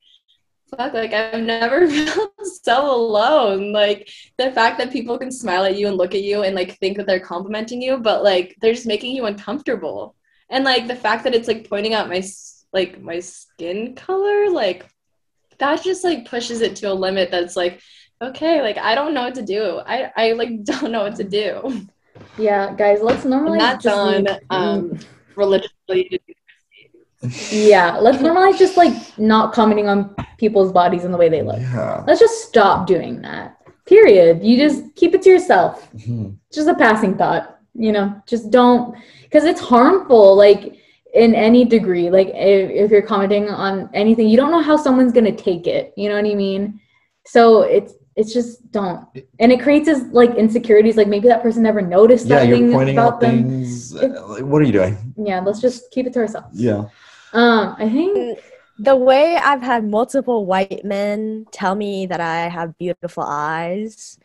Speaker 4: fuck, like I've never felt so alone. Like the fact that people can smile at you and look at you and like think that they're complimenting you, but like they're just making you uncomfortable. And like the fact that it's like pointing out my like my skin color, like that just like pushes it to a limit that's like, okay, like I don't know what to do. I I like don't know what to do.
Speaker 2: Yeah, guys, let's normally
Speaker 4: And that's
Speaker 2: just,
Speaker 4: on
Speaker 2: like,
Speaker 4: um religiously
Speaker 2: yeah, let's normalize just like not commenting on people's bodies and the way they look.
Speaker 1: Yeah.
Speaker 2: Let's just stop doing that. Period. You just keep it to yourself.
Speaker 1: Mhm.
Speaker 2: Just a passing thought, you know. Just don't because it's harmful. Like in any degree. Like if, if you're commenting on anything, you don't know how someone's gonna take it. You know what I mean? So it's it's just don't, and it creates this like insecurities. Like maybe that person never noticed
Speaker 1: Yeah,
Speaker 2: something
Speaker 1: you're pointing
Speaker 2: about
Speaker 1: out
Speaker 2: them.
Speaker 1: things. uh, Like, what are you doing?
Speaker 2: Yeah, let's just keep it to ourselves.
Speaker 1: Yeah.
Speaker 2: Um, I think
Speaker 5: The way I've had multiple white men tell me that I have beautiful eyes.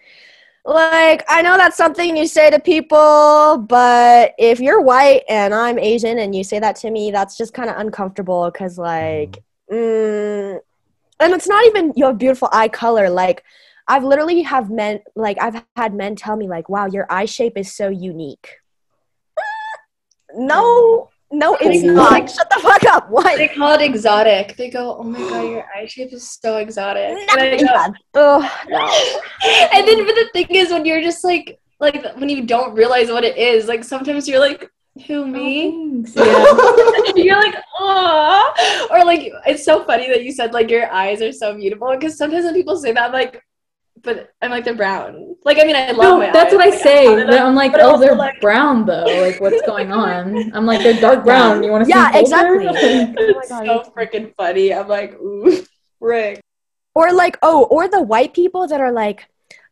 Speaker 5: Like, I know that's something you say to people, but if you're white and I'm Asian and you say that to me, that's just kind of uncomfortable because, like, mm, and it's not even you have beautiful eye color. Like, I've literally have men, like, I've had men tell me, like, wow, your eye shape is so unique. No, no, it's not. Shut the fuck up. What?
Speaker 4: They call it exotic. They go, "Oh my god, your eye shape is so exotic." And, I go.
Speaker 5: Ugh, no.
Speaker 4: and then, but the thing is, when you're just like, like when you don't realize what it is, like sometimes you're like, "Who me?"
Speaker 2: Thanks. Yeah.
Speaker 4: you're like, "Ah," or like it's so funny that you said like your eyes are so beautiful because sometimes when people say that, I'm like, but I'm like they're brown. Like I mean, I love
Speaker 2: No,
Speaker 4: my
Speaker 2: that's
Speaker 4: eyes.
Speaker 2: what I
Speaker 4: like,
Speaker 2: say.
Speaker 4: love them,
Speaker 2: I'm like,
Speaker 4: but
Speaker 2: oh, they're
Speaker 4: like-
Speaker 2: brown though. Like, what's going on? I'm like, they're dark brown. You want to see?
Speaker 5: Yeah, exactly.
Speaker 4: It's
Speaker 5: Oh my
Speaker 4: so freaking funny. I'm like, ooh, Rick.
Speaker 5: Or like, oh, or the white people that are like,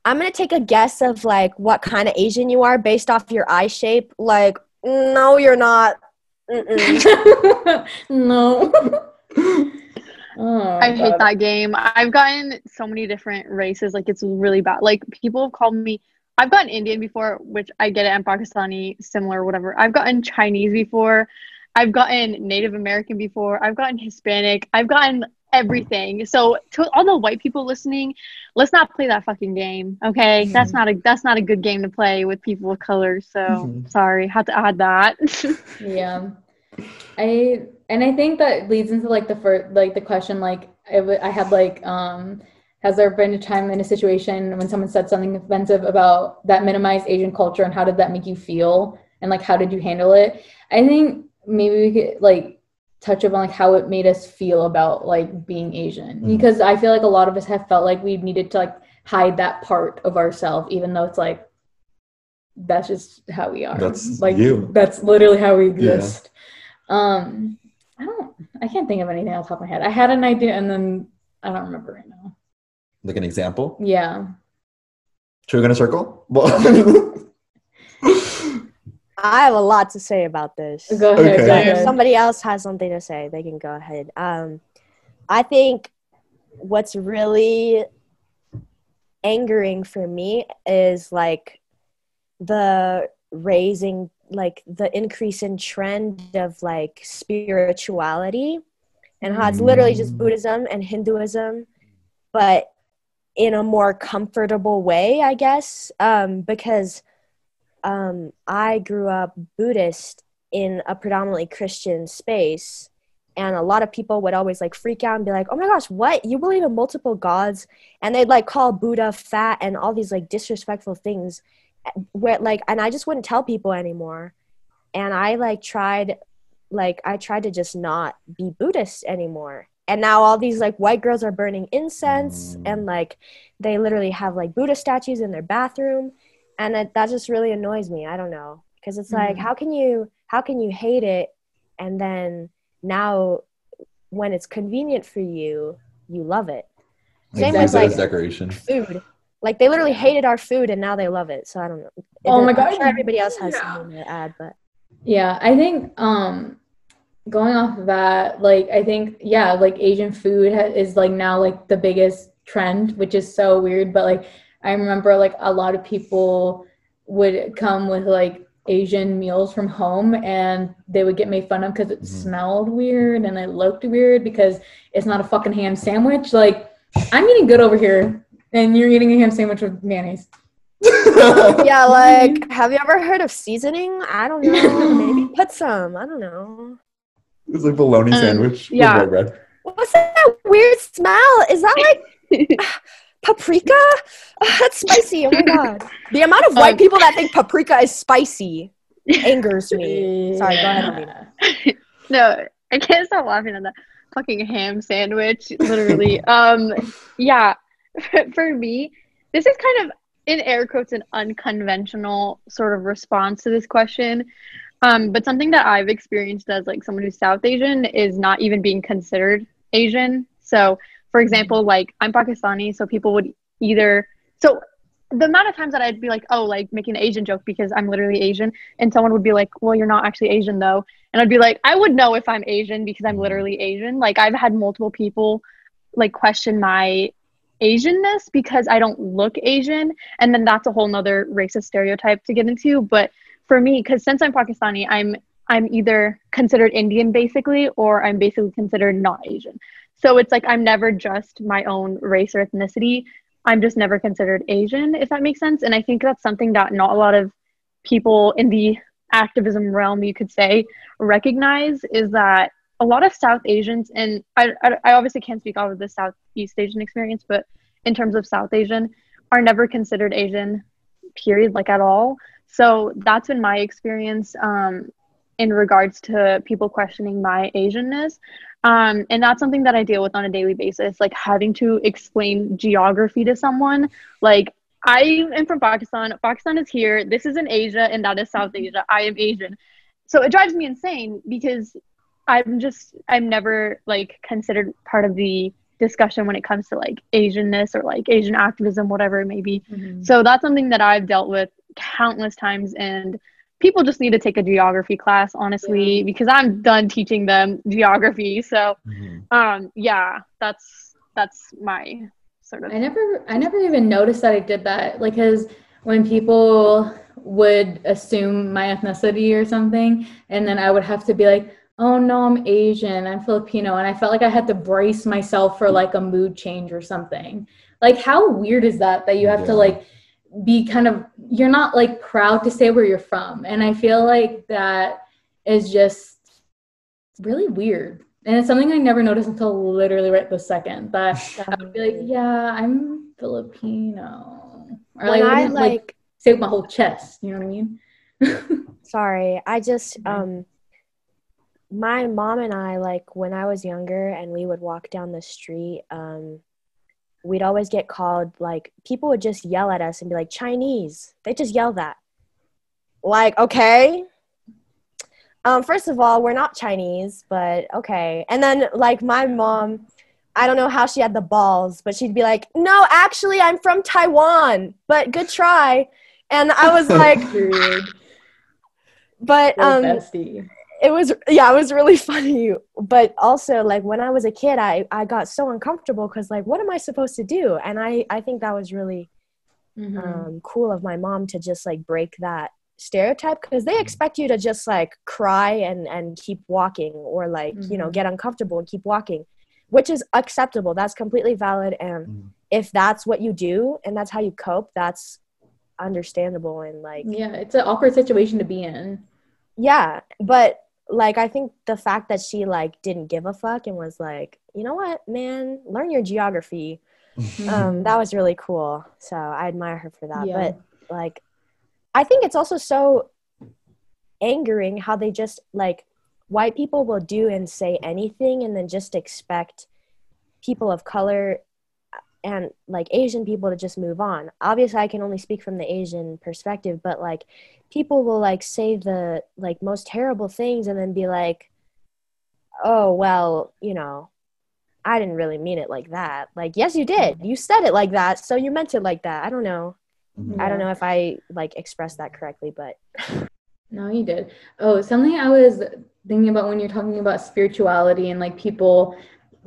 Speaker 5: I'm gonna take a guess of like what kind of Asian you are based off your eye shape. Like, no, you're not.
Speaker 2: No. Oh,
Speaker 3: I hate that game. I've gotten so many different races. Like it's really bad. Like people have called me. I've gotten Indian before, which I get it, and Pakistani, similar, whatever. I've gotten Chinese before. I've gotten Native American before. I've gotten Hispanic. I've gotten everything. So to all the white people listening, let's not play that fucking game. Okay, that's not a that's not a good game to play with people of color. So
Speaker 1: Mhm.
Speaker 3: sorry, had to add that.
Speaker 2: Yeah. I and I think that leads into like the first like the question like I, w- I had like um has there been a time in a situation when someone said something offensive about that minimized Asian culture and how did that make you feel and like how did you handle it? I think maybe we could like touch upon like how it made us feel about like being Asian
Speaker 1: Mhm.
Speaker 2: because I feel like a lot of us have felt like we needed to like hide that part of ourselves even though it's like that's just how we are.
Speaker 1: That's
Speaker 2: like
Speaker 1: you.
Speaker 2: that's literally how we
Speaker 1: Yeah.
Speaker 2: exist. Um, I don't. I can't think of anything off the top of my head. I had an idea, and then I don't remember right now.
Speaker 1: Like an example.
Speaker 2: Yeah.
Speaker 1: Should we go in a circle? Well,
Speaker 5: I have a lot to say about this.
Speaker 2: Go ahead.
Speaker 1: Okay.
Speaker 2: Go
Speaker 5: But if somebody else has something to say, they can go ahead. Um, I think what's really angering for me is like the raising, like the increase in trend of like spirituality and how it's literally just
Speaker 1: Mm.
Speaker 5: Buddhism and Hinduism, but in a more comfortable way, I guess. Um, because um, I grew up Buddhist in a predominantly Christian space. And a lot of people would always like freak out and be like, oh my gosh, what? You believe in multiple gods? And they'd like call Buddha fat and all these like disrespectful things. Where like, and I just wouldn't tell people anymore. And I like tried, like, I tried to just not be Buddhist anymore. And now all these like white girls are burning incense
Speaker 1: Mm.
Speaker 5: and like they literally have like Buddha statues in their bathroom and it, that just really annoys me i don't know because it's like
Speaker 2: Mhm.
Speaker 5: how can you how can you hate it and then now when it's convenient for you you love it Same with,
Speaker 1: as
Speaker 5: like-
Speaker 1: decoration.
Speaker 5: food Like they literally hated our food and now they love it. So I don't know.
Speaker 2: Oh my
Speaker 5: I'm
Speaker 2: God.
Speaker 5: sure everybody else has
Speaker 2: Yeah.
Speaker 5: something to add, but
Speaker 2: Yeah, I think um going off of that, like I think yeah, like Asian food ha- is like now like the biggest trend, which is so weird, but like I remember like a lot of people would come with like Asian meals from home and they would get made fun of because it
Speaker 1: Mhm.
Speaker 2: smelled weird and it looked weird because it's not a fucking ham sandwich. Like I'm eating good over here and you're eating a ham sandwich with mayonnaise.
Speaker 5: yeah, like have you ever heard of seasoning? I don't know. Maybe put some. I don't know.
Speaker 1: It's like bologna
Speaker 3: Um,
Speaker 1: sandwich
Speaker 3: yeah.
Speaker 1: with white bread.
Speaker 5: What's that weird smell? Is that like paprika? Ah, that's spicy. Oh my god. The amount of white
Speaker 3: Um,
Speaker 5: people that think paprika is spicy angers me. Sorry, go ahead, Alina.
Speaker 3: No, I can't stop laughing at that fucking ham sandwich. Literally. um, yeah. For me, this is kind of in air quotes an unconventional sort of response to this question. Um, but something that I've experienced as like someone who's South Asian is not even being considered Asian. So, for example, like I'm Pakistani, so people would either so the amount of times that I'd be like, oh, like making an Asian joke because I'm literally Asian, and someone would be like, well, you're not actually Asian though, and I'd be like, I would know if I'm Asian because I'm literally Asian. Like I've had multiple people like question my Asianness because I don't look Asian, and then that's a whole nother racist stereotype to get into. But for me, because since I'm Pakistani, I'm I'm either considered Indian basically, or I'm basically considered not Asian. So it's like I'm never just my own race or ethnicity. I'm just never considered Asian, if that makes sense. And I think that's something that not a lot of people in the activism realm, you could say, recognize is that a lot of South Asians, and I, I, I obviously can't speak off of the Southeast Asian experience, but in terms of South Asian, are never considered Asian, period, like at all. So that's been my experience um, in regards to people questioning my Asianness. Um, and that's something that I deal with on a daily basis, like having to explain geography to someone. Like, I am from Pakistan. Pakistan is here. This is in Asia, and that is South Asia. I am Asian. So it drives me insane because I'm just, I'm never like considered part of the discussion when it comes to like Asianness or like Asian activism, whatever it may be. So that's something that I've dealt with countless times and people just need to take a geography class honestly because I'm done teaching them geography. So
Speaker 1: Mhm.
Speaker 3: um yeah, that's that's my sort of
Speaker 2: I never I never even noticed that I did that. Like cuz when people would assume my ethnicity or something and then I would have to be like, "Oh no, I'm Asian. I'm Filipino." And I felt like I had to brace myself for like a mood change or something. Like how weird is that that you have to like be kind of you're not like proud to say where you're from. And I feel like that is just really weird. And it's something I never noticed until literally right this second. That I would be like, yeah, I'm Filipino. Or like,
Speaker 5: I
Speaker 2: wouldn't,
Speaker 5: like
Speaker 2: say with my whole chest. You know what I mean?
Speaker 5: Sorry, I just um my mom and I like when I was younger and we would walk down the street um we'd always get called like people would just yell at us and be like Chinese. They just yell that. Like, okay. Um first of all, we're not Chinese, but okay. And then like my mom I don't know how she had the balls, but she'd be like, "No, actually I'm from Taiwan, but good try." And I was like,
Speaker 2: Period.
Speaker 5: but um
Speaker 2: bestie.
Speaker 5: It was yeah it was really funny but also like when i was a kid i i got so uncomfortable because like what am i supposed to do and i i think that was really
Speaker 2: Mhm.
Speaker 5: um cool of my mom to just like break that stereotype because they expect you to just like cry and and keep walking or like you know
Speaker 2: Mhm.
Speaker 5: get uncomfortable and keep walking which is acceptable that's completely valid and
Speaker 1: Mhm.
Speaker 5: if that's what you do and that's how you cope that's understandable and like
Speaker 2: yeah, it's an awkward situation to be in.
Speaker 5: yeah but like i think the fact that she like didn't give a fuck and was like you know what man? Learn your geography. Um that was really cool. So i admire her for that.
Speaker 2: Yeah.
Speaker 5: but like i think it's also so angering how they just like white people will do and say anything and then just expect people of color and like asian people to just move on obviously i can only speak from the asian perspective but like people will like say the like most terrible things and then be like oh well you know I didn't really mean it like that. Like, yes, you did. You said it like that, so you meant it like that. I don't know. I don't know if I like expressed that correctly, but
Speaker 2: No, you did. Oh, something I was thinking about when you're talking about spirituality and like people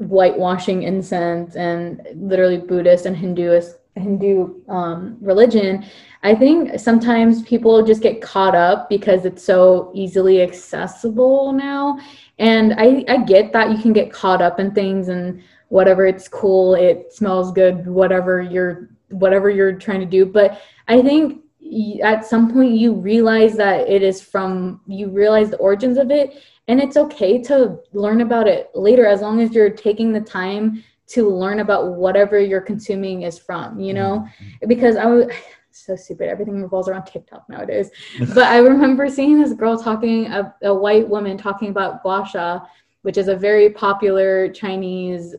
Speaker 2: whitewashing incense and literally Buddhist and Hinduist Hindu um, religion. I think sometimes people just get caught up because it's so easily accessible now. And I, I get that you can get caught up in things and whatever it's cool, it smells good, whatever you're whatever you're trying to do. But I think at some point you realize that it is from you realize the origins of it and it's okay to learn about it later as long as you're taking the time to learn about whatever you're consuming is from you know? Because i was so stupid. Everything revolves around tiktok nowadays. But i remember seeing this girl talking a, a white woman talking about gua sha which is a very popular chinese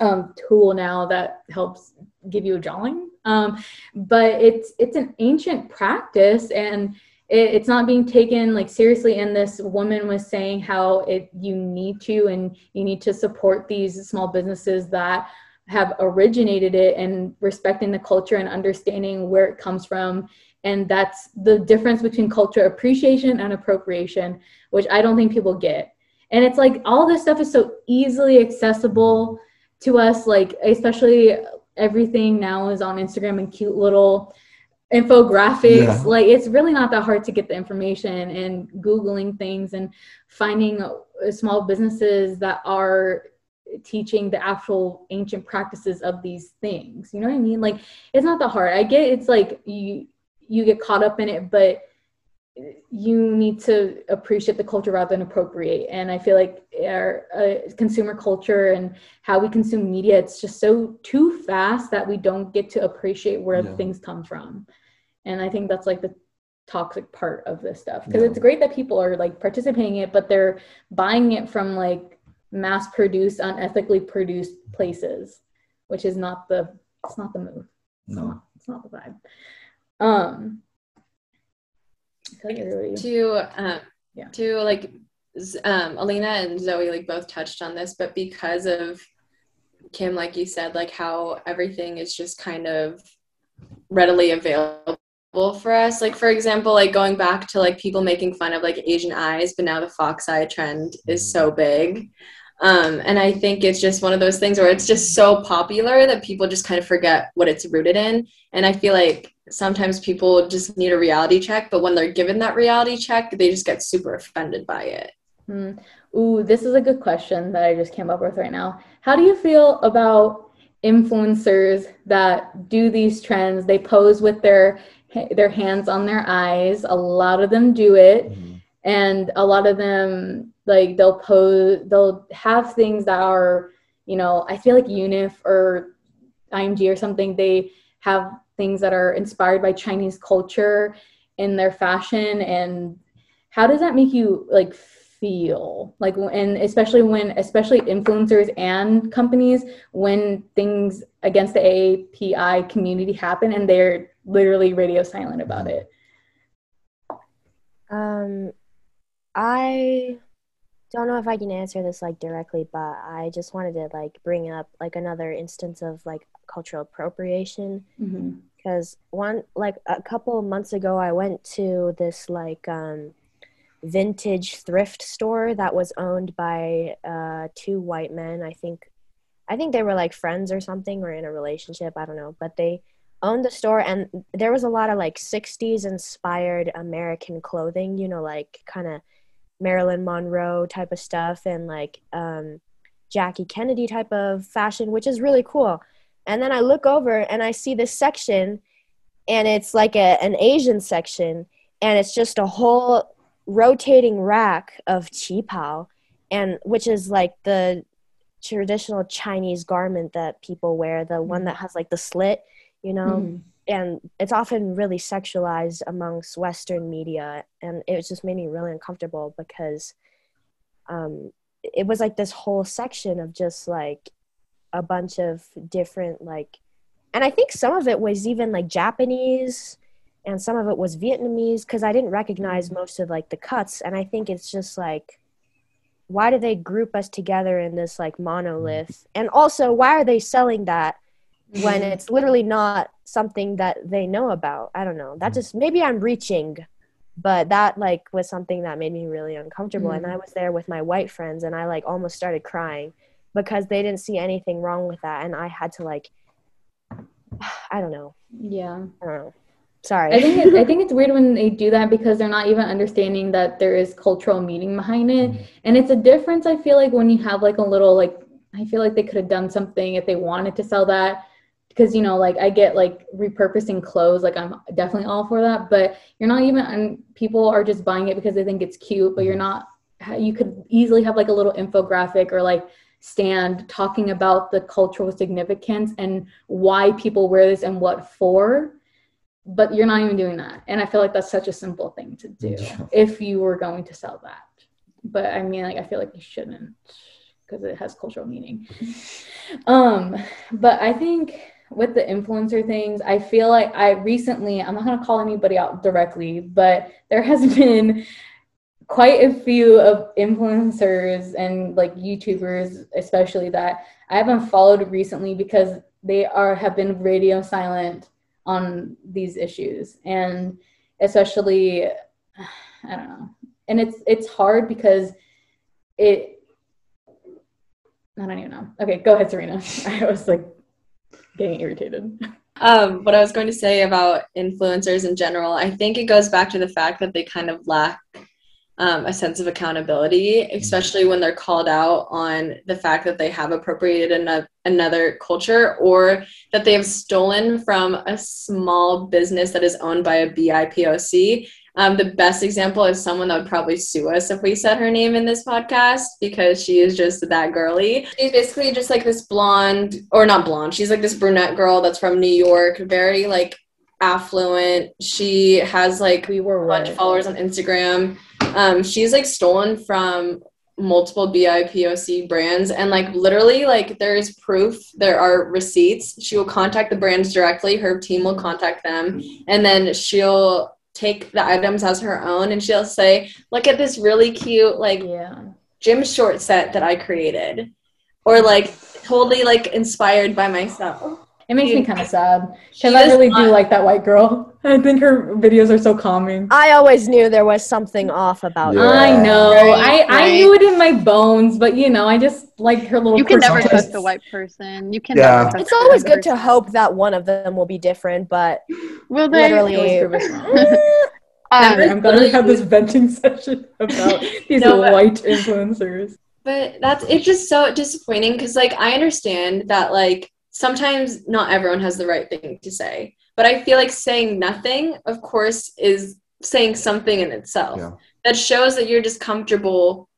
Speaker 2: um, tool now that helps give you a drawing um, but it's it's an ancient practice and it, it's not being taken like seriously and this woman was saying how it you need to and you need to support these small businesses that have originated it and respecting the culture and understanding where it comes from. And that's the difference between culture appreciation and appropriation which i don't think people get. And it's like all this stuff is so easily accessible to us like especially everything now is on instagram and cute little infographics
Speaker 1: Yeah.
Speaker 2: like it's really not that hard to get the information and googling things and finding uh, small businesses that are teaching the actual ancient practices of these things. You know what i mean? Like it's not that hard. I get it's like you you get caught up in it but you need to appreciate the culture rather than appropriate and i feel like our uh, consumer culture and how we consume media it's just so too fast that we don't get to appreciate where
Speaker 1: Yeah.
Speaker 2: things come from and i think that's like the toxic part of this stuff because
Speaker 1: Yeah.
Speaker 2: it's great that people are like participating in it but they're buying it from like mass produced unethically produced places which is not the it's not the move it's
Speaker 1: No.
Speaker 2: not, it's not the vibe um I feel like everybody-
Speaker 4: to um
Speaker 2: Yeah.
Speaker 4: to like um Alina and Zoe like both touched on this but because of Kim like you said like how everything is just kind of readily available for us. Like for example like going back to like people making fun of like Asian eyes but now the fox eye trend is so big um and I think it's just one of those things where it's just so popular that people just kind of forget what it's rooted in and I feel like sometimes people just need a reality check, but when they're given that reality check, they just get super offended by it.
Speaker 2: Hmm. Ooh, this is a good question that I just came up with right now. How do you feel about influencers that do these trends? They pose with their their hands on their eyes. A lot of them do it,
Speaker 1: Mhm.
Speaker 2: and a lot of them like they'll pose. They'll have things that are, you know, I feel like Unif or IMG or something. They have things that are inspired by Chinese culture in their fashion and how does that make you like feel like and especially when especially influencers and companies when things against the API community happen and they're literally radio silent about it
Speaker 5: Um, I don't know if I can answer this like directly, but I just wanted to like bring up like another instance of like cultural appropriation because one like a couple of months ago I went to this like um vintage thrift store that was owned by uh two white men. I think I think they were like friends or something or in a relationship, I don't know, but they owned the store and there was a lot of like 60s inspired American clothing, you know, like kind of Marilyn Monroe type of stuff and like um Jackie Kennedy type of fashion, which is really cool. And then I look over and I see this section and it's like a, an Asian section and it's just a whole rotating rack of qipao and which is like the traditional Chinese garment that people wear, the one that has like the slit, you know,
Speaker 2: Mhm.
Speaker 5: And it's often really sexualized amongst Western media, and it just made me really uncomfortable because um, it was like this whole section of just like a bunch of different like, and I think some of it was even like Japanese, and some of it was Vietnamese because I didn't recognize most of like the cuts, and I think it's just like why do they group us together in this like monolith? And also, why are they selling that when it's literally not something that they know about? I don't know. That just maybe I'm reaching, but that like was something that made me really uncomfortable. And
Speaker 2: Mhm.
Speaker 5: I was there with my white friends, and I like almost started crying because they didn't see anything wrong with that, and I had to like, I don't know,
Speaker 2: Yeah.
Speaker 5: I don't know. Sorry.
Speaker 2: I think it, I think it's weird when they do that because they're not even understanding that there is cultural meaning behind it, and it's a difference. I feel like when you have like a little like I feel like they could have done something if they wanted to sell that because you know like I get like repurposing clothes like I'm definitely all for that, but you're not even and people are just buying it because they think it's cute, but you're not. You could easily have like a little infographic or like stand talking about the cultural significance and why people wear this and what for but you're not even doing that and i feel like that's such a simple thing to do if you were going to sell that but i mean like i feel like you shouldn't because it has cultural meaning um but i think with the influencer things i feel like i recently i'm not going to call anybody out directly but there has been quite a few of influencers and like youtubers especially that i haven't followed recently because they are have been radio silent on these issues. And especially i don't know. And it's it's hard because it i don't even know. Okay go ahead Ceryna. I was like getting irritated
Speaker 4: Um, what I was going to say about influencers in general, I think it goes back to the fact that they kind of lack um, a sense of accountability, especially when they're called out on the fact that they have appropriated ano- another culture or that they have stolen from a small business that is owned by a BIPOC. Um, the best example is someone that would probably sue us if we said her name in this podcast because she is just that girly. She's basically just like this blonde, or not blonde, she's like this brunette girl that's from New York, very like affluent. She has like
Speaker 2: we were
Speaker 4: a bunch of followers on Instagram. Um, she's like stolen from multiple BIPOC brands and like literally like there is proof there are receipts she will contact the brands directly her team will contact them and then she'll take the items as her own and she'll say look at this really cute like
Speaker 2: yeah.
Speaker 4: gym short set that i created. Or like totally like inspired by myself
Speaker 2: it makes me kind of sad because i really
Speaker 4: not-
Speaker 2: do like that white girl i think her videos are so calming
Speaker 5: I always knew there was something off about
Speaker 1: Yeah.
Speaker 5: her.
Speaker 2: I know.
Speaker 3: Right,
Speaker 2: I, I knew it in my bones, but you know, I just like her little.
Speaker 3: You can never
Speaker 1: Sometimes-
Speaker 3: trust a white person. You can
Speaker 1: Yeah.
Speaker 3: never
Speaker 5: It's always
Speaker 3: white
Speaker 5: good to hope that one of them will be different, but
Speaker 3: Will they?
Speaker 5: literally-
Speaker 2: Always prove us wrong.
Speaker 3: Um,
Speaker 2: I'm glad we have this venting session about these
Speaker 4: No, but-
Speaker 2: white influencers.
Speaker 4: But that's it's just so disappointing because like I understand that like sometimes not everyone has the right thing to say. But I feel like saying nothing, of course, is saying something in itself.
Speaker 1: Yeah.
Speaker 4: That shows that you're just comfortable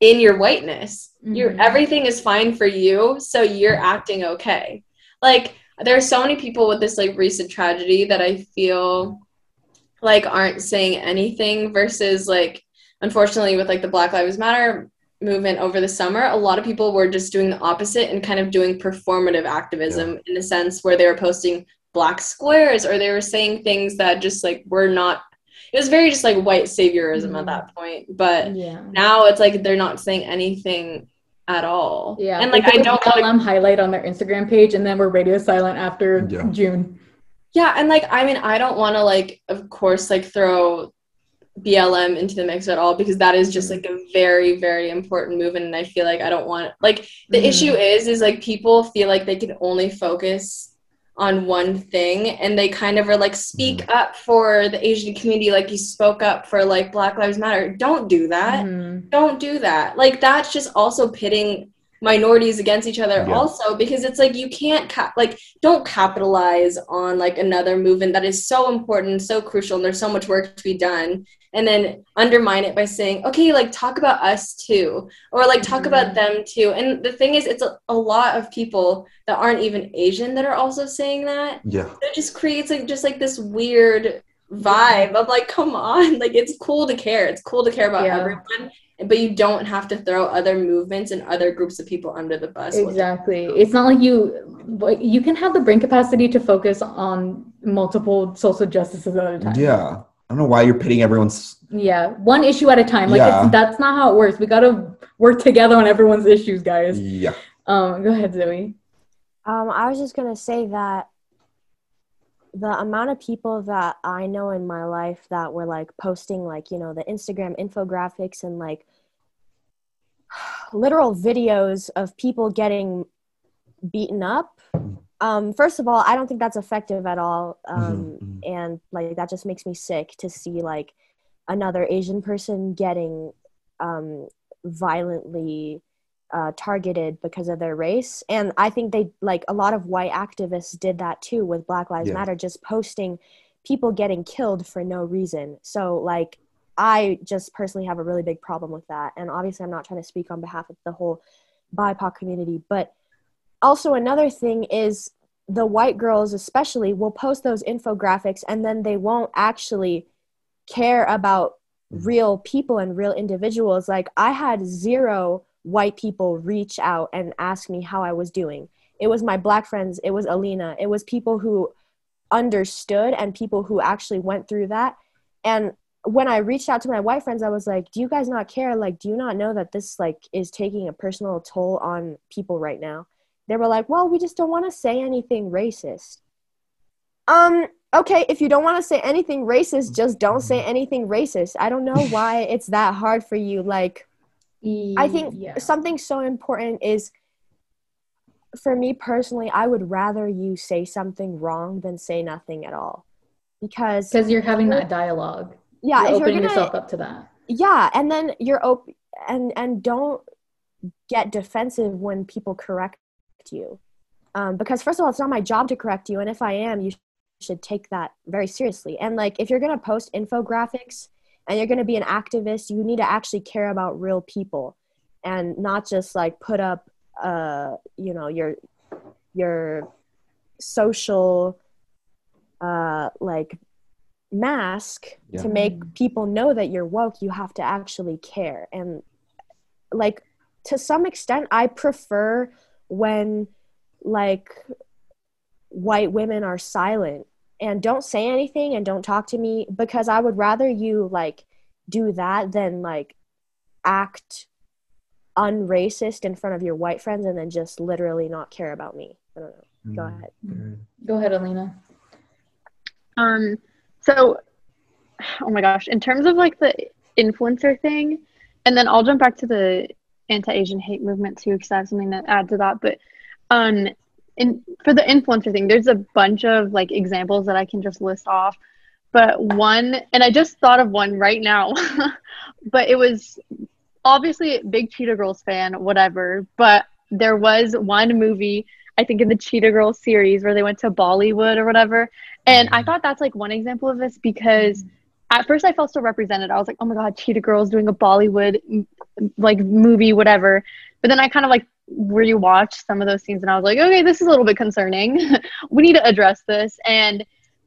Speaker 4: in your whiteness. Your
Speaker 2: Mhm.
Speaker 4: everything is fine for you, so you're acting okay. Like there are so many people with this like recent tragedy that I feel like aren't saying anything versus like unfortunately with like the Black Lives Matter movement over the summer, a lot of people were just doing the opposite and kind of doing performative activism in a sense where they were posting black squares or they were saying things that just like were not it was very just like white saviorism at
Speaker 2: Mhm.
Speaker 4: that point. But
Speaker 2: Yeah.
Speaker 4: now it's like they're not saying anything at all.
Speaker 2: Yeah.
Speaker 4: And like I don't
Speaker 2: a
Speaker 4: want to
Speaker 2: highlight on their Instagram page and then we're radio silent after
Speaker 1: Yeah.
Speaker 2: June.
Speaker 4: Yeah, and like I mean, I don't want to like, of course, like throw BLM into the mix at all because that is just like a very, very important movement, and I feel like I don't want like the
Speaker 2: Mhm.
Speaker 4: issue is is like people feel like they can only focus on one thing and they kind of are like speak up for the asian community like you spoke up for like black lives matter don't do that
Speaker 2: Mhm.
Speaker 4: don't do that. Like that's just also pitting minorities against each other
Speaker 1: Yeah.
Speaker 4: also because it's like you can't cap- like don't capitalize on like another movement that is so important, so crucial and there's so much work to be done and then undermine it by saying, "Okay, like talk about us too." Or like talk about mm-hmm. them too. And the thing is it's a, a lot of people that aren't even Asian that are also saying that
Speaker 1: Yeah.
Speaker 4: it just creates like just like this weird vibe of like come on like it's cool to care it's cool to care about
Speaker 2: Yeah.
Speaker 4: everyone but you don't have to throw other movements and other groups of people under the bus
Speaker 2: Exactly. It's not like you like, you can have the brain capacity to focus on multiple social justices at a time.
Speaker 1: Yeah. I don't know why you're pitting everyone's.
Speaker 2: Yeah, one issue at a time. Like
Speaker 1: Yeah.
Speaker 2: it's, that's not how it works. We gotta work together on everyone's issues, guys.
Speaker 1: Yeah.
Speaker 2: Um, go ahead, Zoe.
Speaker 5: Um, I was just gonna say that the amount of people that I know in my life that were like posting like you know the Instagram infographics and like literal videos of people getting beaten up. Um, first of all, I don't think that's effective at all, um,
Speaker 1: Mhm,
Speaker 5: and like that just makes me sick to see like another Asian person getting um, violently uh, targeted because of their race. And I think they like a lot of white activists did that too with Black Lives
Speaker 1: Yeah.
Speaker 5: Matter, just posting people getting killed for no reason. So like I just personally have a really big problem with that. And obviously I'm not trying to speak on behalf of the whole BIPOC community, but also another thing is the white girls especially will post those infographics and then they won't actually care about mm-hmm. real people and real individuals. Like i had zero white people reach out and ask me how i was doing. It was my black friends it was alina it was people who understood and people who actually went through that. And when i reached out to my white friends i was like do you guys not care like do you not know that this like is taking a personal toll on people right now they were like well we just don't want to say anything racist um okay if you don't want to say anything racist just don't say anything racist i don't know why it's that hard for you like I think
Speaker 2: yeah.
Speaker 5: something so important is for me personally, I would rather you say something wrong than say nothing at all. Because
Speaker 2: because you're having that dialogue.
Speaker 5: Yeah,
Speaker 2: you're
Speaker 5: if you're
Speaker 2: opening
Speaker 5: gonna
Speaker 2: yourself up to that.
Speaker 5: yeah, and then you're op- and and don't get defensive when people correct you. Um, because first of all, it's not my job to correct you, and if I am, you should take that very seriously. And like, if you're gonna post infographics and you're gonna be an activist, you need to actually care about real people, and not just like put up, uh, you know, your your social, uh, like mask
Speaker 1: Yeah.
Speaker 5: to make people know that you're woke. You have to actually care, and like to some extent, I prefer when like white women are silent and don't say anything and don't talk to me because I would rather you like do that than like act unracist in front of your white friends and then just literally not care about me. I don't know. Go ahead.
Speaker 1: Mm.
Speaker 2: Go ahead, Alina.
Speaker 3: Um, so, oh my gosh, in terms of like the influencer thing, and then I'll jump back to the anti-Asian hate movement too, because I have something to add to that. But, um, in for the influencer thing, there's a bunch of like examples that I can just list off. But one, and I just thought of one right now, but it was obviously big Cheetah Girls fan, whatever. But there was one movie, I think in the Cheetah Girls series, where they went to Bollywood or whatever. And I thought that's like one example of this because at first I felt so represented. I was like, oh my God, Cheetah Girls doing a Bollywood like movie, whatever. But then I kind of like rewatched some of those scenes and I was like, okay, this is a little bit concerning. we need to address this. And,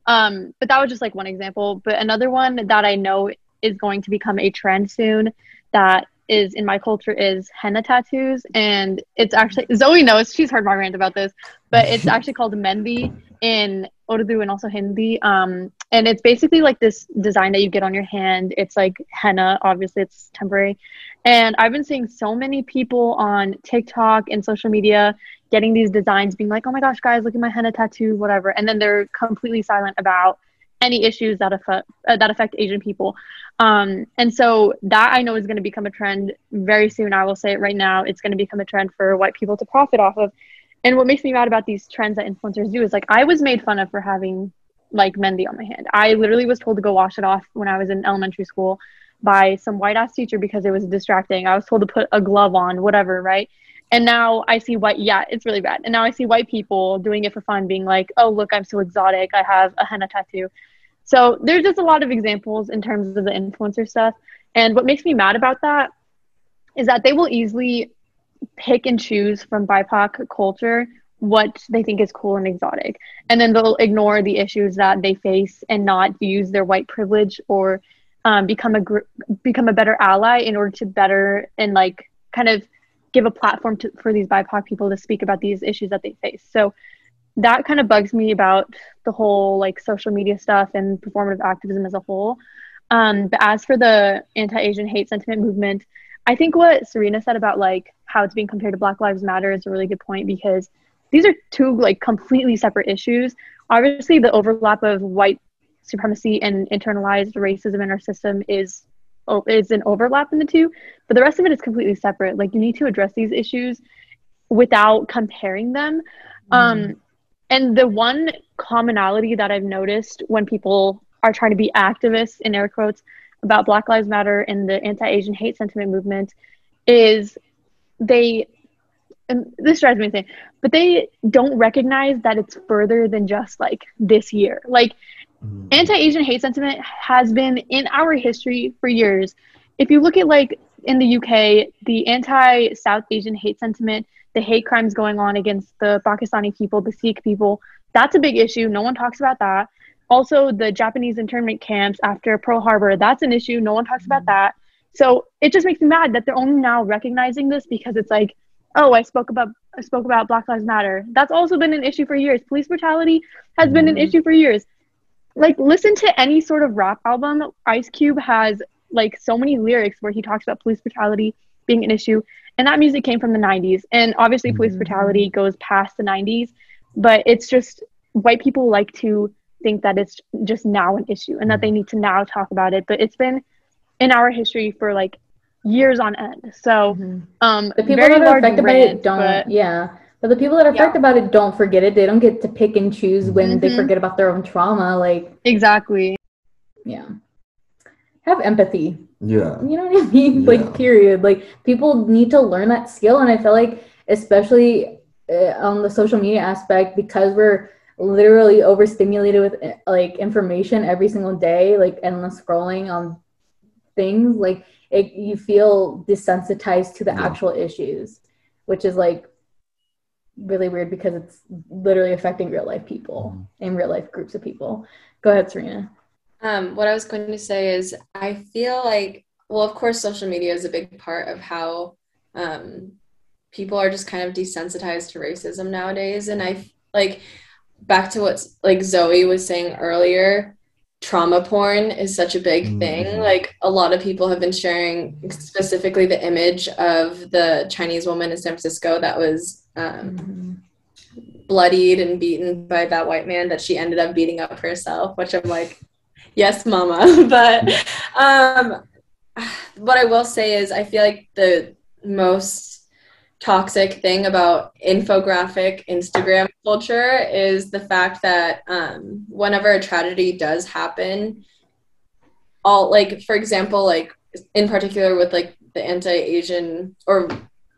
Speaker 3: um, but that was just like one example. But another one that I know is going to become a trend soon that is in my culture is henna tattoos. And it's actually, Zoe knows, she's heard my rant about this, but it's actually called Mehndi in Urdu and also Hindi. Um, and it's basically like this design that you get on your hand. It's like henna, obviously, it's temporary. And I've been seeing so many people on TikTok and social media getting these designs, being like, oh my gosh, guys, look at my henna tattoo, whatever. And then they're completely silent about any issues that affect uh, that affect Asian people. Um, and so that I know is going to become a trend very soon. I will say it right now. It's going to become a trend for white people to profit off of. And what makes me mad about these trends that influencers do is like I was made fun of for having like Mehndi on my hand. I literally was told to go wash it off when I was in elementary school by some white ass teacher because it was distracting. I was told to put a glove on, whatever, right? And now I see white, yeah, it's really bad. And now I see white people doing it for fun, being like, oh, look, I'm so exotic. I have a henna tattoo. So there's just a lot of examples in terms of the influencer stuff. And what makes me mad about that is that they will easily pick and choose from BIPOC culture what they think is cool and exotic. And then they'll ignore the issues that they face and not use their white privilege or um, become a gr- become a better ally in order to better and like kind of give a platform to, for these BIPOC people to speak about these issues that they face. So that kind of bugs me about the whole like social media stuff and performative activism as a whole. Um, but as for the anti-Asian hate sentiment movement, I think what Ceryna said about like how it's being compared to Black Lives Matter is a really good point because these are two like completely separate issues. Obviously, the overlap of white supremacy and internalized racism in our system is is an overlap in the two, but the rest of it is completely separate. Like you need to address these issues without comparing them. Mm. Um, and the one commonality that I've noticed when people are trying to be activists in air quotes about Black Lives Matter and the anti-Asian hate sentiment movement is they and this drives me insane, but they don't recognize that it's further than just like this year. Like mm-hmm. anti-Asian hate sentiment has been in our history for years. If you look at like in the UK, the anti-South Asian hate sentiment, the hate crimes going on against the Pakistani people, the Sikh people, that's a big issue. No one talks about that. Also, the Japanese internment camps after Pearl Harbor, that's an issue. No one talks about that. So it just makes me mad that they're only now recognizing this because it's like, oh, I spoke about I spoke about Black Lives Matter. That's also been an issue for years. Police brutality has mm-hmm. been an mm-hmm. issue for years. Like listen to any sort of rap album. Ice Cube has like so many lyrics where he talks about police brutality being an issue. And that music came from the 90s. And obviously police mm-hmm. brutality goes past the 90s, but it's just white people like to think that it's just now an issue and that they need to now talk about it. But it's been in our history for like years on end. So
Speaker 2: mm-hmm. um the people that are affected by it don't but, yeah. But the people that are affected yeah. about it don't forget it. They don't get to pick and choose when mm-hmm. they forget about their own trauma. Like
Speaker 3: Exactly.
Speaker 2: Yeah. Have empathy.
Speaker 1: Yeah.
Speaker 2: You know what I mean? Yeah. Like period. Like people need to learn that skill and I feel like especially uh, on the social media aspect because we're literally overstimulated with uh, like information every single day, like endless scrolling on things, like it, you feel desensitized to the yeah. actual issues, which is like really weird because it's literally affecting real life people mm-hmm. and real life groups of people. Go ahead, Ceryna.
Speaker 4: Um, what I was going to say is, I feel like, well, of course, social media is a big part of how um, people are just kind of desensitized to racism nowadays. And I like back to what like Zoe was saying earlier, trauma porn is such a big mm-hmm. thing. Like a lot of people have been sharing specifically the image of the Chinese woman in San Francisco that was um, mm-hmm. bloodied and beaten by that white man that she ended up beating up herself, which I'm like, yes, mama. but um, what I will say is I feel like the most toxic thing about infographic Instagram culture is the fact that um, whenever a tragedy does happen, all like for example, like in particular with like the anti-Asian or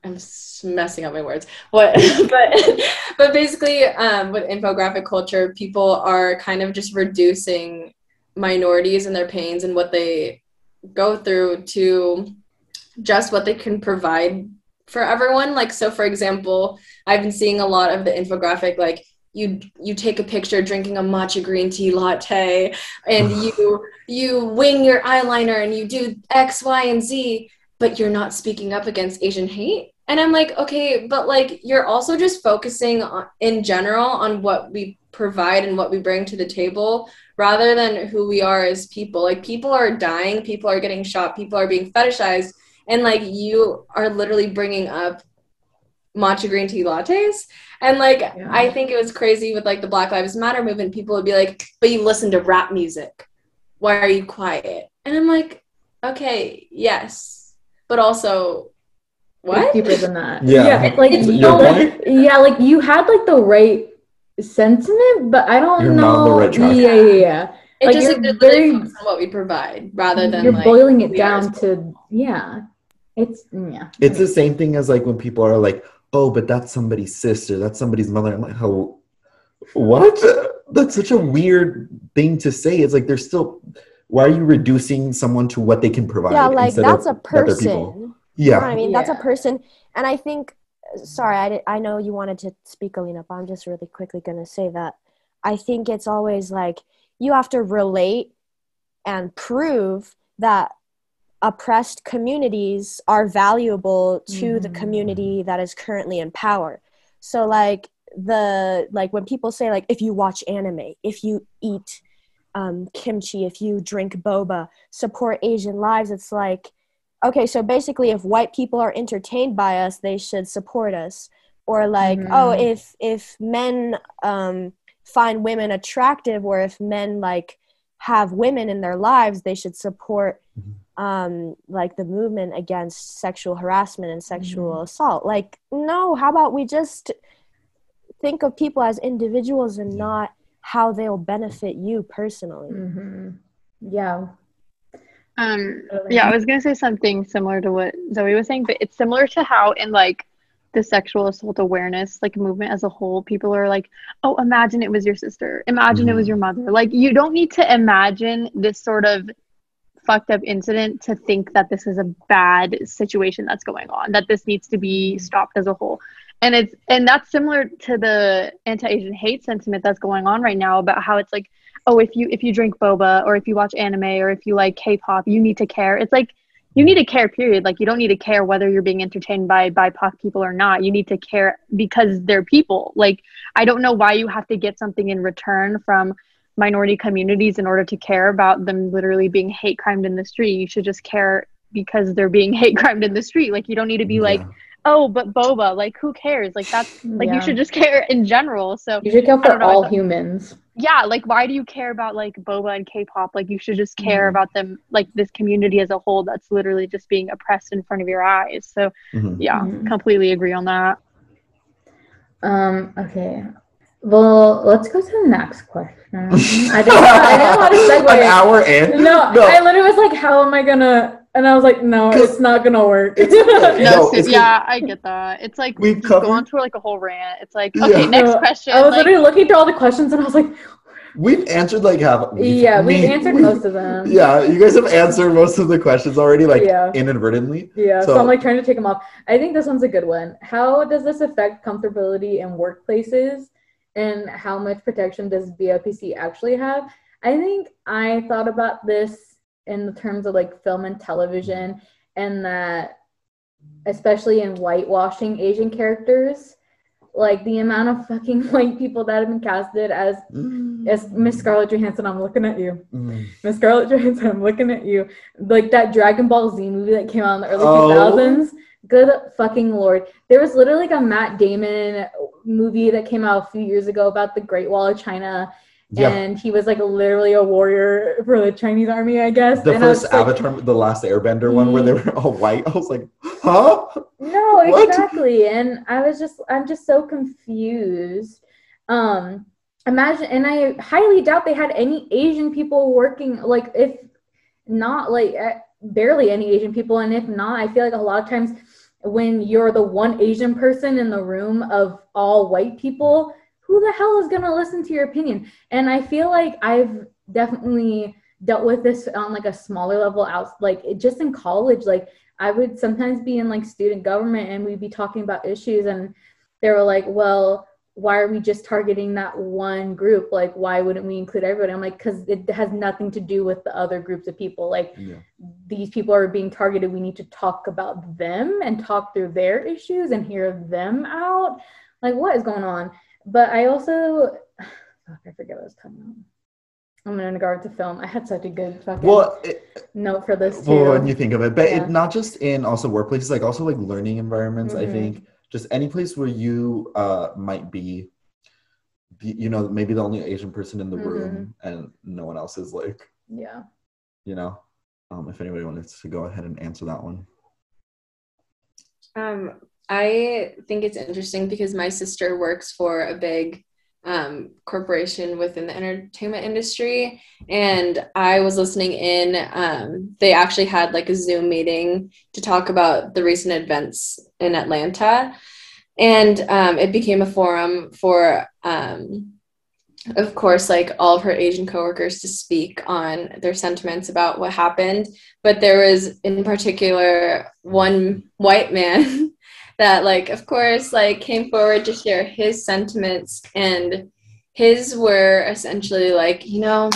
Speaker 4: I'm messing up my words. What, but but basically, um, with infographic culture, people are kind of just reducing minorities and their pains and what they go through to just what they can provide for everyone. Like, so for example, I've been seeing a lot of the infographic, like, you you take a picture drinking a matcha green tea latte and you you wing your eyeliner and you do x y and z but you're not speaking up against asian hate and i'm like okay but like you're also just focusing on, in general on what we provide and what we bring to the table rather than who we are as people. Like people are dying people are getting shot people are being fetishized and like you are literally bringing up matcha green tea lattes. And like yeah. i think it was crazy with like the black lives matter movement. People would be like but you listen to rap music. Why are you quiet? And i'm like okay yes. But also what?
Speaker 2: deeper than that.
Speaker 1: Yeah,
Speaker 2: yeah. Like you like, yeah like you had like the right sentiment but i don't
Speaker 1: you're
Speaker 2: know
Speaker 1: right
Speaker 2: yeah yeah yeah
Speaker 4: it like just like, very, what we provide rather than
Speaker 2: you're
Speaker 4: like,
Speaker 2: boiling it down to yeah it's yeah.
Speaker 1: It's the same thing as like when people are like, "Oh, but that's somebody's sister. That's somebody's mother." I'm like, "How? What? That's such a weird thing to say." It's like they're still. Why are you reducing someone to what they can provide?
Speaker 5: Yeah, like that's a person.
Speaker 1: Yeah,
Speaker 5: you know I mean, yeah. that's a person, and I think. Sorry, I did, I know you wanted to speak, Alina, but I'm just really quickly going to say that I think it's always like you have to relate and prove that oppressed communities are valuable to mm. the community that is currently in power. So, like, the like when people say like if you watch anime, if you eat um, kimchi, if you drink boba, support Asian lives, it's like okay, so basically if white people are entertained by us, they should support us. Or like,
Speaker 2: Mhm.
Speaker 5: oh, if if men um, find women attractive or if men like have women in their lives, they should support um like the movement against sexual harassment and sexual assault like no how about we just think of people as individuals and not how they'll benefit you personally
Speaker 2: hmm Yeah.
Speaker 3: Um, yeah, I was gonna say something similar to what Zoe was saying, but it's similar to how in like the sexual assault awareness like movement as a whole, people are like, "Oh, imagine it was your sister. Imagine it was
Speaker 1: Mhm.
Speaker 3: your mother." Like, you don't need to imagine this sort of fucked up incident to think that this is a bad situation that's going on. That this needs to be stopped as a whole. And it's and that's similar to the anti-Asian hate sentiment that's going on right now about how it's like oh if you if you drink boba or if you watch anime or if you like k-pop you need to care. It's like you need to care period. Like you don't need to care whether you're being entertained by bipoc people or not. You need to care because they're people. Like i don't know why you have to get something in return from minority communities in order to care about them literally being hate crimed in the street. You should just care because they're being hate crimed in the street. Like you don't need to be like
Speaker 1: Yeah.
Speaker 3: Oh but boba like who cares like that's like
Speaker 2: Yeah.
Speaker 3: you should just care in general so
Speaker 2: You should care for
Speaker 3: know,
Speaker 2: all
Speaker 3: thought-
Speaker 2: humans.
Speaker 3: yeah like why do you care about like boba and k-pop like you should just care
Speaker 2: Mhm.
Speaker 3: about them like this community as a whole that's literally just being oppressed in front of your eyes so
Speaker 1: Mhm.
Speaker 3: yeah
Speaker 2: Mhm.
Speaker 3: completely agree on that
Speaker 2: Um, okay. Well, let's go to the next question. I didn't, I didn't know how to segue.
Speaker 1: An hour in?
Speaker 2: No,
Speaker 1: No.
Speaker 2: I literally was like, how am I gonna? And I was like, no, it's not gonna work.
Speaker 1: it's
Speaker 3: no,
Speaker 1: No,
Speaker 3: so- yeah i get that it's like
Speaker 1: We've
Speaker 3: just
Speaker 1: covered-
Speaker 3: go on to like a whole rant it's like
Speaker 1: Yeah.
Speaker 3: okay next
Speaker 2: No,
Speaker 3: question
Speaker 2: I was
Speaker 3: like,
Speaker 2: literally looking through all the questions and I was like,
Speaker 1: We've answered like half. We've,
Speaker 2: yeah, we've
Speaker 1: me-
Speaker 2: answered
Speaker 1: we've-
Speaker 2: most of them.
Speaker 1: Yeah, you guys have answered most of the questions already, like
Speaker 2: Yeah.
Speaker 1: inadvertently.
Speaker 2: Yeah, so,
Speaker 1: So-
Speaker 2: I'm like trying to take them off. I think this one's a good one. How does this affect comfortability in workplaces, and how much protection does BIPOC actually have? I think I thought about this in the terms of like film and television, and that especially in whitewashing Asian characters, like the amount of fucking white people that have been casted as
Speaker 1: Mm.
Speaker 2: as Miss Scarlett Johansson. I'm looking at you.
Speaker 1: Mm.
Speaker 2: Miss Scarlett Johansson, I'm looking at you. Like that Dragon Ball Z movie that came out in the early
Speaker 1: Oh.
Speaker 2: 2000s. Good fucking lord. There was literally like a Matt Damon movie that came out a few years ago about the Great Wall of China.
Speaker 1: Yeah.
Speaker 2: And he was like literally a warrior for the Chinese army, I guess.
Speaker 1: The
Speaker 2: and
Speaker 1: first
Speaker 2: just like,
Speaker 1: Avatar, the last Airbender one, where they were all white. I was like, huh?
Speaker 2: No,
Speaker 1: What?
Speaker 2: exactly. And I was just I'm just so confused. Um imagine and I highly doubt they had any Asian people working like if not like eh, barely any Asian people and if not I feel like a lot of times when you're the one Asian person in the room of all white people who the hell is going to listen to your opinion and I feel like I've definitely dealt with this on like a smaller level out like just in college like I would sometimes be in like student government and we'd be talking about issues and they were like, well, why are we just targeting that one group? Like, why wouldn't we include everybody? I'm like, because it has nothing to do with the other groups of people. Like,
Speaker 1: Yeah.
Speaker 2: these people are being targeted. We need to talk about them and talk through their issues and hear them out. Like, what is going on? But I also, fuck, I forget what I was talking about. I'm in regard to film. I had such a good fucking
Speaker 1: Well, it,
Speaker 2: note for this too.
Speaker 1: well, when you think of it, but
Speaker 2: Yeah.
Speaker 1: it not just in also workplaces, like also like learning environments. I
Speaker 2: Mhm.
Speaker 1: think just any place where you uh might be, the, you know, maybe the only Asian person in the
Speaker 2: Mm-hmm.
Speaker 1: room, and no one else is like,
Speaker 2: yeah.
Speaker 1: you know. Um, if anybody wants to go ahead and answer that one.
Speaker 4: Um, I think it's interesting because my sister works for a big um, corporation within the entertainment industry, and I was listening in. Um, they actually had like a Zoom meeting to talk about the recent events in Atlanta, and um, it became a forum for. Um, of course, like all of her Asian coworkers to speak on their sentiments about what happened. But there was, in particular, one white man that like of course like came forward to share his sentiments and his were essentially like you know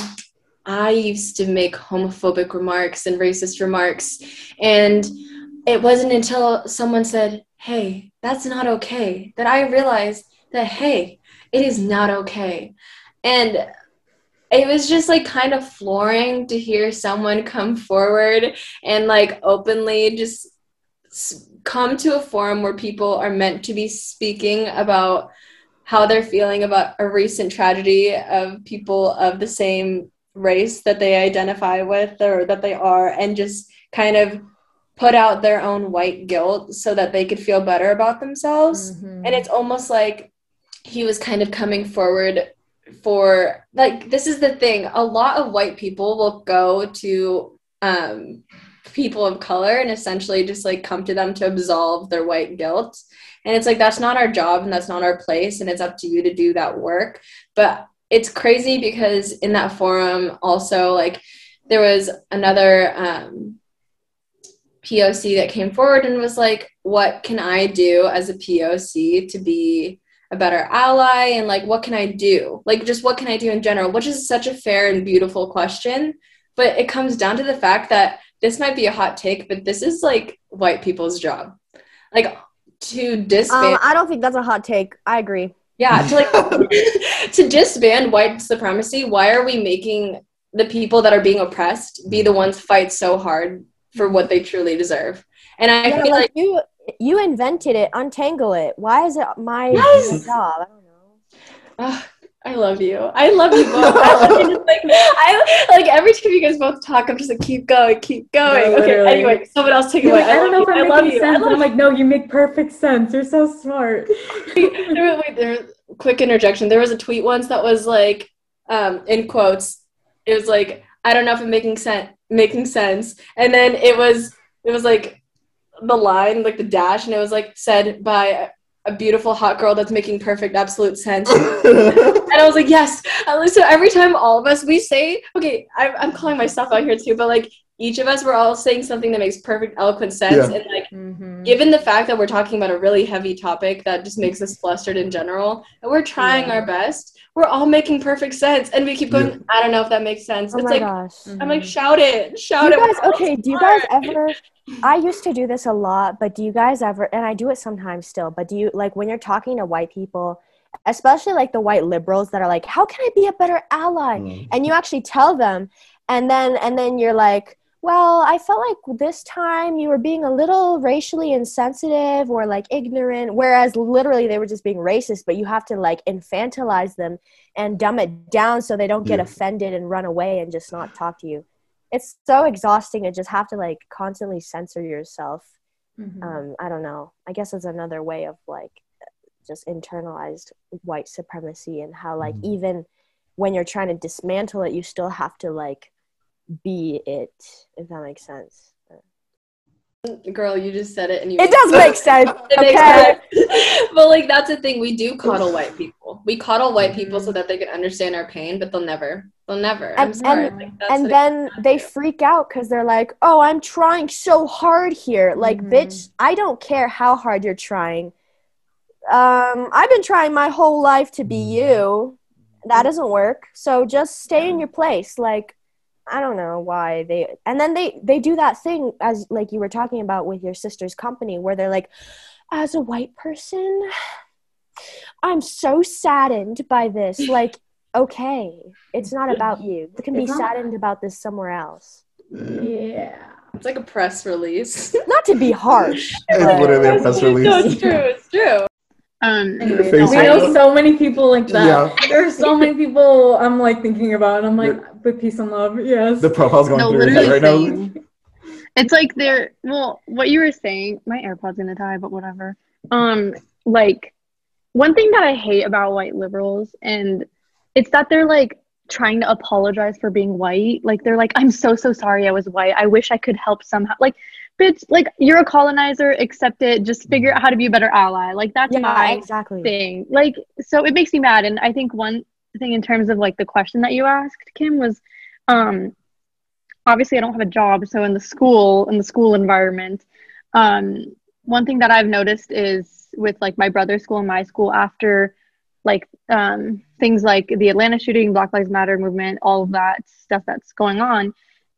Speaker 4: i used to make homophobic remarks and racist remarks and it wasn't until someone said hey that's not okay that i realized that hey, it is not okay. And it was just like kind of flooring to hear someone come forward and like openly just come to a forum where people are meant to be speaking about how they're feeling about a recent tragedy of people of the same race that they identify with or that they are and just kind of put out their own white guilt so that they could feel better about themselves mm-hmm. and it's almost like he was kind of coming forward for like this is the thing a lot of white people will go to um people of color and essentially just like come to them to absolve their white guilt. And it's like that's not our job and that's not our place and it's up to you to do that work. But it's crazy because in that forum also like there was another um, poc that came forward and was like what can i do as a poc to be a better ally? And like what can i do? Like just what can i do in general? Which is such a fair and beautiful question. But it comes down to the fact that this might be a hot take but this is like white people's job like to disband
Speaker 5: um, i don't think that's a hot take i agree
Speaker 4: yeah to like to disband white supremacy why are we making the people that are being oppressed be the ones fight so hard for what they truly deserve and i yeah, feel like, like
Speaker 5: you you invented it. Untangle it. Why is it my yes. job? I don't
Speaker 4: know. I love you. I love you both. I, love you like, I like every time you guys both talk, I'm just like keep going, keep going. No, okay. Anyway, someone else take it away.
Speaker 2: I, don't know if I'm making sense. I'm like, no, you make perfect sense. You're so smart.
Speaker 4: there, wait, there. Quick interjection. There was a tweet once that was like, um, in quotes, it was like, I don't know if I'm making sense, making sense, and then it was, it was like the line, like the dash, and it was like said by a beautiful hot girl that's making perfect absolute sense and i was like yes so every time all of us we say okay I, i'm calling myself out here too but like each of us we're all saying something that makes perfect eloquent sense yeah. and like mm-hmm. given the fact that we're talking about a really heavy topic that just makes us flustered in general and we're trying yeah. our best we're all making perfect sense and we keep going yeah. i don't know if that makes sense
Speaker 5: oh
Speaker 4: it's
Speaker 5: my
Speaker 4: like
Speaker 5: gosh.
Speaker 4: i'm like shout it shout
Speaker 5: do
Speaker 4: you
Speaker 5: it guys, okay do you guys ever I used to do this a lot, but do you guys ever, and I do it sometimes still, but do you, like, when you're talking to white people, especially like the white liberals that are like, how can I be a better ally? Mm. And you actually tell them, and then, and then you're like, well, I felt like this time you were being a little racially insensitive or like ignorant, whereas literally they were just being racist, but you have to like infantilize them and dumb it down so they don't get yeah. offended and run away and just not talk to you it's so exhausting to just have to like constantly censor yourself mm-hmm. um i don't know i guess it's another way of like just internalized white supremacy and how like mm-hmm. even when you're trying to dismantle it you still have to like be it if that makes sense
Speaker 4: Girl, you just said it, and you.
Speaker 5: It does make sense. it okay.
Speaker 4: makes sense. but like, that's the thing. We do coddle white people. We coddle white people so that they can understand our pain, but they'll never. They'll never.
Speaker 5: And,
Speaker 4: I'm sorry.
Speaker 5: And, like, and then they freak out because they're like, "Oh, I'm trying so hard here. Like, mm-hmm. bitch, I don't care how hard you're trying. Um, I've been trying my whole life to be you. That doesn't work. So just stay in your place. Like, I don't know why they and then they they do that thing as like you were talking about with your sister's company where they're like as a white person I'm so saddened by this like okay it's not about you you can be saddened about this somewhere else
Speaker 4: yeah it's like a press release
Speaker 5: not to be harsh
Speaker 1: it's literally a press release
Speaker 4: no it's true it's true
Speaker 2: um, anyway, no, I know so many people like that. Yeah. There are so many people I'm like thinking about. and I'm like, with peace and love. Yes.
Speaker 1: The profile's going no, through your head right now.
Speaker 3: It's like they're well, what you were saying. My AirPod's gonna die, but whatever. Um, like one thing that I hate about white liberals, and it's that they're like trying to apologize for being white. Like they're like, I'm so so sorry I was white. I wish I could help somehow. Like bitch, like you're a colonizer, accept it, just figure out how to be a better ally. Like that's yeah, my exactly. thing. Like so it makes me mad. And I think one thing in terms of like the question that you asked, Kim, was um obviously I don't have a job, so in the school, in the school environment, um, one thing that I've noticed is with like my brother's school and my school after like um, things like the Atlanta shooting, Black Lives Matter movement, all of that stuff that's going on,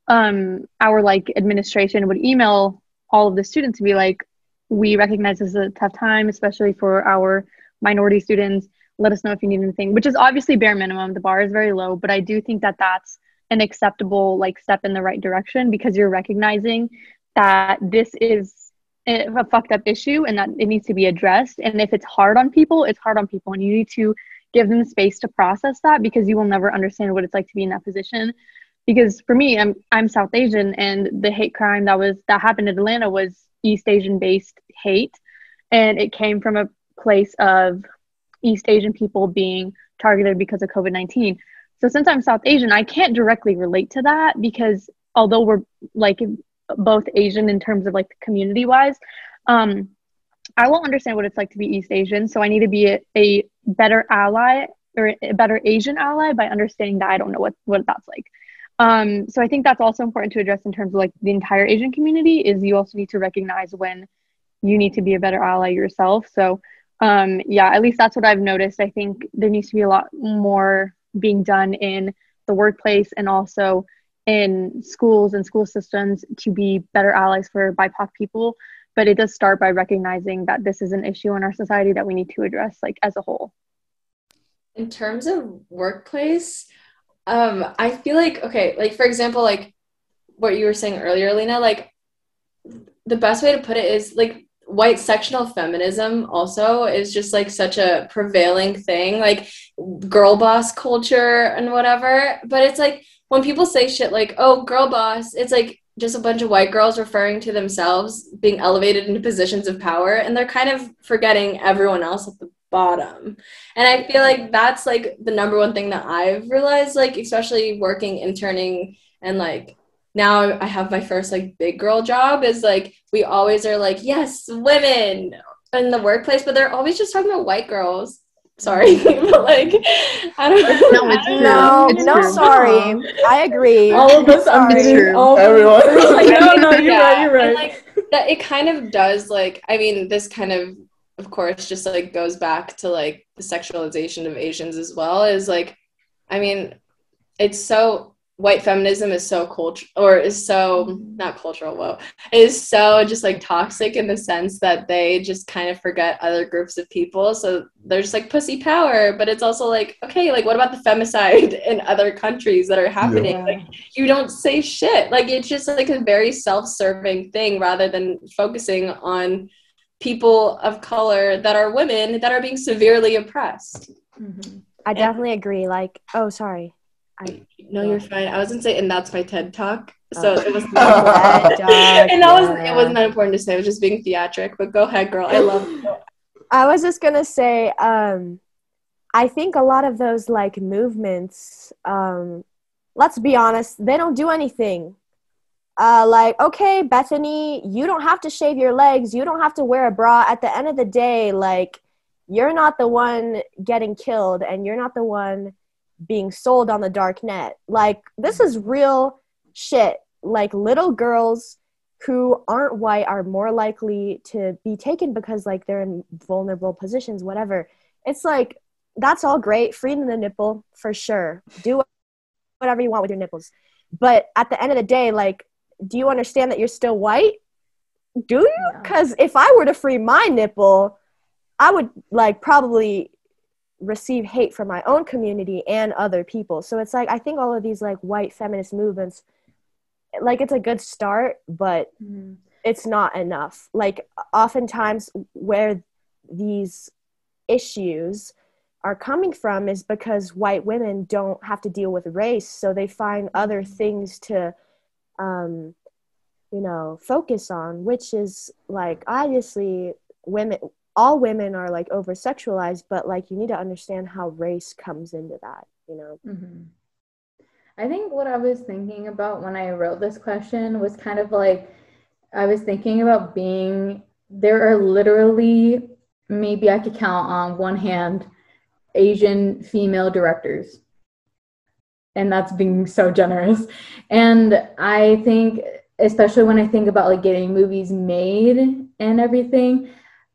Speaker 3: um, our like administration would email all of the students to be like, we recognize this is a tough time, especially for our minority students. Let us know if you need anything, which is obviously bare minimum. The bar is very low, but I do think that that's an acceptable like step in the right direction because you're recognizing that this is a fucked up issue and that it needs to be addressed. And if it's hard on people, it's hard on people, and you need to give them space to process that because you will never understand what it's like to be in that position. Because for me, I'm I'm South Asian, and the hate crime that was that happened in Atlanta was East Asian based hate, and it came from a place of East Asian people being targeted because of COVID nineteen. So since I'm South Asian, I can't directly relate to that because although we're like both Asian in terms of like community wise, um, I won't understand what it's like to be East Asian. So I need to be a, a better ally or a better Asian ally by understanding that I don't know what, what that's like. Um, so I think that's also important to address in terms of like the entire Asian community is you also need to recognize when you need to be a better ally yourself. So um, yeah, at least that's what I've noticed. I think there needs to be a lot more being done in the workplace and also in schools and school systems to be better allies for BIPOC people. But it does start by recognizing that this is an issue in our society that we need to address, like as a whole.
Speaker 4: In terms of workplace, um, I feel like okay, like for example, like what you were saying earlier, Lena, like the best way to put it is like white sectional feminism also is just like such a prevailing thing like girl boss culture and whatever but it's like when people say shit like oh girl boss it's like just a bunch of white girls referring to themselves being elevated into positions of power and they're kind of forgetting everyone else at the bottom. And i feel like that's like the number one thing that i've realized like especially working interning and like now I have my first like big girl job is like we always are like yes women in the workplace but they're always just talking about white girls sorry but like i don't
Speaker 5: no it's no it's no true. sorry i agree
Speaker 2: all of us are
Speaker 1: true. everyone
Speaker 2: like, no no you're yeah. right you're right
Speaker 4: and, like that it kind of does like i mean this kind of of course just like goes back to like the sexualization of asians as well is like i mean it's so white feminism is so cultural or is so not cultural whoa is so just like toxic in the sense that they just kind of forget other groups of people. So there's like pussy power but it's also like okay like what about the femicide in other countries that are happening? Yeah. like you don't say shit. Like it's just like a very self-serving thing rather than focusing on people of color that are women that are being severely oppressed.
Speaker 5: Mm-hmm. i definitely and- agree. Like oh sorry
Speaker 4: I, no, you're fine. I was gonna say, and that's my TED talk. So oh. it was not and that was it wasn't that important to say. It was just being theatric. But go ahead, girl. I love it.
Speaker 5: I was just gonna say, um, I think a lot of those like movements, um, let's be honest, they don't do anything. Uh, like, okay, Bethany, you don't have to shave your legs. You don't have to wear a bra. At the end of the day, like, you're not the one getting killed, and you're not the one being sold on the dark net. Like this is real shit. Like little girls who aren't white are more likely to be taken because like they're in vulnerable positions, whatever. It's like that's all great, freeing the nipple for sure. Do whatever you want with your nipples. But at the end of the day, like, do you understand that you're still white? Do you? Because if I were to free my nipple, I would like probably receive hate from my own community and other people. So it's like I think all of these like white feminist movements like it's a good start, but mm-hmm. it's not enough. Like oftentimes where these issues are coming from is because white women don't have to deal with race, so they find other mm-hmm. things to um you know focus on which is like obviously women all women are like over sexualized but like you need to understand how race comes into that you know?
Speaker 2: Mm-hmm. i think what i was thinking about when i wrote this question was kind of like i was thinking about being there are literally maybe i could count on one hand asian female directors. And that's being so generous. And i think especially when i think about like getting movies made and everything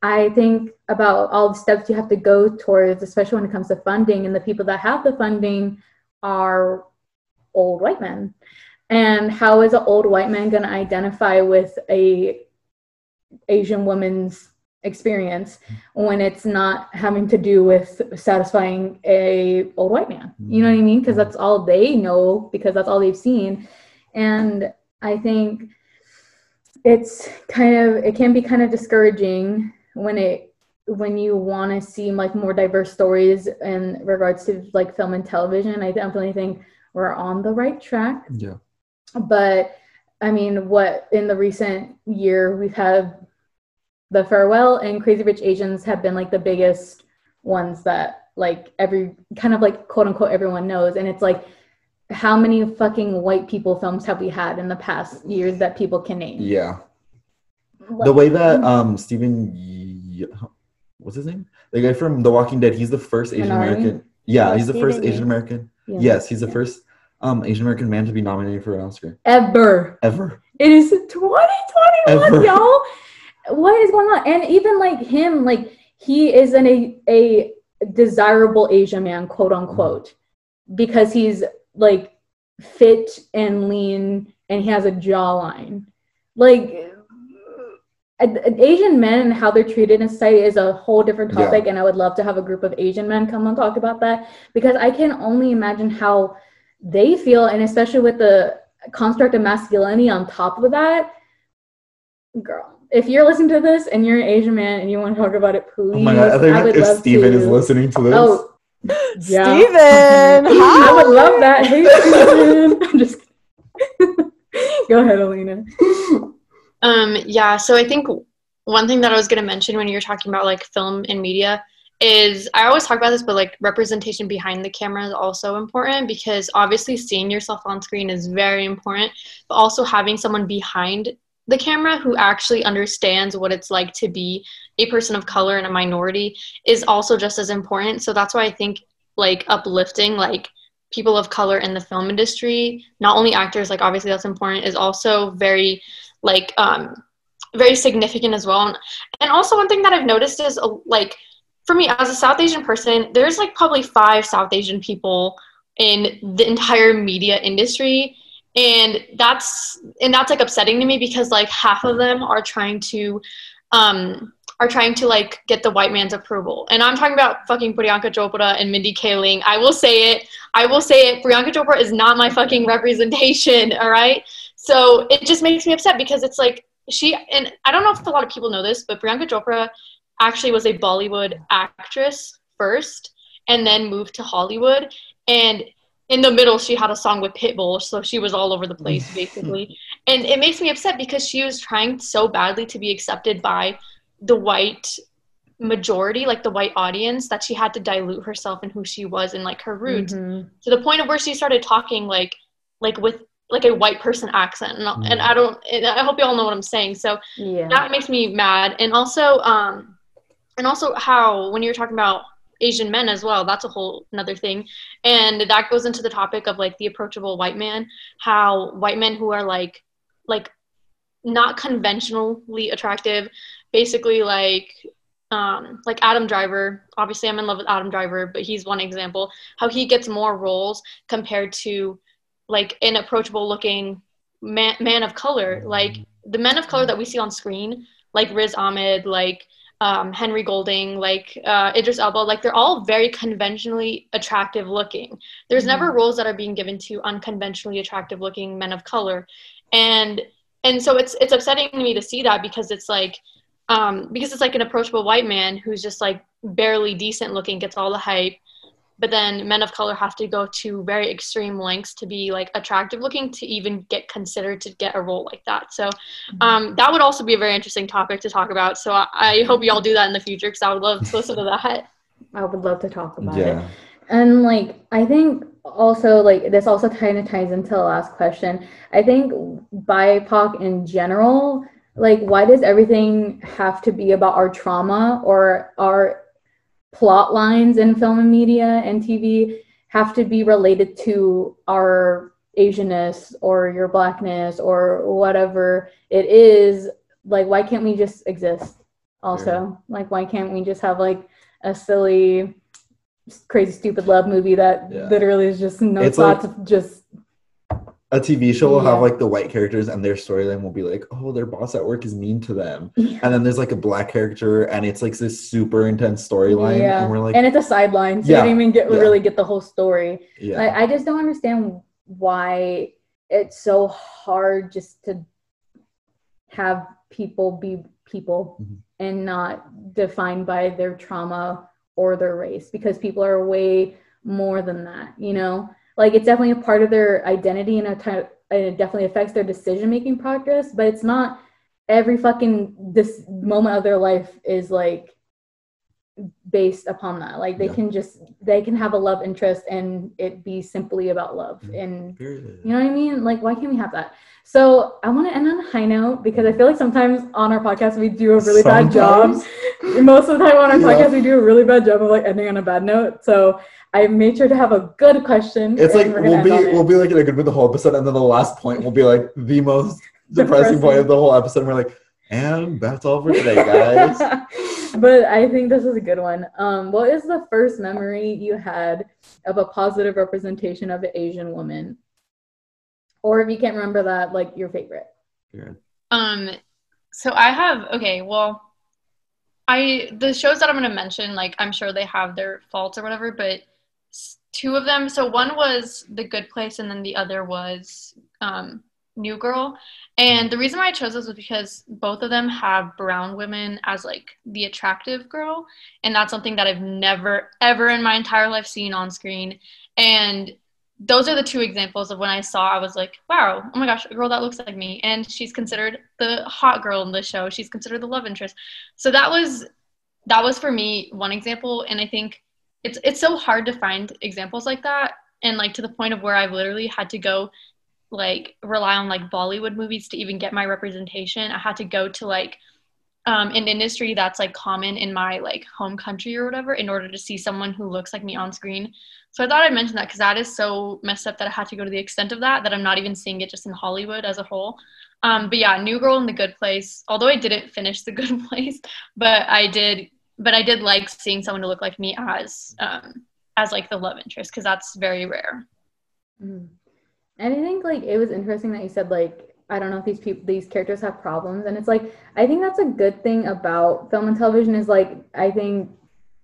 Speaker 2: I think about all the steps you have to go towards, especially when it comes to funding, and the people that have the funding are old white men. And how is an old white man going to identify with a Asian woman's experience when it's not having to do with satisfying a old white man? You know what i mean? Because that's all they know because that's all they've seen. And i think it's kind of it can be kind of discouraging when it when you want to see like more diverse stories in regards to like film and television i definitely think we're on the right track
Speaker 1: Yeah.
Speaker 2: but I mean, what in the recent year we've had the farewell and Crazy Rich Asians have been like the biggest ones that like every kind of like quote unquote everyone knows, and it's like how many fucking white people films have we had in the past years that people can name?
Speaker 1: Yeah. The way that um Steven what's his name? The guy from The Walking Dead, he's the first Asian? American. Yeah, he's the first. Asian American.
Speaker 2: Yeah.
Speaker 1: Yes, he's the
Speaker 2: Yeah.
Speaker 1: first um Asian American man to be nominated for an Oscar
Speaker 2: Ever.
Speaker 1: ever.
Speaker 2: It is 2021,
Speaker 1: Ever.
Speaker 2: y'all. What is going on? And even like him, like he is an a, a desirable Asian man, quote unquote, because he's like fit and lean and he has a jawline. Like Asian men and how they're treated in society is a whole different
Speaker 1: Yeah.
Speaker 2: topic, and I would love to have a group of Asian men come and talk about that because I can only imagine how they feel, and especially with the construct of masculinity on top of that, girl. If you're listening to this and you're an Asian man and you want to talk about it, please.
Speaker 1: Oh my god, I think
Speaker 2: would
Speaker 1: if
Speaker 2: love
Speaker 1: Steven
Speaker 2: to.
Speaker 1: is listening to this.
Speaker 2: Oh, yeah.
Speaker 5: Steven,
Speaker 2: I would love that. Hey, Steven. I'm just. Go ahead, Alina.
Speaker 3: Um, yeah, so I think one thing that I was going to mention when you were talking about like film and media is I always talk about this, but like representation behind the camera is also important because obviously seeing yourself on screen is very important, but also having someone behind the camera who actually understands what it's like to be a person of color and a minority is also just as important. So that's why I think like uplifting like people of color in the film industry, not only actors, like obviously that's important, is also very like um very significant as well. And, also one thing that I've noticed is uh, like for me as a South Asian person, there's like probably five South Asian people in the entire media industry and that's and that's like upsetting to me because like half of them are trying to um are trying to like get the white man's approval. And I'm talking about fucking Priyanka Chopra and Mindy Kaling. I will say it. I will say it. Priyanka Chopra is not my fucking representation, all right? So it just makes me upset because it's like she and I don't know if a lot of people know this, but Priyanka Chopra actually was a Bollywood actress first and then moved to Hollywood and in the middle she had a song with Pitbull, so she was all over the place basically. and it makes me upset because she was trying so badly to be accepted by the white majority, like the white audience, that she had to dilute herself and who she was and like her roots
Speaker 2: Mhm.
Speaker 3: to the point of where she started talking like like with like a white person accent and, and i don't and i hope you all know what i'm saying so
Speaker 2: Yeah.
Speaker 3: that makes me mad and also um and also how when you're talking about asian men as well that's a whole another thing and that goes into the topic of like the approachable white man how white men who are like like not conventionally attractive basically like um, like Adam Driver. Obviously, I'm in love with Adam Driver, but he's one example. How he gets more roles compared to like an approachable looking man, man of color. Like the men of color that we see on screen, like Riz Ahmed, like um, Henry Golding, like uh, Idris Elba, like they're all very conventionally attractive looking. There's never roles that are being given to unconventionally attractive looking men of color, and and so it's it's upsetting to me to see that because it's like um, because it's like an approachable white man who's just like barely decent looking gets all the hype but then men of color have to go to very extreme lengths to be like attractive looking to even get considered to get a role like that so um, that would also be a very interesting topic to talk about so i, I hope y'all do that in the future because i would love to listen to that
Speaker 2: I would love to talk about it.
Speaker 1: yeah.
Speaker 2: And like I think also like this also kind of ties into the last question. I think BIPOC in general, like why does everything have to be about our trauma or our plot lines in film and media and TV have to be related to our Asianness or your blackness or whatever it is? Like why can't we just exist? Also, like why can't we just have like a silly crazy stupid love movie that
Speaker 1: Yeah.
Speaker 2: literally is just no
Speaker 1: It's
Speaker 2: thoughts
Speaker 1: like-
Speaker 2: of just
Speaker 1: a TV show will have like the white characters and their storyline will be like, oh, their boss at work is mean to them.
Speaker 2: Yeah.
Speaker 1: And then there's like a black character and it's like this super intense storyline.
Speaker 2: Yeah.
Speaker 1: And we're like,
Speaker 2: and it's a sideline, so
Speaker 1: Yeah,
Speaker 2: you don't even get
Speaker 1: yeah.
Speaker 2: really get the whole story.
Speaker 1: yeah.
Speaker 2: I, I just don't understand why it's so hard just to have people be people
Speaker 1: Mhm.
Speaker 2: and not defined by their trauma or their race because people are way more than that, you know? Like it's definitely a part of their identity and a and it definitely affects their decision making progress, but it's not every fucking this moment of their life is like based upon that. Like they
Speaker 1: Yeah.
Speaker 2: can just they can have a love interest and it be simply about love.
Speaker 1: Mhm.
Speaker 2: And
Speaker 1: Period.
Speaker 2: you know what I mean? Like why can't we have that? So I want to end on a high note because I feel like sometimes on our podcast we do a really bad job. Most of the time on our
Speaker 1: Yeah.
Speaker 2: podcast we do a really bad job of like ending on a bad note. So I made sure to have a good question.
Speaker 1: It's like
Speaker 2: we're gonna
Speaker 1: we'll be
Speaker 2: it.
Speaker 1: we'll be like in a good mood the whole episode, and then the last point will be like the most depressing point of the whole episode. And we're like, and that's all for today, guys.
Speaker 2: but I think this is a good one. Um, what is the first memory you had of a positive representation of an Asian woman? Or if you can't remember that, like your favorite.
Speaker 1: Period.
Speaker 3: Um, so I have okay. Well, I the shows that I'm gonna mention, like I'm sure they have their faults or whatever, but s- two of them. So one was The Good Place, and then the other was um, New Girl. And the reason why I chose those was because both of them have brown women as like the attractive girl, and that's something that I've never ever in my entire life seen on screen. And those are the two examples of when I saw, I was like, wow, oh my gosh, a girl that looks like me. And she's considered the hot girl in the show. She's considered the love interest. So that was that was for me one example. And I think it's it's so hard to find examples like that. And like to the point of where I've literally had to go like rely on like Bollywood movies to even get my representation. I had to go to like um, an industry that's like common in my like home country or whatever in order to see someone who looks like me on screen. So I thought I'd mention that because that is so messed up that I had to go to the extent of that that I'm not even seeing it just in Hollywood as a whole. Um, but yeah, New Girl in the Good Place. Although I didn't finish the Good Place, but I did. But I did like seeing someone to look like me as um, as like the love interest because that's very rare.
Speaker 2: Mhm. And I think like it was interesting that you said like I don't know if these people these characters have problems and it's like I think that's a good thing about film and television is like I think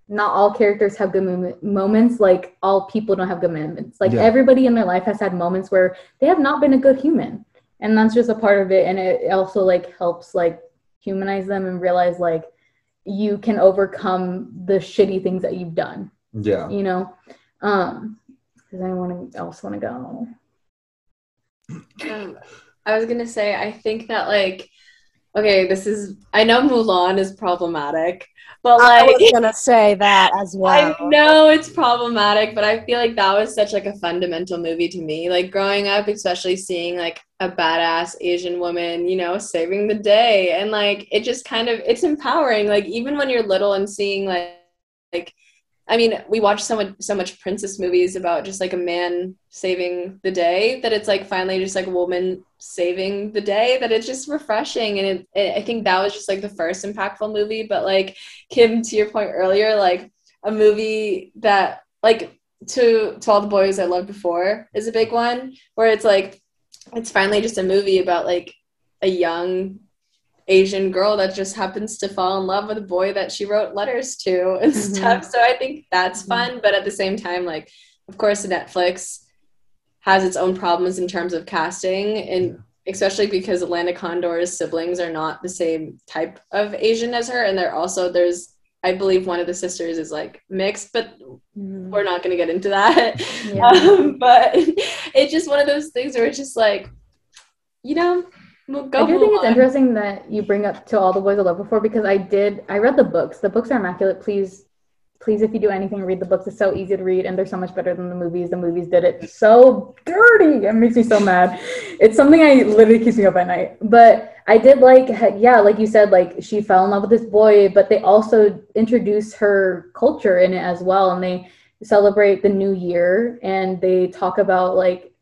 Speaker 2: not all characters have good mom- moments like all people don't have good moments like
Speaker 1: Yeah.
Speaker 2: everybody in their life has had moments where they have not been a good human and that's just a part of it and it also like helps like humanize them and realize like you can overcome the shitty things that you've done
Speaker 1: Yeah.
Speaker 2: you know um does anyone else want to go
Speaker 4: Um, I was gonna say, I think that like, okay, this is. I know Mulan is problematic, but like I
Speaker 5: was gonna say that as well.
Speaker 4: I know it's problematic, but I feel like that was such like a fundamental movie to me. Like growing up, especially seeing like a badass Asian woman, you know, saving the day, and like it just kind of it's empowering. Like even when you're little and seeing like like. I mean, we watch so much, so much princess movies about just like a man saving the day that it's like finally just like a woman saving the day that it's just refreshing and it, it, I think that was just like the first impactful movie. But like Kim, to your point earlier, like a movie that like to to all the boys I loved before is a big one where it's like it's finally just a movie about like a young Asian girl that just happens to fall in love with a boy that she wrote letters to and
Speaker 2: Mhm.
Speaker 4: stuff. So I think that's
Speaker 2: Mhm.
Speaker 4: fun, but at the same time, like of course Netflix has its own problems in terms of casting and especially because Lana Condor's siblings are not the same type of Asian as her and they're also there's I believe one of the sisters is like mixed, but we're not going to get into that.
Speaker 2: Yeah.
Speaker 4: Um, but it's just one of those things where it's just like, you know,
Speaker 2: I do think it's interesting that you bring up to all the boys I love before because I did I read the books. The books are immaculate. Please, please, if you do anything, read the books. It's so easy to read and they're so much better than the movies. The movies did it so dirty. It makes me so mad. It's something I literally keeps me up at night. But I did like yeah, like you said, like she fell in love with this boy, but they also introduce her culture in it as well, and they celebrate the new year and they talk about like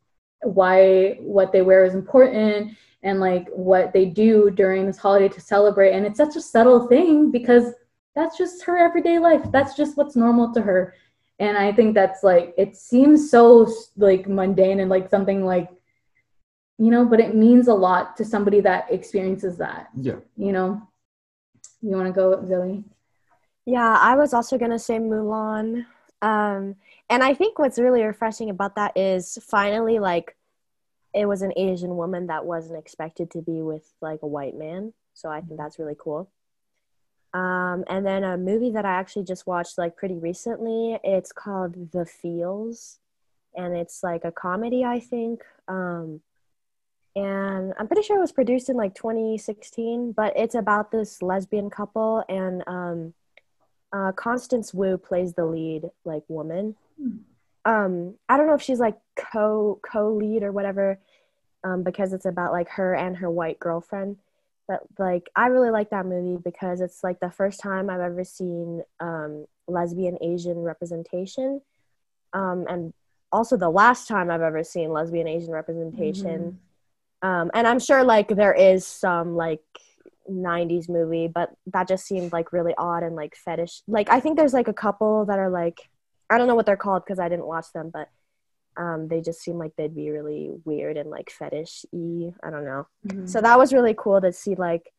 Speaker 2: why what they wear is important and like what they do during this holiday to celebrate and it's such a subtle thing because that's just her everyday life that's just what's normal to her and i think that's like it seems so like mundane and like something like you know, but it means a lot to somebody that experiences that,
Speaker 1: Yeah.
Speaker 2: you know. You want to go, Zoe?
Speaker 5: Yeah, I was also gonna say Mulan. Um, and I think what's really refreshing about that is finally like it was an Asian woman that wasn't expected to be with like a white man. So I think that's really cool. Um, and then a movie that I actually just watched like pretty recently. It's called The Feels, and it's like a comedy, I think. Um, and I'm pretty sure it was produced in like 2016, but it's about this lesbian couple, and um, uh, Constance Wu plays the lead like woman.
Speaker 2: Hmm.
Speaker 5: Um, I don't know if she's like co co lead or whatever, um, because it's about like her and her white girlfriend. But like, I really like that movie because it's like the first time I've ever seen um, lesbian Asian representation, um, and also the last time I've ever seen lesbian Asian representation. Um, and I'm sure like there is some like 90s movie, but that just seemed like really odd and like fetish. Like I think there's like a couple that are like I don't know what they're called because I didn't watch them, but um, they just seem like they'd be really weird and like fetish y. I don't know. So that was really cool to see like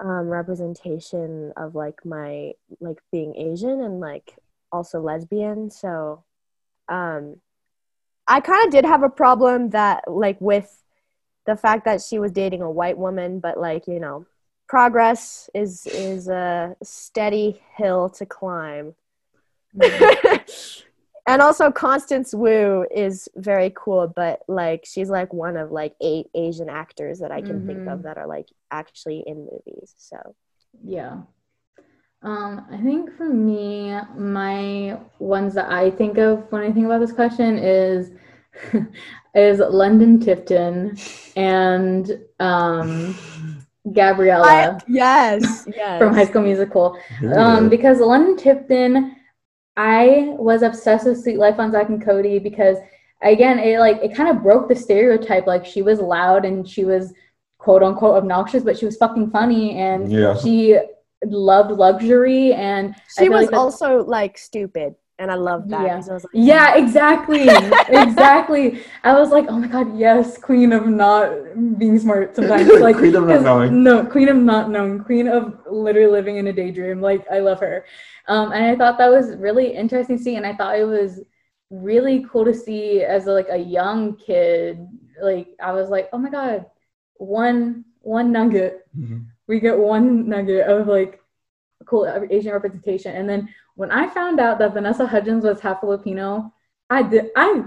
Speaker 5: um, representation of like my like being Asian and like also lesbian. So um, I kind of did have a problem that like with the fact that she was dating a white woman, but like you know, progress is is a steady hill to climb. and also Constance Wu is very cool, but like she's like one of like eight Asian actors that I can think of that are like actually in movies. So
Speaker 2: Yeah. Um, I think for me, my ones that I think of when I think about this question is is London Tipton and um, Gabriella
Speaker 5: yes, yes.
Speaker 2: from High School Musical. Um, because London Tipton, I was obsessed with Suite Life on Zack and Cody because again, it like it kind of broke the stereotype. Like she was loud and she was quote unquote obnoxious, but she was fucking funny and
Speaker 1: Yeah.
Speaker 2: she loved luxury and
Speaker 5: she was
Speaker 2: like
Speaker 5: also like stupid, and I love that.
Speaker 2: Yeah.
Speaker 5: 'cause I was like,
Speaker 2: yeah, exactly, exactly. I was like, oh my god, yes, queen of not being smart sometimes. Like
Speaker 1: Queen of not
Speaker 2: 'cause-
Speaker 1: knowing.
Speaker 2: No, queen of not knowing, queen of literally living in a daydream. Like I love her, um, and I thought that was really interesting to see, and I thought it was really cool to see as like a young kid. Like I was like, oh my god, one one nugget
Speaker 1: Mhm.
Speaker 2: we get one nugget of like cool Asian representation. And then when I found out that Vanessa Hudgens was half Filipino, I did I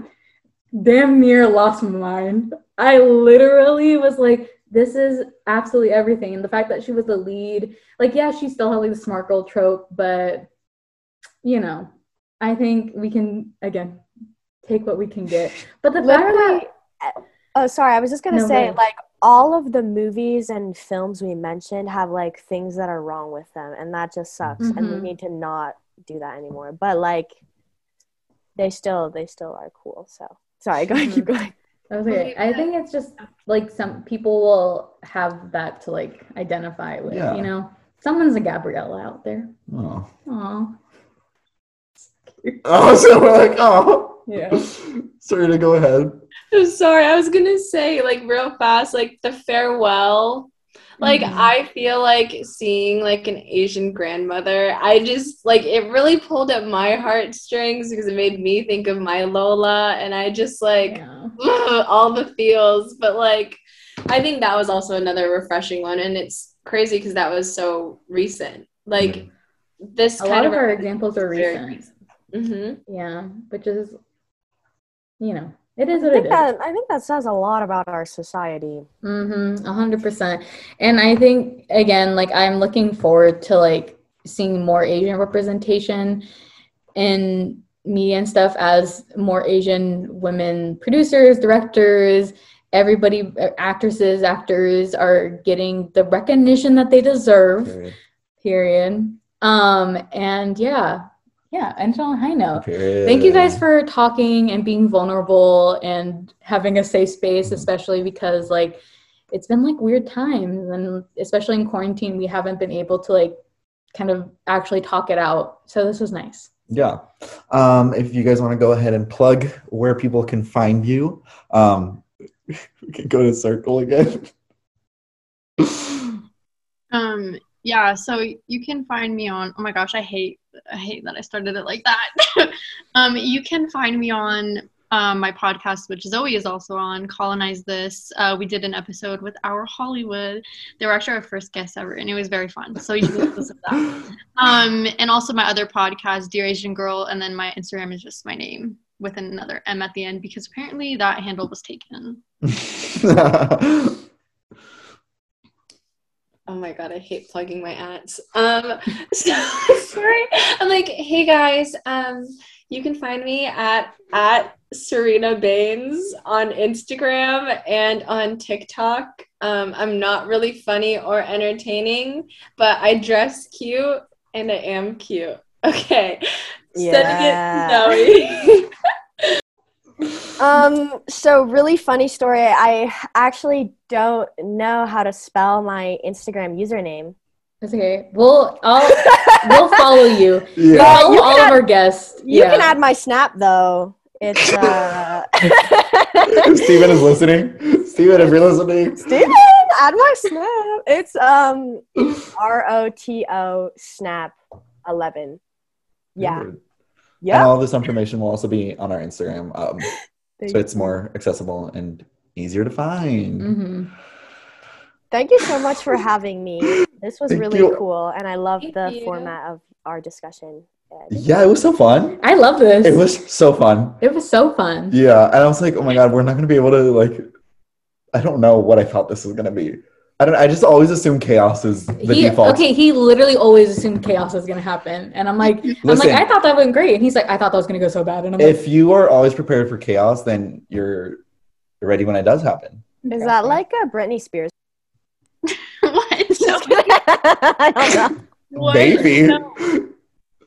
Speaker 2: damn near lost my mind. I literally was like, this is absolutely everything. And the fact that she was the lead, like, yeah, she still had like the smart girl trope, but you know, I think we can again take what we can get. But the fact that
Speaker 5: literally. Oh, sorry. I was just gonna
Speaker 2: No,
Speaker 5: say,
Speaker 2: ahead.
Speaker 5: like, all of the movies and films we mentioned have like things that are wrong with them, and that just sucks. And we
Speaker 2: Mhm.
Speaker 5: need to not do that anymore. But like, they still, they still are cool. So sorry. Go ahead. Keep mm-hmm. going.
Speaker 2: That was okay. I think it's just like some people will have that to like identify with,
Speaker 1: Yeah.
Speaker 2: you know. Someone's a Gabriella out there.
Speaker 1: Oh.
Speaker 2: Aw.
Speaker 1: Oh, so we're like, oh.
Speaker 2: Yeah.
Speaker 1: Sorry to go ahead.
Speaker 4: I'm sorry. I was gonna say like real fast, like the farewell. Like
Speaker 2: Mhm.
Speaker 4: I feel like seeing like an Asian grandmother. I just like it really pulled at my heartstrings because it made me think of my Lola, and I just like
Speaker 2: Yeah.
Speaker 4: all the feels. But like, I think that was also another refreshing one, and it's crazy because that was so recent. Like this
Speaker 2: A
Speaker 4: kind
Speaker 2: lot
Speaker 4: of
Speaker 2: of our examples are
Speaker 4: very
Speaker 2: recent.
Speaker 4: Mm-hmm.
Speaker 2: Yeah. Which is you know, it is
Speaker 5: I
Speaker 2: what it
Speaker 5: think
Speaker 2: is.
Speaker 5: that I think that says a lot about our society.
Speaker 2: Mm-hmm. A hundred percent. And I think again, like I'm looking forward to like seeing more Asian representation in media and stuff as more Asian women producers, directors, everybody actresses, actors are getting the recognition that they deserve.
Speaker 1: Period.
Speaker 2: Period. Um and yeah. Yeah, and on a high note.
Speaker 1: Period.
Speaker 2: Thank you guys for talking and being vulnerable and having a safe space, especially because like it's been like weird times and especially in quarantine we haven't been able to like kind of actually talk it out. So this was nice.
Speaker 1: Yeah. Um, if you guys want to go ahead and plug where people can find you, um, we can go to circle again.
Speaker 3: Um, yeah, so you can find me on oh my gosh, I hate I hate that I started it like that. um, you can find me on um, my podcast, which Zoe is also on, Colonize This. Uh, we did an episode with our Hollywood. They were actually our first guests ever, and it was very fun. So you should listen to that. Um, and also my other podcast, Dear Asian Girl, and then my Instagram is just my name with another M at the end because apparently that handle was taken.
Speaker 4: Oh my god, I hate plugging my ads. Um, so sorry. I'm like, hey guys, um, you can find me at at Ceryna Baens on Instagram and on TikTok. Um, I'm not really funny or entertaining, but I dress cute and I am cute. Okay.
Speaker 5: Yeah.
Speaker 4: Sending it Zoe.
Speaker 5: Um, so really funny story. I actually don't know how to spell my Instagram username.
Speaker 2: It's okay. We'll I'll we'll follow you. We'll
Speaker 1: yeah.
Speaker 2: follow
Speaker 5: you
Speaker 2: all
Speaker 5: can
Speaker 2: of our guests.
Speaker 5: You
Speaker 2: yeah.
Speaker 5: can add my snap though. It's uh
Speaker 1: If Steven is listening. Steven, if you're listening.
Speaker 5: Steven, add my snap. It's um R O T O snap eleven. Yeah.
Speaker 1: Weird. And all this information will also be on our Instagram. Um, so it's more accessible and easier to find.
Speaker 2: Mhm.
Speaker 5: Thank you so much for having me. This was
Speaker 1: Thank
Speaker 5: really
Speaker 1: you.
Speaker 5: cool and I love the
Speaker 4: you.
Speaker 5: format of our discussion.
Speaker 1: Yeah, it was so fun.
Speaker 2: I love this.
Speaker 1: It was so fun.
Speaker 2: It was so fun.
Speaker 1: Yeah, and I was like, oh my god, we're not gonna be able to like. I don't know what I thought this was gonna be. I don't. I just always assume chaos is the
Speaker 2: He,
Speaker 1: default.
Speaker 2: okay, he literally always assumed chaos was gonna happen, and I'm like, I'm like, I thought that went great, and he's like, I thought that was gonna go so bad, and I'm like,
Speaker 1: If you are always prepared for chaos, then you're ready when it does happen.
Speaker 5: Is that like a Britney Spears?
Speaker 3: what?
Speaker 5: Just. I don't know.
Speaker 3: What?
Speaker 1: Maybe.
Speaker 3: No.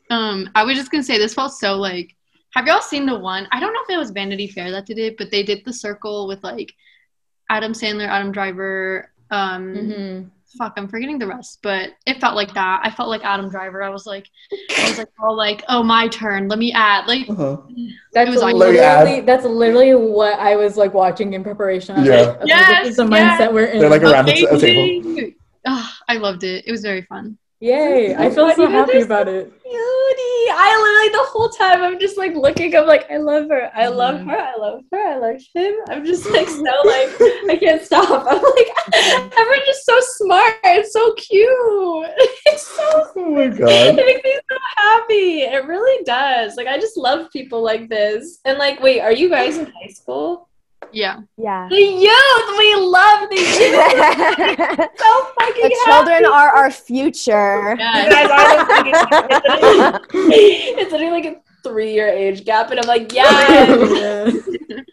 Speaker 3: Um, I was just gonna say this felt so like. Have y'all seen the one? I don't know if it was Vanity Fair that did it, but they did the circle with like Adam Sandler, Adam Driver. Um,
Speaker 2: mhm.
Speaker 3: fuck, I'm forgetting the rest, but it felt like that. I felt like Adam Driver. I was like, I was like, oh, like, oh, my turn. Let me add. Like,
Speaker 1: Uh-huh.
Speaker 2: that's
Speaker 3: was like-
Speaker 1: add.
Speaker 2: literally that's literally what I was like watching in preparation. I was
Speaker 1: Yeah.
Speaker 2: like, okay,
Speaker 3: Yes,
Speaker 2: this is the
Speaker 3: yes.
Speaker 2: mindset we're in.
Speaker 1: They're like around a, t- a table.
Speaker 3: amazing. Ah, I loved it. It was very fun.
Speaker 2: Yay! I feel so happy about it.
Speaker 4: Beauty. I literally the whole time I'm just like looking. I'm like, I love her. I love her. I love her. I love him. I'm just like so like I can't stop. I'm like everyone's just so smart. It's so cute. It's so
Speaker 1: Oh my
Speaker 4: it makes me so happy. It really does. Like I just love people like this. And like, wait, are you guys in high school?
Speaker 3: Yeah.
Speaker 5: Yeah.
Speaker 4: The youth. We love the youth.
Speaker 5: the
Speaker 4: So fucking the
Speaker 5: children
Speaker 4: happy.
Speaker 5: are our future.
Speaker 4: You
Speaker 3: Yeah.
Speaker 4: guys are the fucking- it's literally- it's literally like a three year age gap, and I'm like, yes.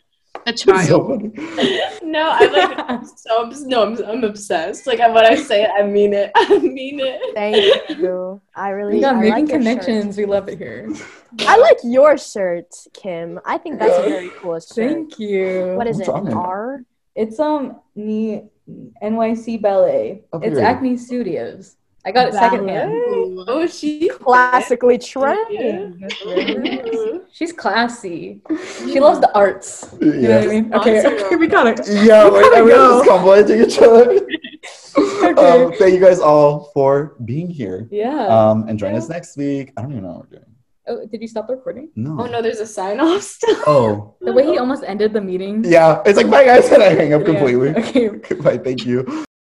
Speaker 3: A
Speaker 1: It's
Speaker 3: child.
Speaker 4: no, I'm like so obs- no, I'm, I'm obsessed. Like when I say it, I mean it. I mean it.
Speaker 5: Thank you. I really
Speaker 2: We got
Speaker 5: I
Speaker 2: making
Speaker 5: like your
Speaker 2: connections. We love it here.
Speaker 5: I like your shirt, Kim. I think that's a very cool shirt.
Speaker 2: Thank you.
Speaker 5: What is
Speaker 1: What's
Speaker 5: it?
Speaker 1: on
Speaker 5: An? R?
Speaker 2: It's um Ni- NYC Ballet. It's
Speaker 1: period.
Speaker 2: Acme Studios. I got it secondhand.
Speaker 4: Oh, she
Speaker 5: Classically trained.
Speaker 2: She's classy. She loves the arts. You know what I
Speaker 1: Yeah.
Speaker 2: mean? Okay, okay, we got it.
Speaker 1: Yeah,
Speaker 2: we
Speaker 1: are we
Speaker 2: go.
Speaker 1: just complimenting each other?
Speaker 2: Okay.
Speaker 1: um, thank you guys all for being here.
Speaker 2: Yeah.
Speaker 1: Um, and join us next week. I don't even know what we're doing.
Speaker 2: oh, did you stop the recording?
Speaker 1: No.
Speaker 4: Oh no, there's a sign off still.
Speaker 1: Oh.
Speaker 2: The way he almost ended the meeting.
Speaker 1: Yeah, it's like bye guys, and I hang up
Speaker 2: Yeah.
Speaker 1: completely.
Speaker 2: Okay.
Speaker 1: Goodbye, thank you.